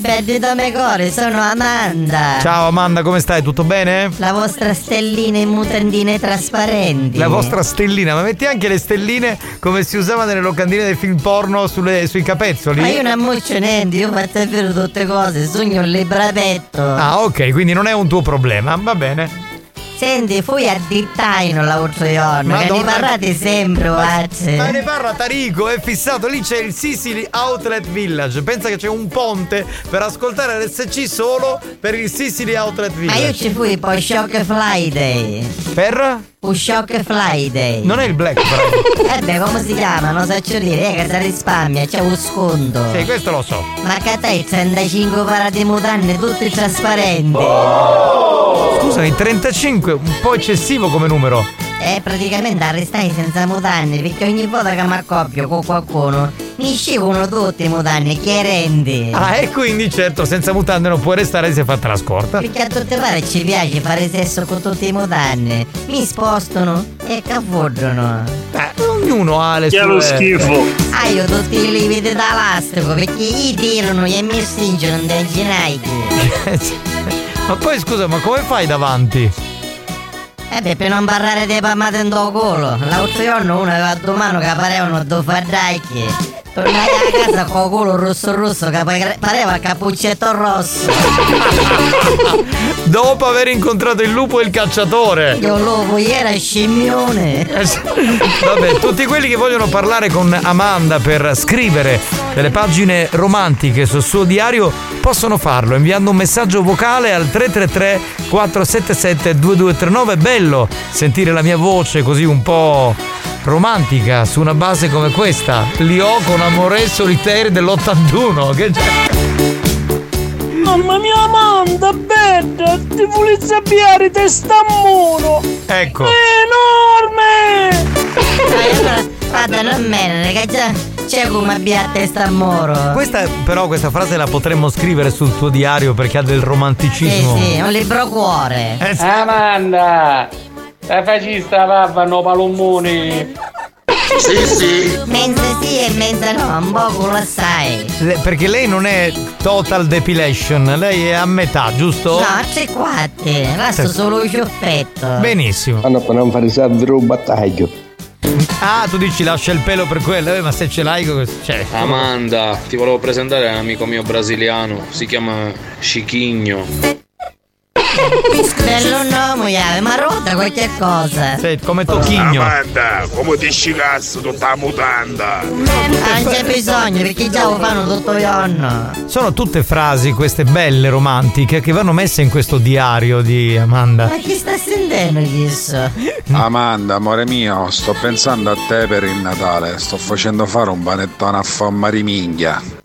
[SPEAKER 78] Perdito me core, sono Amanda.
[SPEAKER 2] Ciao Amanda, come stai? Tutto bene?
[SPEAKER 78] La vostra stellina in mutandine trasparenti.
[SPEAKER 2] La vostra stellina, ma metti anche le stelline come si usava nelle locandine dei film porno sulle- sui capezzoli?
[SPEAKER 78] Ma io non ammuccio niente, io faccio davvero tutte cose, sogno il libratto.
[SPEAKER 2] Ah, ok, quindi non è un tuo problema, va bene.
[SPEAKER 78] Senti, fui a Dittaino l'altro giorno, che ne
[SPEAKER 2] Madonna.
[SPEAKER 78] parlate sempre,
[SPEAKER 2] Ma ne
[SPEAKER 78] guarda.
[SPEAKER 2] parla Tarico, è fissato, lì c'è il Sicily Outlet Village. Pensa che c'è un ponte per ascoltare l'SC solo per il Sicily Outlet
[SPEAKER 78] Ma
[SPEAKER 2] Village.
[SPEAKER 78] io ci fui poi Shock Friday.
[SPEAKER 2] Per?
[SPEAKER 78] Un Shock Friday.
[SPEAKER 2] Non è il Black Friday.
[SPEAKER 78] Eh beh, come si chiama? Non so dire, eh, che si risparmia, c'è un sconto.
[SPEAKER 2] Sì, questo lo so.
[SPEAKER 78] Ma che te 35 parati mutanne, tutti trasparenti.
[SPEAKER 2] Scusami, 35, un po' eccessivo come numero.
[SPEAKER 78] E praticamente arrestai senza mutanne, perché ogni volta che mi accoppio con qualcuno, mi scivolano tutti i mutanni, chiarenti.
[SPEAKER 2] Ah, e quindi certo, senza mutande non puoi restare se è fatta la scorta.
[SPEAKER 78] Perché a tutte pare ci piace fare sesso con tutti i mutanni. Mi spostano e cafodrono.
[SPEAKER 2] Eh, ognuno ha le
[SPEAKER 78] Che
[SPEAKER 2] sue.
[SPEAKER 78] lo schifo. Ah, io tutti i lividi d'elastico, perché gli tirano e mi stringono dai ginocchi.
[SPEAKER 2] ma poi scusa, ma come fai davanti?
[SPEAKER 78] Eh beh, per non parlare dei palmate in do culo. L'altro giorno uno aveva due mani che parevano due fardacchi. Tornai a casa con culo rosso rosso che pareva il cappuccetto rosso.
[SPEAKER 2] Dopo aver incontrato il lupo e il cacciatore.
[SPEAKER 78] Io lupo, era scimmione.
[SPEAKER 2] Eh. Vabbè, tutti quelli che vogliono parlare con Amanda per scrivere delle pagine romantiche sul suo diario possono farlo inviando un messaggio vocale al 333 477 2239. È bello sentire la mia voce così un po' romantica su una base come questa. Li ho con Amore Solitaire dell'81. Che
[SPEAKER 79] Mamma mia Amanda, bella, ti vuoi sapere testa a muro!
[SPEAKER 2] Ecco.
[SPEAKER 79] È enorme!
[SPEAKER 78] Allora, vada, non me, già c'è come abbia a testa a moro.
[SPEAKER 2] Questa, però, questa frase la potremmo scrivere sul tuo diario perché ha del
[SPEAKER 78] Sì,
[SPEAKER 2] romanticismo.
[SPEAKER 78] sì, un libro cuore.
[SPEAKER 2] Eh, sì.
[SPEAKER 38] Amanda! La facista papano palommoni!
[SPEAKER 2] Sì, sì.
[SPEAKER 78] Mentre sì e mentre no, un po' culo assai.
[SPEAKER 2] Le- perché lei non è total depilation, lei è a metà, giusto?
[SPEAKER 78] No, c'è quattro,
[SPEAKER 2] Sì.
[SPEAKER 78] solo il ciuffetto.
[SPEAKER 2] Benissimo.
[SPEAKER 80] Per non fare servere un battaglio.
[SPEAKER 2] Ah, tu dici lascia il pelo per quello, eh, ma se ce l'hai, co- cioè.
[SPEAKER 81] Amanda, ti volevo presentare un amico mio brasiliano, si chiama Chiquinho.
[SPEAKER 78] Bello nome, Iave, ma rotta qualche cosa.
[SPEAKER 2] Sì, come Tocchigno.
[SPEAKER 20] Amanda, come ti scicazzo tutta la mutanda?
[SPEAKER 78] Non c'è bisogno perché già lo fanno tutto il giorno.
[SPEAKER 2] Sono tutte frasi queste belle, romantiche, che vanno messe in questo diario di Amanda.
[SPEAKER 78] Ma chi sta sentendo questo?
[SPEAKER 54] Amanda, amore mio, sto pensando a te per il Natale. Sto facendo fare un panettone a forma di minchia.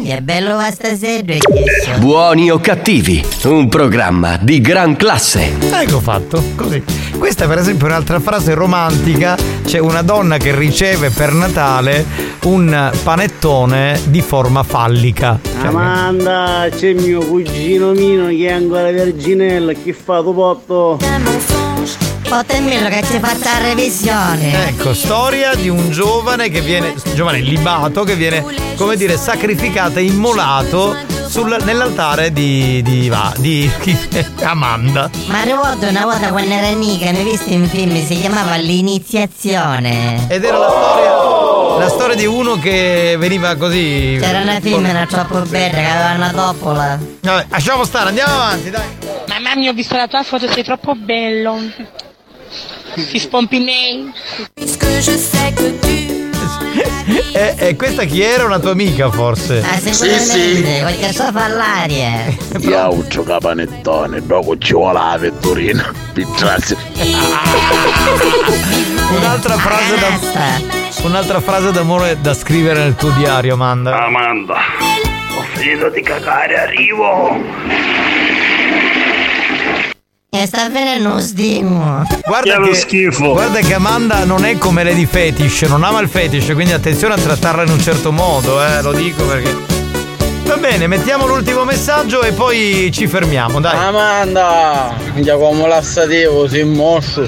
[SPEAKER 78] Che bello va stasera questo.
[SPEAKER 1] Buoni o cattivi, un programma di gran classe.
[SPEAKER 2] Ecco fatto, così. Questa per esempio è un'altra frase romantica. C'è una donna che riceve per Natale un panettone di forma fallica.
[SPEAKER 79] Amanda, c'è mio cugino Mino che è ancora verginella, che fa tu potto?
[SPEAKER 78] Potemmelo che ci faccia la revisione.
[SPEAKER 2] Ecco, storia di un giovane che viene, giovane libato, che viene, come dire, sacrificato e immolato sul- nell'altare di, di, va- di, di Amanda.
[SPEAKER 78] Ma ricordo una volta quando era amica, mi visto in film, si chiamava L'iniziazione.
[SPEAKER 2] Ed era la storia, la storia di uno che veniva così.
[SPEAKER 78] C'era una femmina troppo bella che aveva una toppola.
[SPEAKER 2] Vabbè, lasciamo stare, andiamo avanti, dai.
[SPEAKER 18] Mamma mia, ho visto la tua foto, sei troppo bello. Si spompi me.
[SPEAKER 2] E, e questa chi era? Una tua amica, forse?
[SPEAKER 78] Ah, sicuramente, qualche sua fa all'aria.
[SPEAKER 20] Io ho giocato panettone, dopo ci vuole la vetturina. Grazie.
[SPEAKER 2] Un'altra frase da. Un'altra frase d'amore da scrivere nel tuo diario, Amanda.
[SPEAKER 20] Amanda, ho finito di cagare, arrivo.
[SPEAKER 78] E sta venendo uno stimo.
[SPEAKER 2] Guarda che, guarda che Amanda non è come Lady Fetish, non ama il fetish, quindi attenzione a trattarla in un certo modo, eh, lo dico perché. Va bene, mettiamo l'ultimo messaggio e poi ci fermiamo, dai.
[SPEAKER 38] Amanda! Già come l'assativo, si è mosso.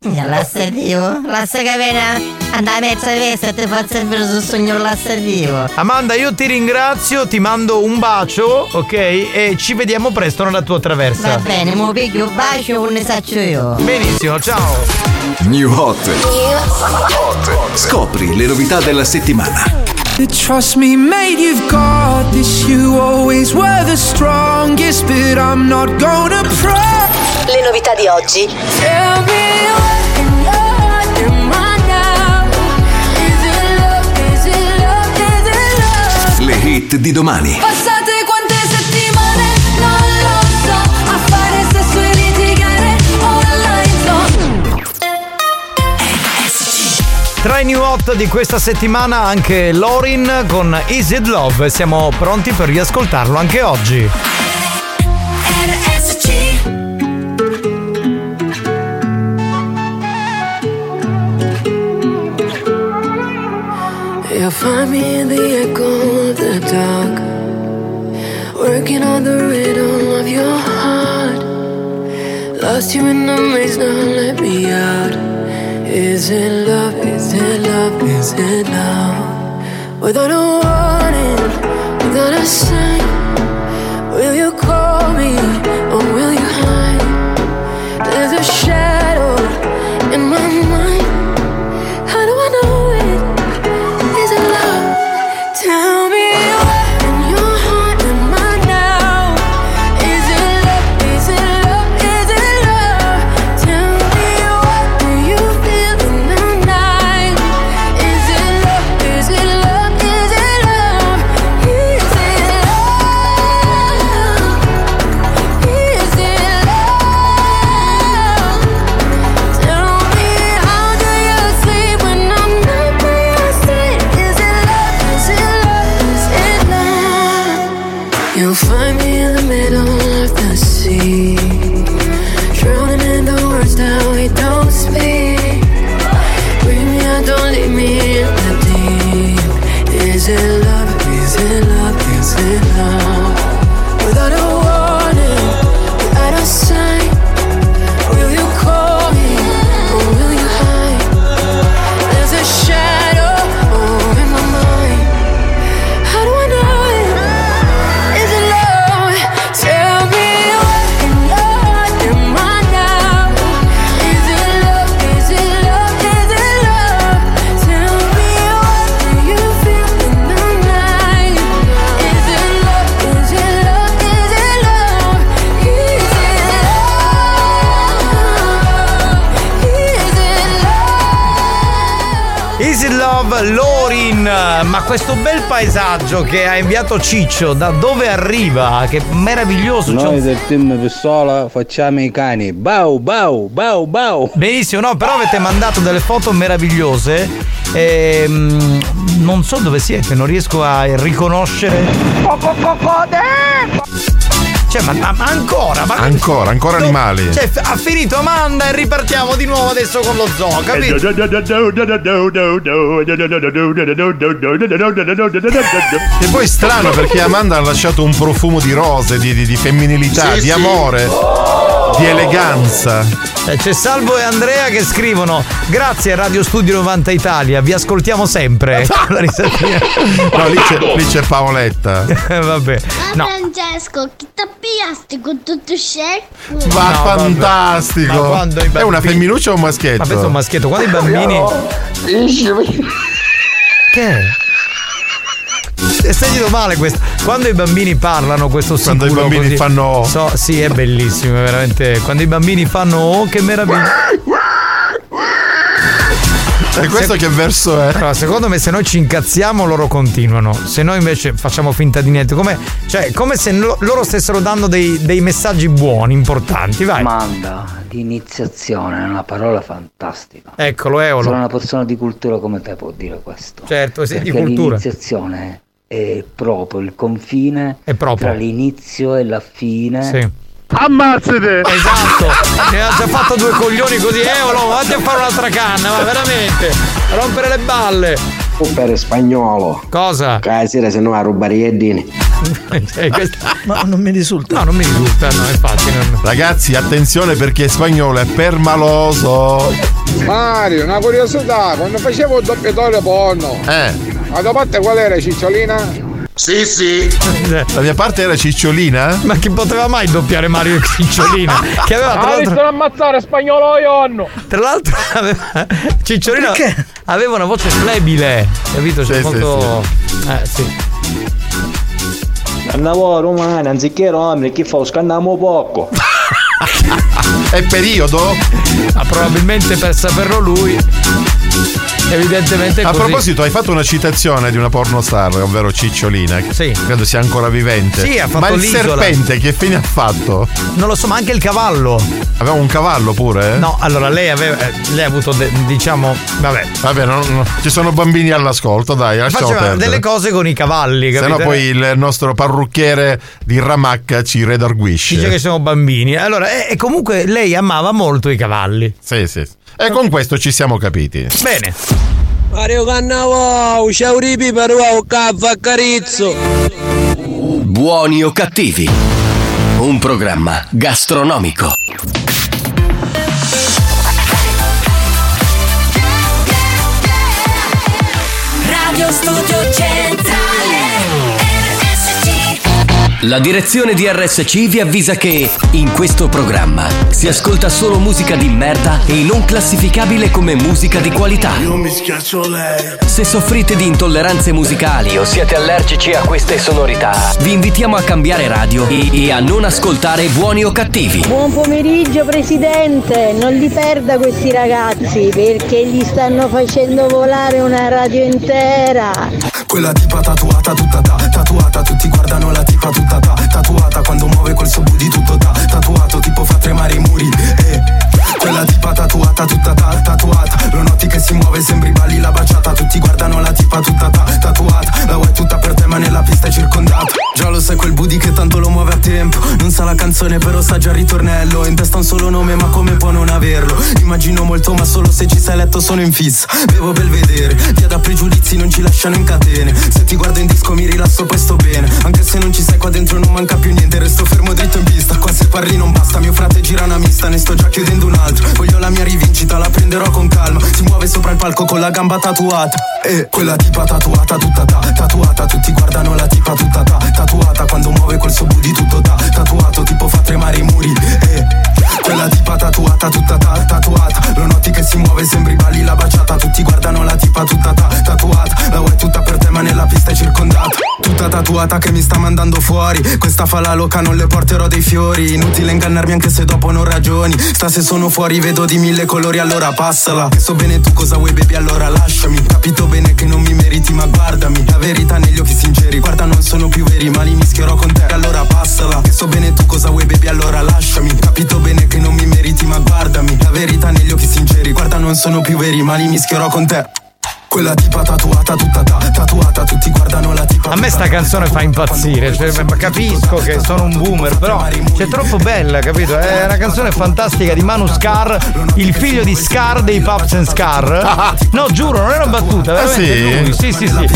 [SPEAKER 78] L'assativo? L'asse che viene andare a mezza veste e ti fa servire sul sogno l'assativo.
[SPEAKER 2] Amanda, io ti ringrazio, ti mando un bacio, ok? E ci vediamo presto nella tua traversa.
[SPEAKER 78] Va bene, mo picchio un bacio un ne saccio io.
[SPEAKER 2] Benissimo, ciao.
[SPEAKER 26] New Hot. Scopri le novità della settimana.
[SPEAKER 25] Trust me, mate, you've got this. You always were the strongest, but I'm not gonna pray.
[SPEAKER 4] Le novità di oggi.
[SPEAKER 26] Le hit di domani.
[SPEAKER 25] Passate quante settimane? Non lo so. A fare sesso e litigare online
[SPEAKER 2] Tra i new hot di questa settimana anche Lorin con Is It Love. Siamo pronti per riascoltarlo anche oggi.
[SPEAKER 25] You'll find me in the echo of the dark, working on the rhythm of your heart. Lost you in the maze, now let me out. Is it love? Is it love? Is it love? Without a warning, without a sign, will you call me
[SPEAKER 2] Ma questo bel paesaggio che ha inviato Ciccio, da dove arriva? Che meraviglioso. c'è
[SPEAKER 15] Noi
[SPEAKER 2] un-
[SPEAKER 15] del team Pistola facciamo i cani. Bau, bau, bau, bau.
[SPEAKER 2] Benissimo, no, però avete mandato delle foto meravigliose. Ehm, non so dove siete, non riesco a riconoscere. Cioè, ma, ma- ma ancora? Ma
[SPEAKER 10] Ancora, ancora animali.
[SPEAKER 2] Cioè, f- ha finito Amanda e ripartiamo di nuovo adesso con lo zoo, capito?
[SPEAKER 10] E poi è strano perché Amanda ha lasciato un profumo di rose, di, di- di femminilità,
[SPEAKER 2] Sì,
[SPEAKER 10] di
[SPEAKER 2] sì.
[SPEAKER 10] amore, di eleganza.
[SPEAKER 2] Eh, C'è Salvo e Andrea che scrivono Grazie a Radio Studio 90 Italia, vi ascoltiamo sempre. Risatina.
[SPEAKER 10] No, lì c'è, lì c'è Paoletta.
[SPEAKER 2] Eh, Vabbè.
[SPEAKER 46] Ma Francesco, chi ti appiasti con tutto scecco?
[SPEAKER 10] Va
[SPEAKER 2] No, vabbè.
[SPEAKER 10] fantastico.
[SPEAKER 2] Ma quando i
[SPEAKER 10] È una
[SPEAKER 2] bambini-
[SPEAKER 10] femminuccia o un maschietto?
[SPEAKER 2] Ma pensa un maschietto, quando i bambini. Che è? Sentito male questo. Quando i bambini parlano, questo
[SPEAKER 10] Quando i
[SPEAKER 2] sicuro
[SPEAKER 10] bambini
[SPEAKER 2] così-
[SPEAKER 10] fanno oh.
[SPEAKER 2] So, sì, è bellissimo, è veramente. Quando i bambini fanno oh, che meraviglia.
[SPEAKER 10] E questo che verso è?
[SPEAKER 2] Allora, secondo me se noi ci incazziamo loro continuano, se noi invece facciamo finta di niente, come, cioè, come se lo- loro stessero dando dei, dei messaggi buoni, importanti, vai.
[SPEAKER 67] Domanda di iniziazione è una parola fantastica.
[SPEAKER 2] Eccolo, Eolo.
[SPEAKER 67] Solo una persona di cultura come te può dire questo.
[SPEAKER 2] Certo, sì, di
[SPEAKER 67] Perché
[SPEAKER 2] cultura.
[SPEAKER 67] l'iniziazione è proprio il confine
[SPEAKER 2] È proprio.
[SPEAKER 67] tra l'inizio e la fine.
[SPEAKER 2] Sì.
[SPEAKER 68] Ammazzate!
[SPEAKER 2] Esatto, ne ha già fatto due coglioni così, Eolo, vatti a fare un'altra canna, ma veramente, a rompere le balle.
[SPEAKER 15] Per spagnolo.
[SPEAKER 2] Cosa?
[SPEAKER 15] Che sera se no a rubare i iedini.
[SPEAKER 2] Eh, questa-
[SPEAKER 82] Ma non mi risulta.
[SPEAKER 2] No, non mi risulta, no, infatti non.
[SPEAKER 10] Ragazzi, attenzione perché spagnolo è permaloso.
[SPEAKER 20] Mario, una curiosità, quando facevo il doppiatore porno,
[SPEAKER 10] Eh.
[SPEAKER 20] la tua parte qual era, Cicciolina?
[SPEAKER 10] Sì, sì. La mia parte era cicciolina?
[SPEAKER 2] Ma chi poteva mai doppiare Mario Cicciolina? Che aveva tra
[SPEAKER 20] Ah,
[SPEAKER 2] l'altro.
[SPEAKER 20] visto ammazzare spagnolo io
[SPEAKER 2] Tra l'altro aveva, Cicciolina aveva una voce flebile, capito? Cioè
[SPEAKER 10] Sì,
[SPEAKER 2] molto. Eh sì.
[SPEAKER 15] Andavo romano, anziché romani, chi fa scanniamo poco.
[SPEAKER 10] È periodo?
[SPEAKER 2] Ma probabilmente per saperlo lui. Evidentemente
[SPEAKER 10] A
[SPEAKER 2] così.
[SPEAKER 10] proposito, hai fatto una citazione di una pornostar, ovvero Cicciolina.
[SPEAKER 2] Sì.
[SPEAKER 10] Credo sia ancora vivente.
[SPEAKER 2] Sì, ha fatto
[SPEAKER 10] Ma il
[SPEAKER 2] l'isola.
[SPEAKER 10] serpente che fine ha fatto?
[SPEAKER 2] Non lo so, ma anche il cavallo.
[SPEAKER 10] Aveva un cavallo pure? eh?
[SPEAKER 2] No, allora lei aveva. eh, Lei ha avuto, de- diciamo. Vabbè.
[SPEAKER 10] Vabbè, no, no, ci sono bambini all'ascolto, dai, lasciamo
[SPEAKER 2] Faceva
[SPEAKER 10] perdere.
[SPEAKER 2] delle cose con i cavalli,
[SPEAKER 10] Se
[SPEAKER 2] capito?
[SPEAKER 10] no poi il nostro parrucchiere di Ramacca ci redarguisce.
[SPEAKER 2] Dice che sono bambini. Allora, e, e comunque lei amava molto i cavalli.
[SPEAKER 10] Sì, sì. E con questo ci siamo capiti.
[SPEAKER 2] Bene.
[SPEAKER 54] Mario Cannavò, Sciauripi per un caffè carizzo.
[SPEAKER 1] Buoni o cattivi? Un programma gastronomico.
[SPEAKER 25] Radio Studio Centrale
[SPEAKER 1] La direzione di RSC vi avvisa che in questo programma si ascolta solo musica di merda e non classificabile come musica di qualità.
[SPEAKER 83] Io mi schiaccio lei.
[SPEAKER 1] Se soffrite di intolleranze musicali o siete allergici a queste sonorità, vi invitiamo a cambiare radio e, e a non ascoltare buoni o cattivi.
[SPEAKER 33] Buon pomeriggio Presidente, non li perda questi ragazzi perché gli stanno facendo volare una radio intera.
[SPEAKER 83] Quella tipa tatuata tutta ta, tatuata, tutti guardano la tipa tutta ta, tatuata quando muove quel suo booty tutto ta, tatuato tipo fa tremare i muri, eh. Quella tipa tatuata tutta ta, tatuata, lo noti che si muove, sembri balli la baciata, tutti guardano la tipa tutta ta, tatuata, nella pista è circondata. Già lo sai quel booty che tanto lo muove a tempo, non sa la canzone però sa già il ritornello, in testa un solo nome ma come può non averlo? Immagino molto ma solo se ci sei letto sono in fissa, bevo per vedere, via da pregiudizi non ci lasciano in catene, se ti guardo in disco mi rilasso poi bene, anche se non ci sei qua dentro non manca più niente, resto fermo dritto in pista, qua se parli non basta, mio frate gira una mista, ne sto già chiudendo un altro, voglio la mia rivincita, la prenderò con calma, palco con la gamba tatuata, e quella tipa tatuata tutta ta, tatuata, tutti guardano la tipa tutta ta, tatuata, quando muove quel suo booty tutto ta, tatuato, tipo fa tremare i muri, e quella tipa tatuata tutta ta, tatuata, lo noti che si muove, sembri balli la baciata, tutti guardano la tipa tutta ta, tatuata, la vuoi tutta per te ma nella pista è circondata, tutta tatuata che mi sta mandando fuori. Questa fa la loca non le porterò dei fiori. Inutile ingannarmi anche se dopo non ragioni. Sta se sono fuori vedo di mille colori allora passala. So bene tu cosa vuoi baby allora lasciami. Capito bene che non mi meriti ma guardami. La verità negli occhi sinceri. Guarda non sono più veri ma li mischierò con te allora passala. So bene tu cosa vuoi baby allora lasciami. Capito bene che non mi meriti ma guardami La verità negli occhi sinceri Guarda non sono più veri ma li mischierò con te quella tipa tatuata tutta ta- tatuata tutti guardano la tipa
[SPEAKER 2] A me sta canzone fa impazzire, cioè, ma capisco che sono un boomer, però c'è troppo bella, capito? È una canzone fantastica di Manu Scar, il figlio di Scar dei Pups and Scar. No, giuro, non è una battuta,
[SPEAKER 10] Ah,
[SPEAKER 2] veramente
[SPEAKER 10] sì?
[SPEAKER 2] è lui. Sì, sì, sì.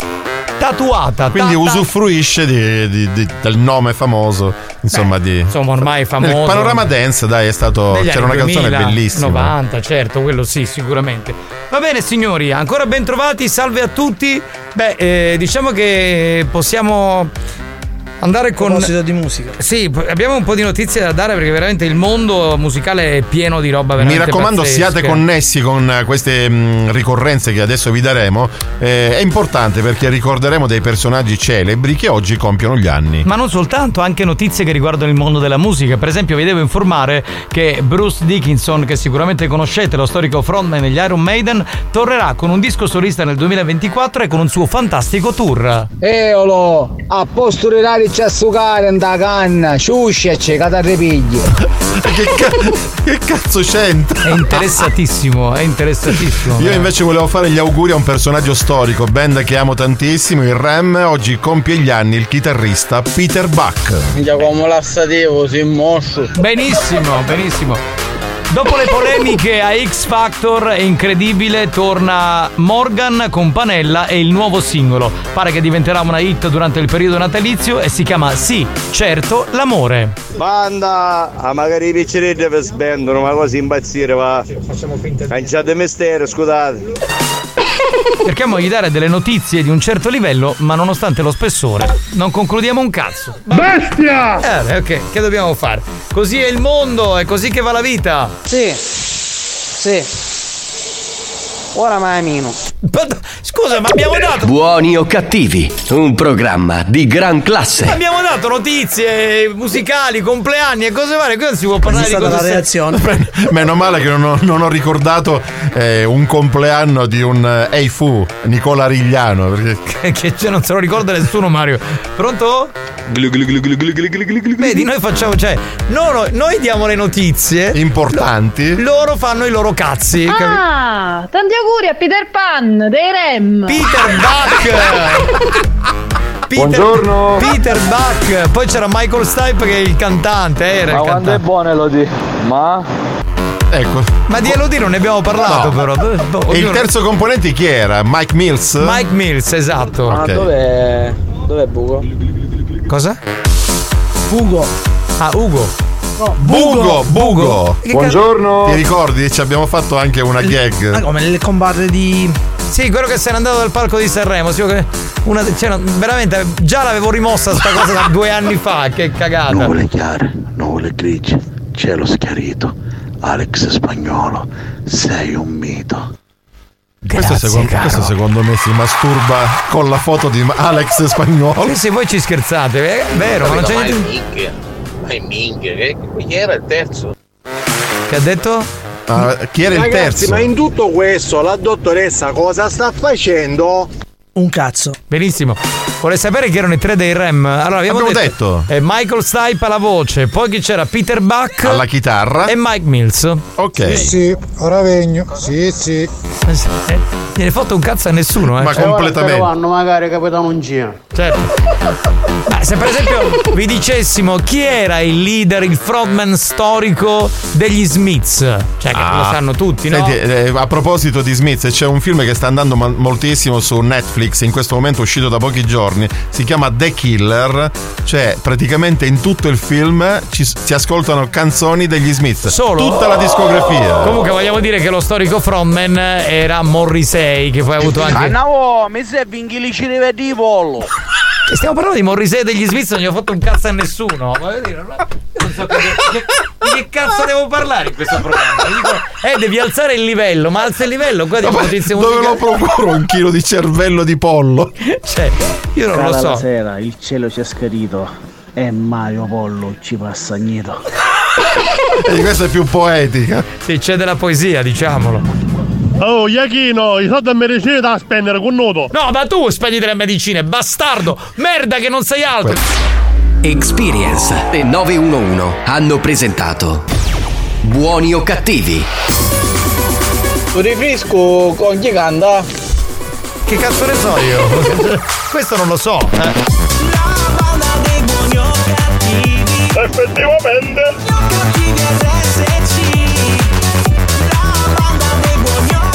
[SPEAKER 2] Tatuata.
[SPEAKER 10] Quindi
[SPEAKER 2] ta- ta-
[SPEAKER 10] usufruisce di- di- di- del nome famoso, insomma, di.
[SPEAKER 2] Insomma, ormai famoso.
[SPEAKER 10] Nel panorama dance, dai, è stato.
[SPEAKER 2] Negli
[SPEAKER 10] C'era una canzone
[SPEAKER 2] 2000,
[SPEAKER 10] bellissima.
[SPEAKER 2] 90, certo, quello sì, sicuramente. Va bene, signori, ancora ben trovati, salve a tutti. Beh, eh, diciamo che possiamo andare con.
[SPEAKER 84] A proposito di musica.
[SPEAKER 2] Sì, abbiamo un po' di notizie da dare perché veramente il mondo musicale è pieno di roba
[SPEAKER 10] Mi
[SPEAKER 2] veramente
[SPEAKER 10] raccomando,
[SPEAKER 2] pazzesche.
[SPEAKER 10] siate connessi con eh, queste mh, ricorrenze che adesso vi daremo. Eh, è importante perché ricorderemo dei personaggi celebri che oggi compiono gli anni.
[SPEAKER 2] Ma non soltanto, anche notizie che riguardano il mondo della musica. Per esempio, vi devo informare che Bruce Dickinson, che sicuramente conoscete, lo storico frontman degli Iron Maiden, tornerà con un disco solista nel 2024 e con un suo fantastico tour.
[SPEAKER 85] Eolo, a posto di dare c'è sucare in da canna, sciuscia c'è catarrepigli.
[SPEAKER 10] che, ca- che cazzo c'entra?
[SPEAKER 2] È interessatissimo, è interessatissimo.
[SPEAKER 10] Io invece volevo fare gli auguri a un personaggio storico, band che amo tantissimo, il Rem. Oggi compie gli anni il chitarrista Peter Buck.
[SPEAKER 85] Come l'assativo, si è mosso.
[SPEAKER 2] Benissimo, benissimo. Dopo le polemiche a X Factor, è incredibile, torna Morgan con Panella e il nuovo singolo. Pare che diventerà una hit durante il periodo natalizio e si chiama Sì, certo, l'amore.
[SPEAKER 20] Banda, ah, magari i picceretti vi spendono, ma così impazzire va. Facciamo finta di. Lanciate mistero, scusate.
[SPEAKER 2] Cerchiamo di dare delle notizie di un certo livello, ma nonostante lo spessore, non concludiamo un cazzo.
[SPEAKER 68] Bestia!
[SPEAKER 2] Eh, ok, che dobbiamo fare? Così è il mondo, è così che va la vita.
[SPEAKER 86] Sì. Sì. Ora mamino.
[SPEAKER 2] Scusa, ma abbiamo dato.
[SPEAKER 1] Buoni o cattivi, un programma di gran classe.
[SPEAKER 2] Abbiamo dato notizie musicali, compleanni e cose varie. Qui non si può parlare di cose serie.
[SPEAKER 10] Meno male che non ho, non ho ricordato eh, un compleanno di un eh, Hey Fu, Nicola Rigliano. Perché...
[SPEAKER 2] che cioè, non se lo ricorda nessuno, Mario. Pronto? Vedi, noi facciamo, cioè, no, noi diamo le notizie
[SPEAKER 10] importanti.
[SPEAKER 2] Loro fanno i loro cazzi. capi-
[SPEAKER 25] Ah, tanti auguri a Peter Pan dei Rem.
[SPEAKER 2] Peter Buck. Peter,
[SPEAKER 20] Buongiorno.
[SPEAKER 2] Peter Buck. Poi c'era Michael Stipe che è il cantante. Era
[SPEAKER 20] Ma
[SPEAKER 2] il
[SPEAKER 20] quando è
[SPEAKER 2] cantante.
[SPEAKER 20] buono Elodie? Ma.
[SPEAKER 10] Ecco.
[SPEAKER 2] Ma di Elodie non ne abbiamo parlato,
[SPEAKER 10] No.
[SPEAKER 2] però. Boh,
[SPEAKER 10] E il terzo componente chi era? Mike Mills?
[SPEAKER 2] Mike Mills, esatto.
[SPEAKER 20] Ah, dov'è. Dov'è Buco?
[SPEAKER 2] Cosa?
[SPEAKER 84] Ugo.
[SPEAKER 2] Ah, Ugo.
[SPEAKER 10] Bugo, Bugo.
[SPEAKER 2] Che Buongiorno.
[SPEAKER 10] Ti ricordi? Ci abbiamo fatto anche una gag.
[SPEAKER 84] Ma come nelle combatte di.
[SPEAKER 2] Sì, quello che se n'è andato dal palco di Sanremo. Sì, una, cioè, veramente, già l'avevo rimossa sta cosa da due anni fa. Che cagata.
[SPEAKER 26] Nuvole chiare, nuvole grigie, cielo schiarito. Alex Spagnolo, sei un mito.
[SPEAKER 10] questo, secondo, questo secondo me si masturba con la foto di Alex Spagnolo.
[SPEAKER 2] Sì, se voi ci scherzate, è vero, ma non c'è niente.
[SPEAKER 87] Ma è minchia, che, chi era il terzo?
[SPEAKER 2] Che ha detto?
[SPEAKER 10] Ah, chi era il
[SPEAKER 20] Ragazzi,
[SPEAKER 10] terzo?
[SPEAKER 20] ma in tutto questo la dottoressa cosa sta facendo?
[SPEAKER 84] Un cazzo.
[SPEAKER 2] Benissimo. Vuole sapere chi erano i tre dei Rem? Allora, abbiamo,
[SPEAKER 10] Abbiamo detto.
[SPEAKER 2] eh, Michael Stipe alla voce, poi chi c'era? Peter Buck
[SPEAKER 10] Alla chitarra.
[SPEAKER 2] e Mike Mills.
[SPEAKER 10] Ok.
[SPEAKER 20] sì, ora vegno. Sì, sì.
[SPEAKER 2] Eh, Gliene fatto un cazzo a nessuno, eh.
[SPEAKER 10] Ma
[SPEAKER 20] ora
[SPEAKER 10] completamente.
[SPEAKER 20] ne vanno magari capitano un giro.
[SPEAKER 2] Certo. Ma se per esempio vi dicessimo chi era il leader, il frontman storico degli Smiths, cioè che
[SPEAKER 10] Ah.
[SPEAKER 2] lo sanno tutti, no?
[SPEAKER 10] Senti, eh, a proposito di Smith, c'è un film che sta andando ma- moltissimo su Netflix, in questo momento è uscito da pochi giorni, si chiama The Killer, cioè praticamente in tutto il film ci, si ascoltano canzoni degli Smith.
[SPEAKER 2] Solo?
[SPEAKER 10] Tutta la discografia.
[SPEAKER 2] Comunque vogliamo dire che lo storico frontman era Morrissey, che poi ha avuto anche...
[SPEAKER 20] no, mi serve in chilici di pollo.
[SPEAKER 2] E stiamo parlando di Morrissey e degli Smith, non gli ho fatto un cazzo a nessuno. Voglio dire, non- io non so che, che- di che cazzo devo parlare in questo programma. Dico, eh, devi alzare il livello, ma alza il livello qua di notizie
[SPEAKER 10] dove lo
[SPEAKER 2] musicali.
[SPEAKER 10] procuro un chilo di cervello di pollo?
[SPEAKER 2] Cioè, io non lo
[SPEAKER 88] Cara
[SPEAKER 2] so.
[SPEAKER 88] la sera, il cielo ci è schiarito e Mario Pollo ci passa niente.
[SPEAKER 10] E questa è più poetica.
[SPEAKER 2] Sì, c'è della poesia, diciamolo.
[SPEAKER 68] Oh, Iachino, i soldi a medicina da spendere con nudo.
[SPEAKER 2] No, ma tu spendi delle medicine, bastardo! Merda che non sei altro!
[SPEAKER 1] Experience e 911 hanno presentato Buoni o cattivi?
[SPEAKER 15] Tu rifresco con chi canta?
[SPEAKER 2] Che cazzo ne so io? Questo non lo so. eh.
[SPEAKER 68] Effettivamente.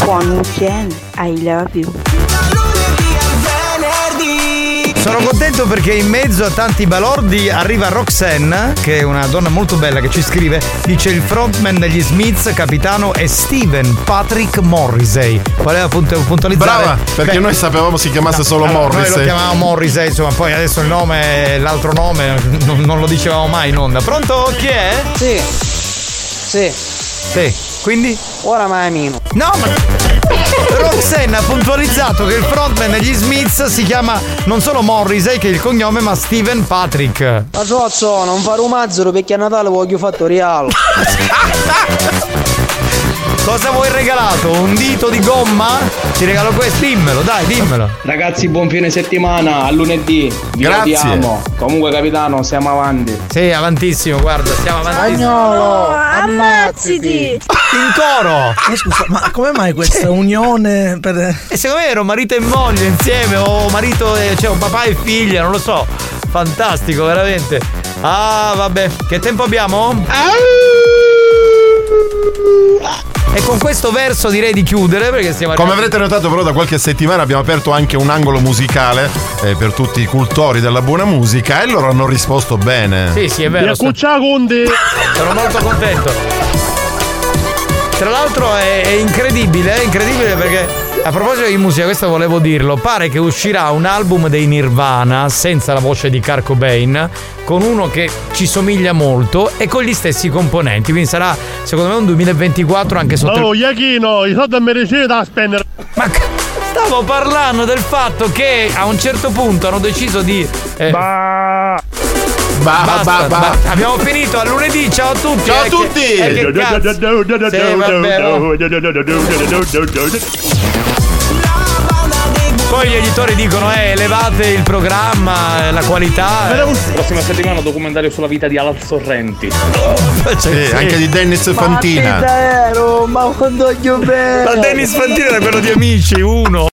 [SPEAKER 25] Buon weekend, I love you.
[SPEAKER 2] Sono contento perché in mezzo a tanti balordi arriva Roxanne, che è una donna molto bella che ci scrive, dice il frontman degli Smiths, capitano, è Steven Patrick Morrissey. Voleva punt- puntualizzare.
[SPEAKER 10] Brava, perché
[SPEAKER 2] Beh,
[SPEAKER 10] noi sapevamo si chiamasse solo
[SPEAKER 2] allora, Noi lo
[SPEAKER 10] Morrissey.
[SPEAKER 2] chiamavamo Morrissey, insomma, poi adesso il nome, l'altro nome, non, non lo dicevamo mai in onda. Pronto? Chi è?
[SPEAKER 15] Sì. Sì.
[SPEAKER 2] Sì. Quindi?
[SPEAKER 15] Ora Mamino.
[SPEAKER 2] No, ma. Roxanne ha puntualizzato che il frontman degli Smiths si chiama non solo Morrissey, che è il cognome, ma Steven Patrick.
[SPEAKER 15] Ma zozzo, non fare un mazzero perché a Natale voglio fattoriale.
[SPEAKER 2] Cosa vuoi regalato? Un dito di gomma? Ti regalo questo? Dimmelo, dai, dimmelo.
[SPEAKER 15] Ragazzi, buon fine settimana, a lunedì. Vi
[SPEAKER 2] Grazie.
[SPEAKER 15] odiamo. Comunque, capitano, siamo avanti.
[SPEAKER 2] Sì, avantissimo, guarda, stiamo avanti.
[SPEAKER 15] Spagnolo,
[SPEAKER 25] ammazziti!
[SPEAKER 2] In coro!
[SPEAKER 89] Ma scusa, ma come mai questa unione per.
[SPEAKER 2] E secondo me ero marito e moglie insieme, o marito e cioè un papà e figlia, non lo so. Fantastico, veramente. Ah, vabbè. Che tempo abbiamo? E con questo verso direi di chiudere perché stiamo
[SPEAKER 10] Come avrete notato però da qualche settimana abbiamo aperto anche un angolo musicale eh, per tutti i cultori della buona musica e loro hanno risposto bene.
[SPEAKER 2] Sì, sì, è vero.
[SPEAKER 68] Conti.
[SPEAKER 2] Sono molto contento. Tra l'altro è, è incredibile, è incredibile perché a proposito di musica, questo volevo dirlo, pare che uscirà un album dei Nirvana senza la voce di Kurt Cobain, con uno che ci somiglia molto e con gli stessi componenti, quindi sarà secondo me un 2024 anche sotto
[SPEAKER 68] Oh. Iachino, i soldi medicina da spendere.
[SPEAKER 2] Ma stavo parlando del fatto che a un certo punto hanno deciso di... eh,
[SPEAKER 68] Bah.
[SPEAKER 2] Basta,
[SPEAKER 10] bah, bah.
[SPEAKER 2] ba- abbiamo finito a lunedì, ciao a tutti!
[SPEAKER 10] Ciao a tutti!
[SPEAKER 2] Che, che? Sì. Poi gli editori dicono, eh, elevate il programma, eh, la qualità. eh.
[SPEAKER 90] Prossima settimana documentario sulla vita di Alan Sorrenti.
[SPEAKER 10] Sì, anche di Dennis Fantina.
[SPEAKER 15] Vero, ma quando io bene.
[SPEAKER 2] Ma Dennis Fantina era quello di Amici, uno.